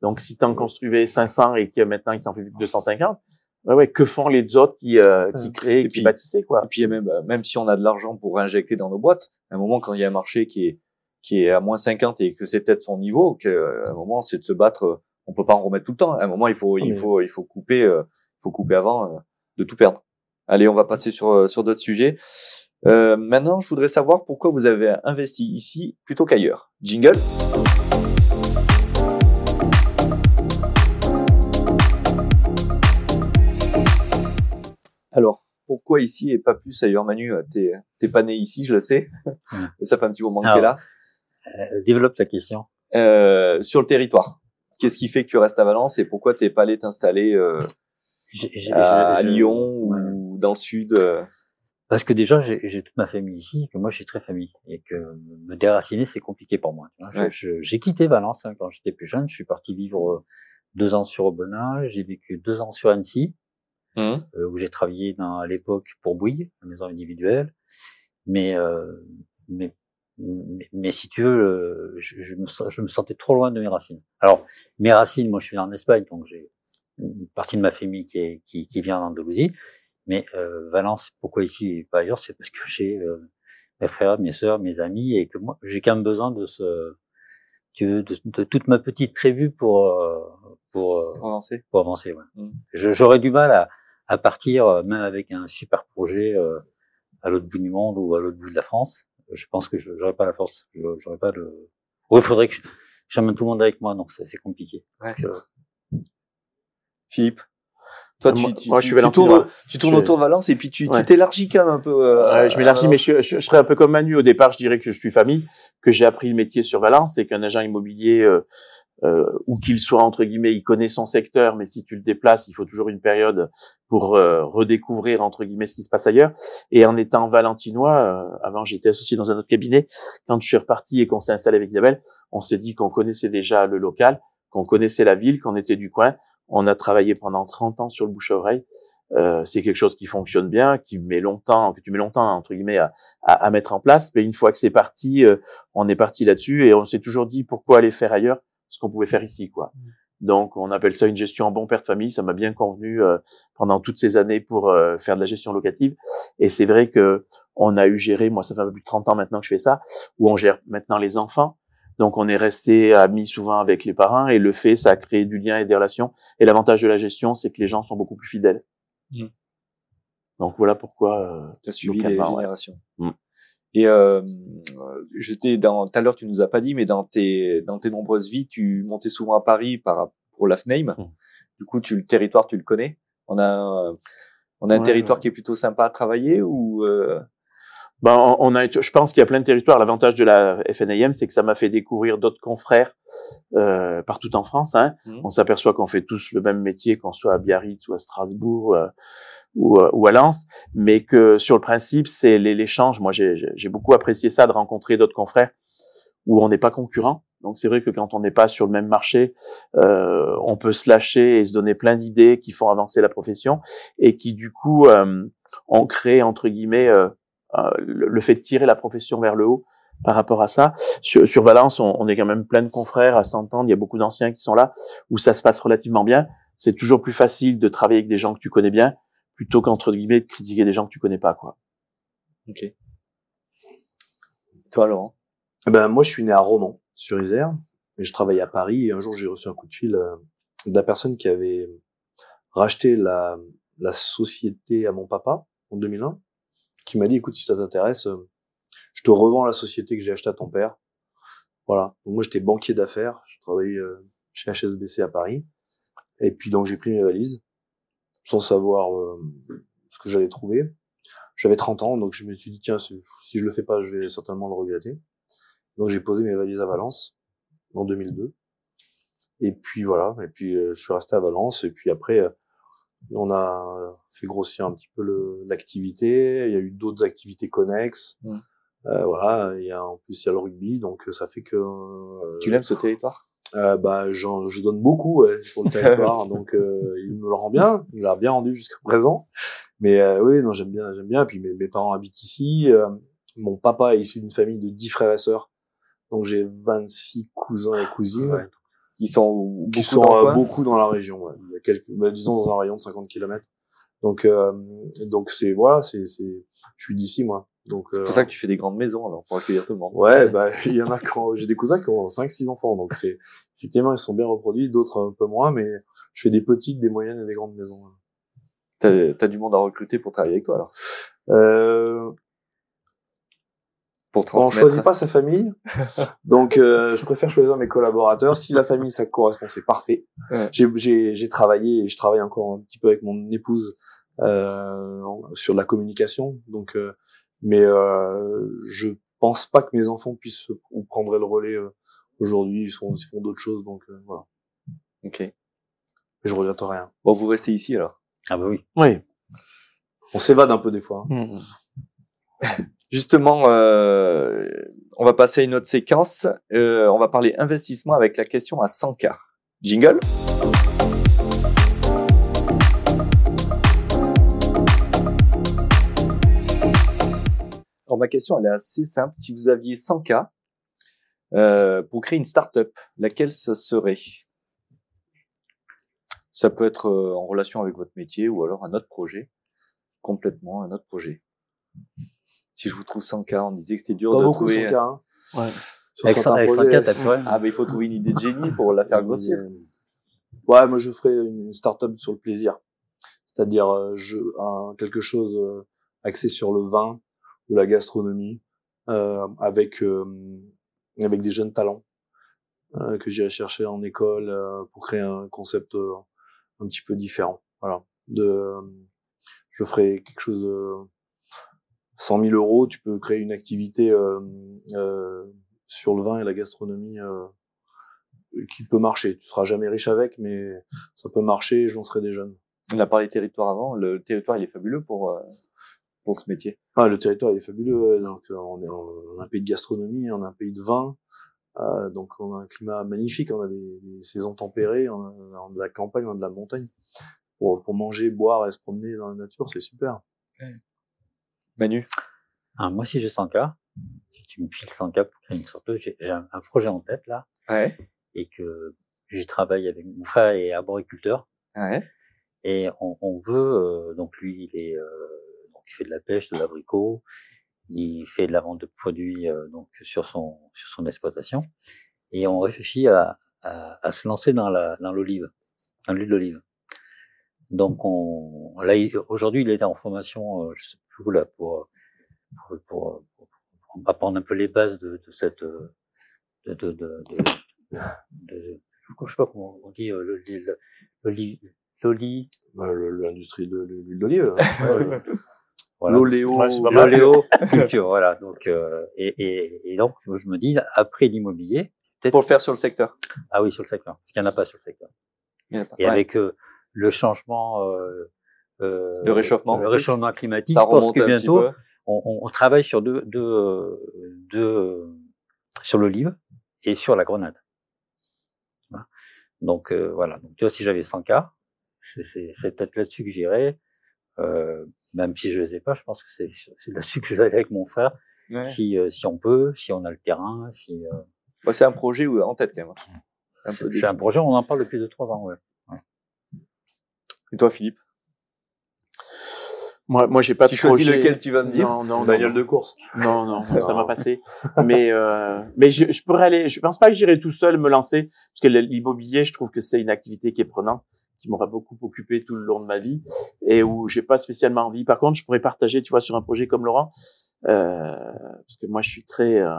Donc si tu en construisais 500 et que maintenant il s'en fait plus que 250, ouais, ouais, que font les autres qui, euh, qui créent, Et qui puis- bâtissaient quoi Et puis même, euh, même si on a de l'argent pour réinjecter dans nos boîtes, à un moment quand il y a un marché qui est qui est à moins 50 et que c'est peut-être son niveau, que euh, à un moment c'est de se battre. euh, On peut pas en remettre tout le temps. À un moment il faut il faut il faut couper euh, il faut couper avant euh, de tout perdre. Allez, on va passer sur euh, sur d'autres sujets. Euh, maintenant, je voudrais savoir pourquoi vous avez investi ici plutôt qu'ailleurs. Jingle. Alors, pourquoi ici et pas plus ailleurs, Manu T'es t'es pas né ici, je le sais. Mm. Ça fait un petit moment que t'es là. euh, développe ta question. Euh, sur le territoire, qu'est-ce qui fait que tu restes à Valence et pourquoi t'es pas allé t'installer euh, à, à Lyon ouais. ou dans le sud euh, Parce que déjà, j'ai toute ma famille ici, que moi, je suis très famille, et que me déraciner, c'est compliqué pour moi. J'ai quitté Valence hein, quand j'étais plus jeune. Je suis parti vivre euh, deux ans sur Aubenas. J'ai vécu deux ans sur Annecy, hum, euh, où j'ai travaillé dans, à l'époque pour Bouygues, la maison individuelle. Mais, euh, mais, mais, mais si tu veux, euh, je, je me, sens- je me sentais trop loin de mes racines. Alors, mes racines, moi, je suis né en Espagne, donc j'ai une partie de ma famille qui, est, qui, qui vient d'Andalousie. Mais euh, Valence, pourquoi ici et pas ailleurs C'est parce que j'ai euh, mes frères, mes sœurs, mes amis, et que moi, j'ai quand même besoin de ce, veux, de, de toute ma petite tribu pour euh, pour euh, pour avancer pour avancer. Ouais. Mm. Je- J'aurais du mal à, à partir, euh, même avec un super projet euh, à l'autre bout du monde ou à l'autre bout de la France. Je pense que j'aurais pas la force. J'aurais pas le. Il faudrait que je- j'emmène tout le monde avec moi, donc c'est compliqué. Ouais. Donc, Philippe? Toi, tu, Moi- tu, moi, je tu- suis tu tournes, tu tournes Je- autour de Valence et puis tu tu Ouais. t'élargis quand même un peu. euh, Ouais, je m'élargis, mais je, je serais un peu comme Manu. Au départ, je dirais que je suis famille, que j'ai appris le métier sur Valence et qu'un agent immobilier, euh, euh, où qu'il soit, entre guillemets, il connaît son secteur, mais si tu le déplaces, il faut toujours une période pour euh, redécouvrir, entre guillemets, ce qui se passe ailleurs. Et en étant valentinois, euh, avant j'étais associé dans un autre cabinet, quand je suis reparti et qu'on s'est installé avec Isabelle, on s'est dit qu'on connaissait déjà le local, qu'on connaissait la ville, qu'on était du coin. On a travaillé pendant 30 ans sur le bouche-à-oreille. Euh, c'est quelque chose qui fonctionne bien, qui met longtemps, que tu mets longtemps entre guillemets à, à, à mettre en place. Mais une fois que c'est parti, euh, on est parti là-dessus et on s'est toujours dit pourquoi aller faire ailleurs ce qu'on pouvait faire ici, quoi. Donc on appelle ça une gestion en bon père de famille. Ça m'a bien convenu euh, pendant toutes ces années pour euh, faire de la gestion locative. Et c'est vrai que on a eu géré, moi ça fait un peu plus de 30 ans maintenant que je fais ça, où on gère maintenant les enfants. Donc on est resté amis souvent avec les parents et le fait, ça a créé du lien et des relations. Et l'avantage de la gestion, c'est que les gens sont beaucoup plus fidèles. Mm. Donc voilà pourquoi. euh, T'as suivi les ouais. générations. Mm. Et euh, euh, j'étais dans tout à l'heure tu nous as pas dit mais dans tes dans tes nombreuses vies tu montais souvent à Paris par pour l'AFNAME. Mm. Du coup tu le territoire tu le connais. On a un, on a un Ouais, territoire ouais. qui est plutôt sympa à travailler ou euh, Ben, on a, je pense qu'il y a plein de territoires. L'avantage de la FNAM, c'est que ça m'a fait découvrir d'autres confrères euh, partout en France. Hein. Mhm. On s'aperçoit qu'on fait tous le même métier, qu'on soit à Biarritz ou à Strasbourg euh, ou, euh, ou à Lens, mais que sur le principe, c'est l'échange. Moi, j'ai beaucoup apprécié ça de rencontrer d'autres confrères où on n'est pas concurrent. Donc c'est vrai que quand on n'est pas sur le même marché, euh, on peut se lâcher et se donner plein d'idées qui font avancer la profession et qui du coup euh, ont créé entre guillemets le, le fait de tirer la profession vers le haut par rapport à ça. Sur, sur Valence, on, on est quand même plein de confrères à s'entendre. Il y a beaucoup d'anciens qui sont là où ça se passe relativement bien. C'est toujours plus facile de travailler avec des gens que tu connais bien plutôt qu'entre guillemets de critiquer des gens que tu connais pas, quoi. Ok. Toi, Laurent? Eh Ben moi, je suis né à Romans, sur Isère, et je travaille à Paris. Et un jour, j'ai reçu un coup de fil euh, de la personne qui avait racheté la, la société à mon papa en 2001, qui m'a dit "Écoute, si ça t'intéresse, euh, je te revends la société que j'ai achetée à ton père." Voilà. Moi, j'étais banquier d'affaires. Je travaillais euh, chez HSBC à Paris. Et puis donc j'ai pris mes valises sans savoir euh, ce que j'allais trouver. J'avais 30 ans, donc je me suis dit tiens si je le fais pas, je vais certainement le regretter. Donc j'ai posé mes valises à Valence en 2002. Et puis voilà, et puis je suis resté à Valence et puis après on a fait grossir un petit peu le- l'activité, il y a eu d'autres activités connexes. Euh, voilà, il y a en plus il y a le rugby donc ça fait que euh, Tu l'aimes ce territoire? Euh, bah, je donne beaucoup ouais, pour le territoire, [LAUGHS] donc euh, il me le rend bien, il l'a bien rendu jusqu'à présent. Mais euh, oui, non, j'aime bien, j'aime bien. Et puis mes, mes parents habitent ici. euh, mon papa est issu d'une famille de 10 frères et sœurs, donc j'ai 26 cousins et cousines Ouais. Ils sont qui sont dans euh, beaucoup dans la région. Ouais. Il y a quelques, bah, disons dans un rayon de 50 km. Donc euh, donc c'est voilà, c'est c'est, je suis d'ici moi. Donc C'est euh, pour ça que tu fais des grandes maisons alors pour accueillir tout le monde. Ouais, [LAUGHS] bah, il y en a qui ont, j'ai des cousins qui ont 5, 6 enfants, donc c'est, effectivement, ils sont bien reproduits, d'autres un peu moins, mais je fais des petites, des moyennes et des grandes maisons. T'as as du monde à recruter pour travailler avec toi alors? Euh, Pour on transmettre. choisit pas sa famille, [LAUGHS] donc euh, je préfère choisir mes collaborateurs. Si la famille ça correspond, c'est parfait. Ouais. J'ai, j'ai, j'ai travaillé et je travaille encore un petit peu avec mon épouse euh, sur de la communication, donc, euh, mais euh, je pense pas que mes enfants puissent ou prendraient le relais euh, aujourd'hui. Ils, sont, ils font d'autres choses, donc euh, voilà. Ok. Et je regrette rien. Bon, vous restez ici alors. Ah bah oui. Oui. On s'évade un peu des fois. hein. Justement, euh, on va passer à une autre séquence. Euh, on va parler investissement avec la question à 100K. Jingle Alors ma question, elle est assez simple. Si vous aviez 100K euh, pour créer une start-up, laquelle ce serait? Ça peut être en relation avec votre métier ou alors un autre projet, complètement un autre projet. Si je vous trouve 100K, on disait que c'était dur Pas de beaucoup trouver. 100 cas. Hein. Ouais. Sur Avec, certains avec projets, 104, t'as plus rien. Ah, mais il faut trouver une idée de génie pour la faire grossir. Ouais, moi je ferais une start-up sur le plaisir. C'est-à-dire euh, je, un, quelque chose euh, axé sur le vin ou la gastronomie euh, avec euh, avec des jeunes talents euh, que j'irai chercher en école euh, pour créer un concept euh, un petit peu différent. Voilà. De, euh, je ferai quelque chose 100 000 euros, tu peux créer une activité euh, euh, sur le vin et la gastronomie euh, qui peut marcher. Tu seras jamais riche avec, mais ça peut marcher et j'en serai des jeunes. On a parlé territoire avant. Le territoire, il est fabuleux pour, euh, pour ce métier. Ah, le territoire il est fabuleux. Donc, on est en- un pays de gastronomie, on a un pays de vin. Euh, donc, on a un climat magnifique. On a des, des saisons tempérées, on a, on a de la campagne, on a de la montagne. Pour, pour manger, boire et se promener dans la nature, c'est super. Manu? Ah, moi, si j'ai 100K, si tu me files 100K pour créer une sorte, j'ai j'ai un, un projet en tête, là, Ouais. et que j'y travaille avec mon frère et arboriculteur. Ouais. Et on, on veut, euh, donc lui, il est, euh, donc il fait de la pêche, de l'abricot, il fait de la vente de produits euh, donc sur son sur son exploitation, et on réfléchit à, à, à se lancer dans la dans l'olive, dans l'huile d'olive. Donc on, là aujourd'hui il était en formation, euh, je sais où là pour pour, pour, pour- pour apprendre un peu les bases de, de cette de de de, de, de- je sais pas comment on dit euh, le- le- Euh, le- L'industrie de l'huile d'olive. hein. Voilà. L'oléo. L'oléo culture, voilà. Donc, euh, et, et, et donc, je me dis, après l'immobilier, c'est peut-être, Pour le faire sur le secteur. ah oui, sur le secteur. Parce qu'il n'y en a pas sur le secteur. Il y en a pas. Et Ouais. avec euh, le changement, euh, Le réchauffement. le réchauffement climatique, ça je pense remonte que bientôt, on, on, on travaille sur deux, deux, euh, deux, euh, sur l'olive et sur la grenade. Voilà. Donc, euh, voilà. Donc, tu vois, si j'avais 100 k, c'est, c'est, c'est peut-être là-dessus que j'irais. Euh, Même si je les ai pas, je pense que c'est c'est là-dessus que je vais aller avec mon frère. Ouais. Si euh, si on peut, si on a le terrain, si euh, Bah, c'est un projet où- en tête quand même. c'est un projet, on en parle depuis deux trois ans. Ouais. Et toi, Philippe? Moi, moi, j'ai pas Tu de choisis lequel tu vas me dire? Non, non, non, Bagnole de course. Non, non, [LAUGHS] ça va passer. Mais euh, mais je, je pourrais aller. Je pense pas que j'irai tout seul me lancer parce que l'immobilier, je trouve que c'est une activité qui est prenante, qui m'aura beaucoup occupé tout le long de ma vie et où j'ai pas spécialement envie. Par contre, je pourrais partager, tu vois, sur un projet comme Laurent, euh, parce que moi, je suis très euh,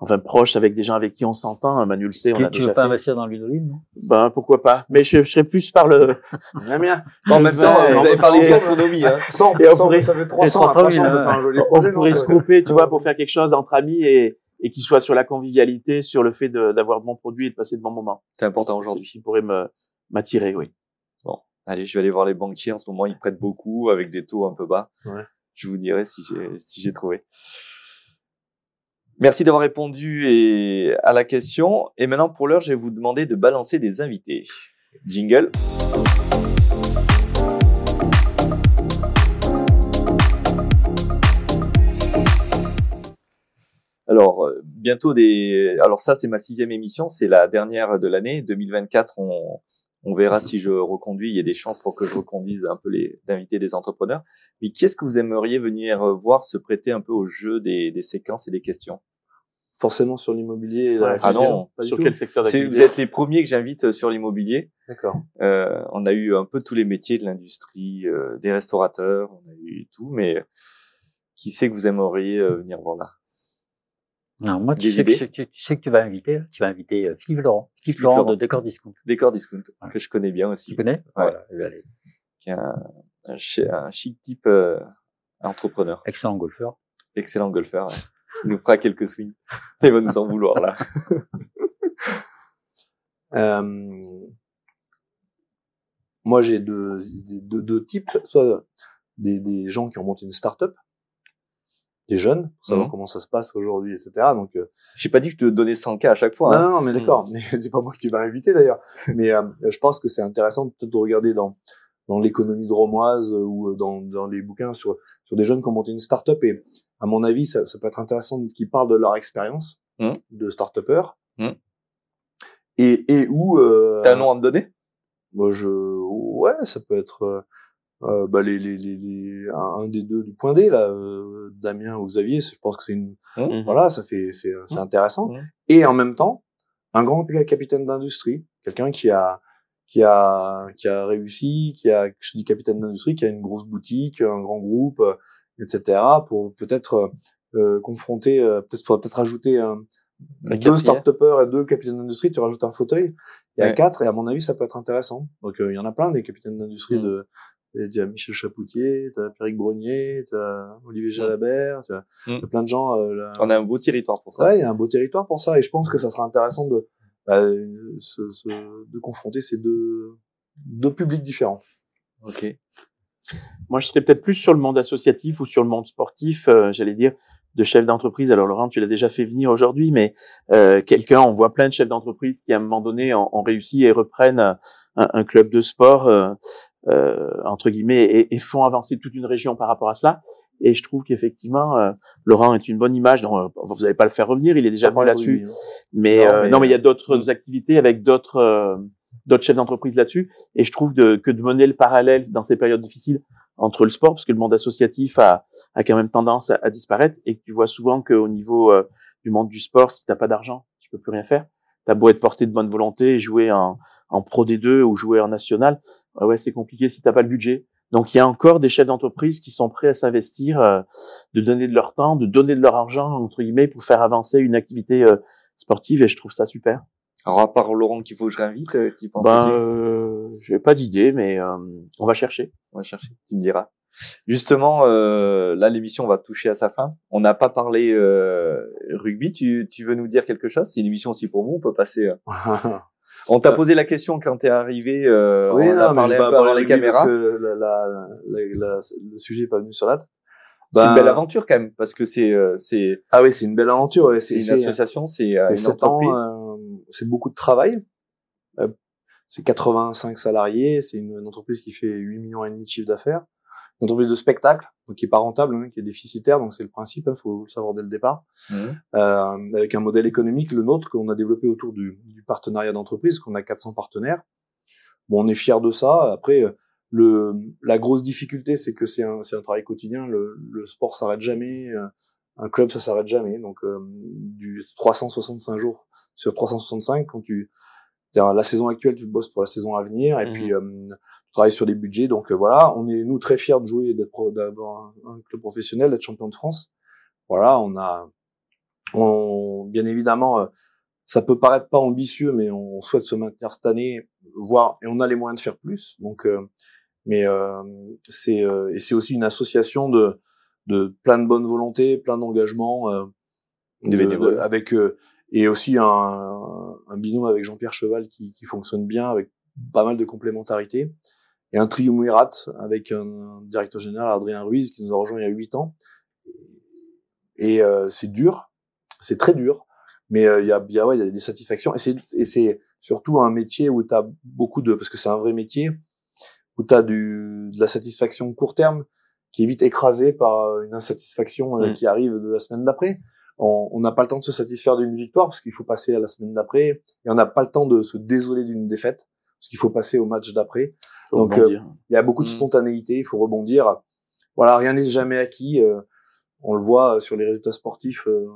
enfin proche avec des gens avec qui on s'entend. Manu le sait, on Tu, a tu déjà veux pas fait. investir dans l'huile non? Ben pourquoi pas. Mais je, je serais plus par le. [LAUGHS] J'aime bien. En même temps, vous on avez parlé de faire- gastronomie. Hein. [LAUGHS] 100, Et on 100, pourrait- ça fait 300, 300 300, 000, on peut faire un joli on projet, non, pourrait se va. grouper, tu vois, pour faire quelque chose entre amis et et qui soit sur la convivialité, sur le fait d'avoir de bons produits et de passer de bons moments. C'est important aujourd'hui. ce qui pourrait me m'attirer, oui. Allez, je vais aller voir les banquiers. En ce moment, ils prêtent beaucoup avec des taux un peu bas. Ouais. Je vous dirai si j'ai si j'ai trouvé. Merci d'avoir répondu à la question. Et maintenant, pour l'heure, je vais vous demander de balancer des invités. Jingle. Alors, euh, bientôt des. Alors ça, c'est ma sixième émission, c'est la dernière de l'année 2024. On, on verra si je reconduis. Il y a des chances pour que je reconduise un peu les d'inviter des entrepreneurs. Mais qui est-ce que vous aimeriez venir voir se prêter un peu au jeu des séquences et des questions? Forcément sur l'immobilier Ouais, Ah non, pas du Sur tout. quel secteur d'activité Vous êtes les premiers que j'invite euh, sur l'immobilier. D'accord. Euh, on a eu un peu tous les métiers de l'industrie, euh, des restaurateurs, on a eu tout. Mais qui c'est que vous aimeriez euh, venir voir là? Non, moi tu sais, que, tu, tu sais que tu vas inviter, tu vas inviter Philippe Laurent, Philippe, Philippe Laurent, Laurent. de Décor Discount. Décor Discount, Ouais. que je connais bien aussi. Tu connais? Voilà, il va aller. qui est un, un, chi- un chic type euh, entrepreneur, Excellent golfeur. excellent golfeur. Il nous fera quelques swings. [LAUGHS] Il va nous en vouloir là. [LAUGHS] Euh, moi, j'ai deux, des- deux, deux types, soit des, des gens qui ont monté une start-up, des jeunes, pour savoir Mhm. comment ça se passe aujourd'hui, etc. Donc, euh, J'ai pas dit que te donnais 100K à chaque fois. non, hein. non, mais d'accord, mais [LAUGHS] c'est pas moi qui va inviter d'ailleurs. Mais euh, je pense que c'est intéressant peut-être de regarder dans dans l'économie dromoise ou dans, dans les bouquins sur sur des jeunes qui ont monté une start-up. Et à mon avis ça, ça peut être intéressant qu'ils parlent de leur expérience Mhm. de start-upper. Mhm. et et où euh, T'as un nom à me donner? moi je ouais ça peut être euh, euh, bah, les, les, les, les- un, un des deux du point D là euh, Damien ou Xavier je pense que c'est une Mhm. voilà ça fait c'est c'est intéressant. Et en même temps un grand capitaine d'industrie quelqu'un qui a qui a qui a réussi qui a je dis capitaine d'industrie qui a une grosse boutique un grand groupe euh, etc pour peut-être euh, confronter euh, peut-être faudrait peut-être rajouter un deux start-upers et deux capitaines d'industrie, tu rajoutes un fauteuil. Il y a quatre, et à mon avis, ça peut être intéressant. Donc, euh, il y en a plein, des capitaines d'industrie Mm. de, il y a Michel Chapoutier, t'as Pierrick Brognier, t'as Olivier Jalabert, t'as Mm. plein de gens, euh, là. On a un beau territoire pour ça. Ouais, il y a un beau territoire pour ça, et je pense que ça sera intéressant de, bah, euh, se- se- de confronter ces deux, deux publics différents. Ok. Moi, je serais peut-être plus sur le monde associatif ou sur le monde sportif, euh, j'allais dire, de chef d'entreprise. Alors, Laurent, tu l'as déjà fait venir aujourd'hui, mais euh, quelqu'un, on voit plein de chefs d'entreprise qui, à un moment donné, ont, ont réussi et reprennent un, un club de sport, euh, euh, entre guillemets, et, et font avancer toute une région par rapport à cela. Et je trouve qu'effectivement, euh, Laurent est une bonne image. Donc, euh, vous n'allez pas le faire revenir, il est déjà venu là-dessus. Mais Non, euh, mais- non, mais il y a d'autres activités avec d'autres euh, d'autres chefs d'entreprise là-dessus. Et je trouve de, que de mener le parallèle dans ces périodes difficiles entre le sport, parce que le monde associatif a, a quand même tendance à, à disparaître, et que tu vois souvent qu'au niveau euh, du monde du sport, si t'as pas d'argent, tu peux plus rien faire. T'as beau être porté de bonne volonté, et jouer en, en Pro D2 ou jouer en national, euh, ouais, c'est compliqué si t'as pas le budget. Donc il y a encore des chefs d'entreprise qui sont prêts à s'investir, euh, de donner de leur temps, de donner de leur argent entre guillemets pour faire avancer une activité euh, sportive, et je trouve ça super. Alors, à part Laurent qu'il faut que je réinvite, euh, tu penses Ben, euh, j'ai pas d'idée, mais euh, on va chercher. On va chercher, tu me diras. Justement, euh, là, l'émission va toucher à sa fin. On n'a pas parlé euh, rugby. Tu, tu veux nous dire quelque chose? C'est une émission aussi pour vous. On peut passer. [LAUGHS] euh. On t'a posé la question quand t'es arrivé. Euh, oui, on non, a parlé un peu avant les caméras. Parce que la, la, la, le sujet est pas venu sur la table. C'est une Ben, belle aventure quand même parce que c'est euh, c'est Ah oui, c'est une belle aventure. ouais, c'est une association, c'est euh, une entreprise. euh, c'est beaucoup de travail. Euh, c'est 85 salariés, c'est une, une entreprise qui fait 8 millions et demi de chiffre d'affaires. Entreprise de spectacle, donc qui est pas rentable, hein, qui est déficitaire, donc c'est le principe, il faut le savoir dès le départ, Mhm. euh, avec un modèle économique, le nôtre, qu'on a développé autour du, du partenariat d'entreprise, qu'on a 400 partenaires. Bon, on est fiers de ça. Après, euh, le, la grosse difficulté, c'est que c'est un, c'est un travail quotidien. Le, le sport s'arrête jamais. euh, Un club, ça s'arrête jamais. Donc, euh, du 365 jours sur 365, quand tu, la saison actuelle, tu bosses pour la saison à venir, et Mhm. puis euh, tu travailles sur des budgets. Donc euh, voilà, on est nous très fiers de jouer, d'être pro- d'avoir un, un club professionnel, d'être champion de France. Voilà, on a, on, bien évidemment, euh, ça peut paraître pas ambitieux, mais on souhaite se maintenir cette année, voire et on a les moyens de faire plus. Donc, euh, mais euh, c'est euh, et c'est aussi une association de de plein de bonnes volontés, plein d'engagements, euh, Des de- avec euh, et aussi un, un binôme avec Jean-Pierre Cheval qui, qui fonctionne bien avec pas mal de complémentarité. Et un triumvirat avec un directeur général Adrien Ruiz qui nous a rejoint il y a huit ans. Et euh, c'est dur. C'est très dur. Mais euh, il y a y a ouais, y a des satisfactions. Et c'est et c'est surtout un métier où tu as beaucoup de parce que c'est un vrai métier où tu as du de la satisfaction court terme qui est vite écrasée par une insatisfaction euh, Mm. qui arrive de la semaine d'après on on n'a pas le temps de se satisfaire d'une victoire parce qu'il faut passer à la semaine d'après et on n'a pas le temps de se désoler d'une défaite parce qu'il faut passer au match d'après Donc, rebondir. il y a beaucoup de Mm. spontanéité, il faut rebondir. Voilà, rien n'est jamais acquis. euh, on le voit euh, sur les résultats sportifs, euh,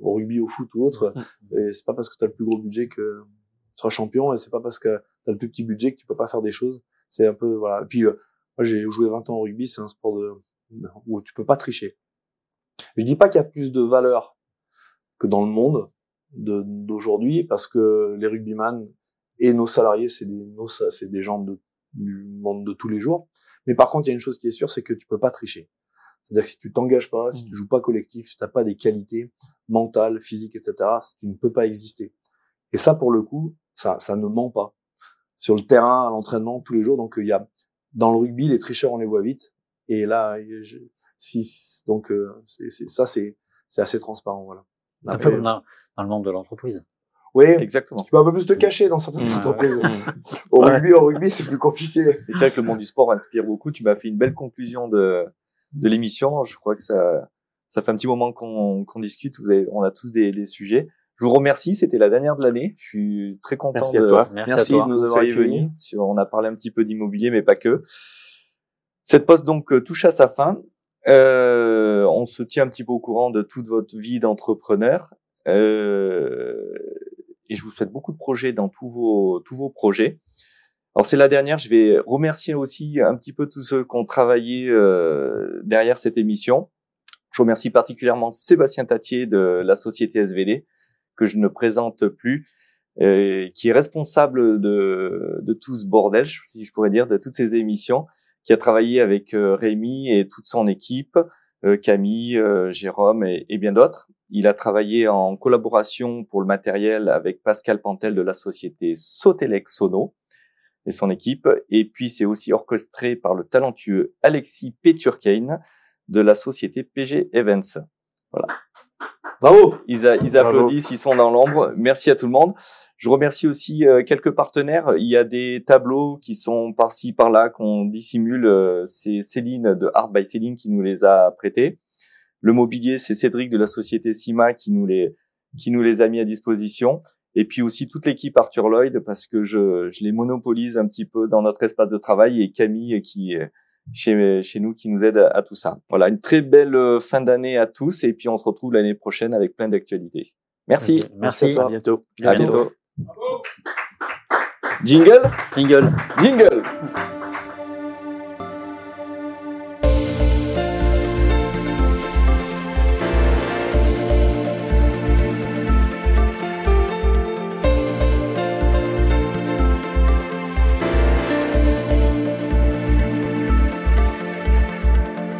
au rugby, au foot ou autre. Et c'est pas parce que tu as le plus gros budget que tu seras champion, et c'est pas parce que tu as le plus petit budget que tu peux pas faire des choses. C'est un peu voilà. Et puis euh, moi j'ai joué 20 ans au rugby, c'est un sport de où tu peux pas tricher. Je dis pas qu'il y a plus de valeur que dans le monde de- d'aujourd'hui parce que les rugbyman et nos salariés c'est des nos sa- c'est des gens de, du monde de tous les jours. Mais par contre, il y a une chose qui est sûre, c'est que tu peux pas tricher. C'est-à-dire que si tu t'engages pas, si Mm. tu joues pas collectif, si t'as pas des qualités mentales, physiques, etc., tu ne peux pas exister. Et ça, pour le coup, ça, ça ne ment pas. Sur le terrain, à l'entraînement, tous les jours. Donc, il y a, dans le rugby, les tricheurs, on les voit vite. Et là, je, si, donc, euh, c'est, c'est, ça, c'est, c'est assez transparent, voilà. Un peu comme dans, dans le monde de l'entreprise. oui, Exactement. tu peux un peu plus te cacher dans certaines Mm. entreprises. Au Ouais. rugby, au rugby, c'est plus compliqué. Et c'est vrai que le monde du sport inspire beaucoup. Tu m'as fait une belle conclusion de, de l'émission. Je crois que ça, ça fait un petit moment qu'on qu'on discute. Vous avez, on a tous des, des sujets. Je vous remercie. C'était la dernière de l'année. Je suis très content Merci de, à toi. Merci, Merci à toi. de nous avoir accueillis. On a parlé un petit peu d'immobilier, mais pas que. Cette poste donc euh, touche à sa fin. Euh, on se tient un petit peu au courant de toute votre vie d'entrepreneur. Euh, et je vous souhaite beaucoup de projets dans tous vos tous vos projets. Alors c'est la dernière. Je vais remercier aussi un petit peu tous ceux qui ont travaillé euh, derrière cette émission. Je remercie particulièrement Sébastien Tatier de la société SVD que je ne présente plus, euh, qui est responsable de de tout ce bordel, si je pourrais dire, de toutes ces émissions, qui a travaillé avec euh, Rémi et toute son équipe, euh, Camille, euh, Jérôme et, bien d'autres. Il a travaillé en collaboration pour le matériel avec Pascal Pantel de la société Sotelec Sono et son équipe. Et puis, c'est aussi orchestré par le talentueux Alexis Peturkane de la société PG Events. Bravo! Ils, a- ils Bravo. applaudissent, ils sont dans l'ombre. Merci à tout le monde. Je remercie aussi euh, quelques partenaires. Il y a des tableaux qui sont par-ci, par-là, qu'on dissimule. Euh, C'est Céline de Art by Céline qui nous les a prêtés. Le mobilier, c'est Cédric de la société Sima qui nous les, qui nous les a mis à disposition. Et puis aussi toute l'équipe Arthur Lloyd parce que je, je les monopolise un petit peu dans notre espace de travail et Camille qui est chez, chez nous qui nous aide à, à tout ça. Voilà, une très belle euh, fin d'année à tous et puis on se retrouve l'année prochaine avec plein d'actualités. Merci. Merci. à. À bientôt. À bientôt. Jingle? Jingle. Jingle